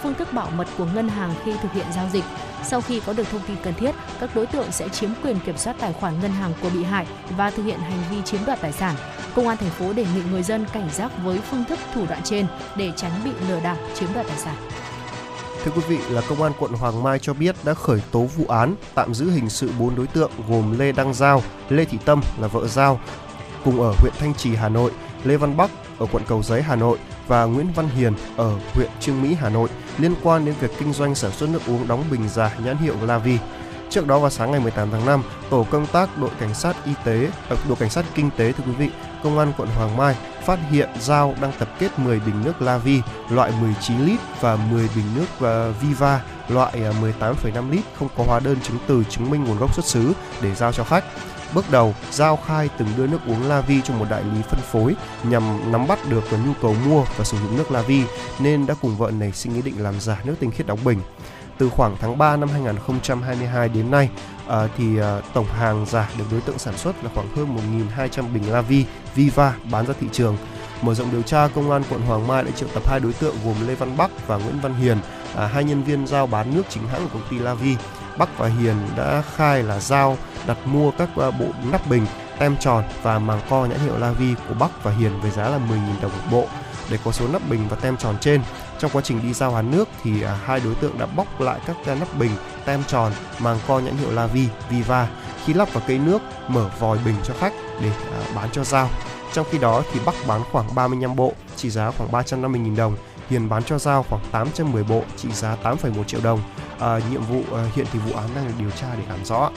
phương thức bảo mật của ngân hàng khi thực hiện giao dịch. Sau khi có được thông tin cần thiết, các đối tượng sẽ chiếm quyền kiểm soát tài khoản ngân hàng của bị hại và thực hiện hành vi chiếm đoạt tài sản. Công an thành phố đề nghị người dân cảnh giác với phương thức thủ đoạn trên để tránh bị lừa đảo chiếm đoạt tài sản. Thưa quý vị, là Công an quận Hoàng Mai cho biết đã khởi tố vụ án tạm giữ hình sự 4 đối tượng gồm Lê Đăng Giao, Lê Thị Tâm là vợ Giao, cùng ở huyện Thanh Trì, Hà Nội, Lê Văn Bắc ở quận Cầu Giấy, Hà Nội và Nguyễn Văn Hiền ở huyện Trương Mỹ, Hà Nội liên quan đến việc kinh doanh sản xuất nước uống đóng bình giả nhãn hiệu Lavi. Trước đó vào sáng ngày 18 tháng 5, tổ công tác đội cảnh sát y tế, ờ, đội cảnh sát kinh tế thưa quý vị, công an quận Hoàng Mai phát hiện Giao đang tập kết 10 bình nước Lavi loại 19 lít và 10 bình nước ờ, Viva loại ờ, 18,5 lít không có hóa đơn chứng từ chứng minh nguồn gốc xuất xứ để giao cho khách. Bước đầu, Giao khai từng đưa nước uống Lavi cho một đại lý phân phối nhằm nắm bắt được nhu cầu mua và sử dụng nước Lavi nên đã cùng vợ nảy sinh ý định làm giả nước tinh khiết đóng bình. Từ khoảng tháng 3 năm 2022 đến nay à, thì à, tổng hàng giả được đối tượng sản xuất là khoảng hơn 1.200 bình Lavi Viva bán ra thị trường. Mở rộng điều tra, công an quận Hoàng Mai đã triệu tập hai đối tượng gồm Lê Văn Bắc và Nguyễn Văn Hiền, à, hai nhân viên giao bán nước chính hãng của công ty Lavi. Bắc và Hiền đã khai là giao đặt mua các ờ, bộ nắp bình, tem tròn và màng co nhãn hiệu Lavi của Bắc và Hiền với giá là 10.000 đồng một bộ. Để có số nắp bình và tem tròn trên, trong quá trình đi giao bán nước thì à, hai đối tượng đã bóc lại các ờ, cái nắp bình, tem tròn, màng co nhãn hiệu Lavi, Viva. Khi lắp vào cây nước, mở vòi bình cho khách để à, bán cho giao. Trong khi đó thì Bắc bán khoảng 35 bộ, trị giá khoảng 350.000 đồng. Hiền bán cho Giao khoảng 810 bộ, trị giá 8,1 triệu đồng. À, nhiệm vụ à, hiện thì vụ án đang được điều tra để làm rõ.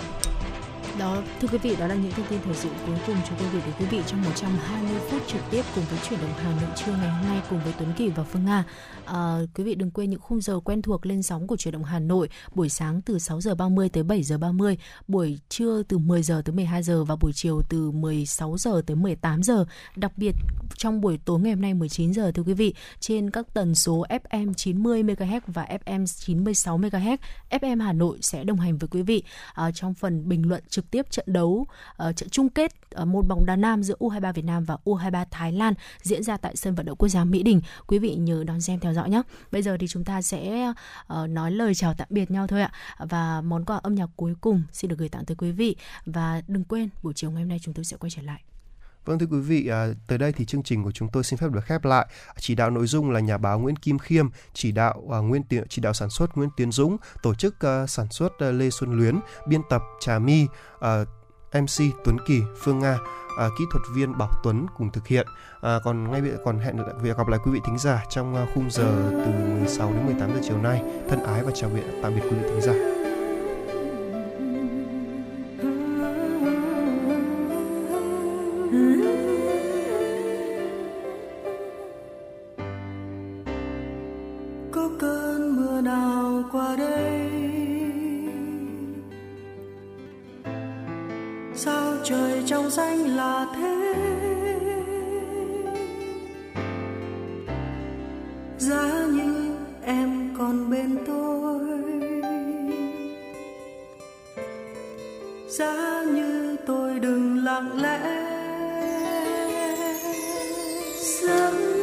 Đó, thưa quý vị, đó là những thông tin thời sự cuối cùng chúng tôi gửi đến quý vị trong 120 phút trực tiếp cùng với chuyển động Hà Nội trưa ngày hôm nay cùng với Tuấn Kỳ và Phương Nga. À, quý vị đừng quên những khung giờ quen thuộc lên sóng của chuyển động Hà Nội buổi sáng từ 6 giờ 30 tới 7 giờ 30, buổi trưa từ 10 giờ tới 12 giờ và buổi chiều từ 16 giờ tới 18 giờ. Đặc biệt trong buổi tối ngày hôm nay 19 giờ thưa quý vị trên các tần số FM 90 MHz và FM 96 MHz, FM Hà Nội sẽ đồng hành với quý vị à, trong phần bình luận trực trực tiếp trận đấu uh, trận chung kết uh, môn bóng đá nam giữa U23 Việt Nam và U23 Thái Lan diễn ra tại sân vận động quốc gia Mỹ Đình. Quý vị nhớ đón xem theo dõi nhé. Bây giờ thì chúng ta sẽ uh, nói lời chào tạm biệt nhau thôi ạ. Và món quà âm nhạc cuối cùng xin được gửi tặng tới quý vị và đừng quên buổi chiều ngày hôm nay chúng tôi sẽ quay trở lại. Vâng thưa quý vị, à, tới đây thì chương trình của chúng tôi xin phép được khép lại. Chỉ đạo nội dung là nhà báo Nguyễn Kim Khiêm, chỉ đạo à, Nguyên chỉ đạo sản xuất Nguyễn Tiến Dũng, tổ chức à, sản xuất à, Lê Xuân Luyến, biên tập Trà Mi, MC Tuấn Kỳ, Phương Nga kỹ thuật viên Bảo Tuấn cùng thực hiện. Còn ngay bây còn hẹn việc gặp lại quý vị thính giả trong khung giờ từ 16 đến 18 giờ chiều nay. Thân ái và chào biệt tạm biệt quý vị thính giả. danh là thế. Giá như em còn bên tôi. Giá như tôi đừng lặng lẽ. Giấc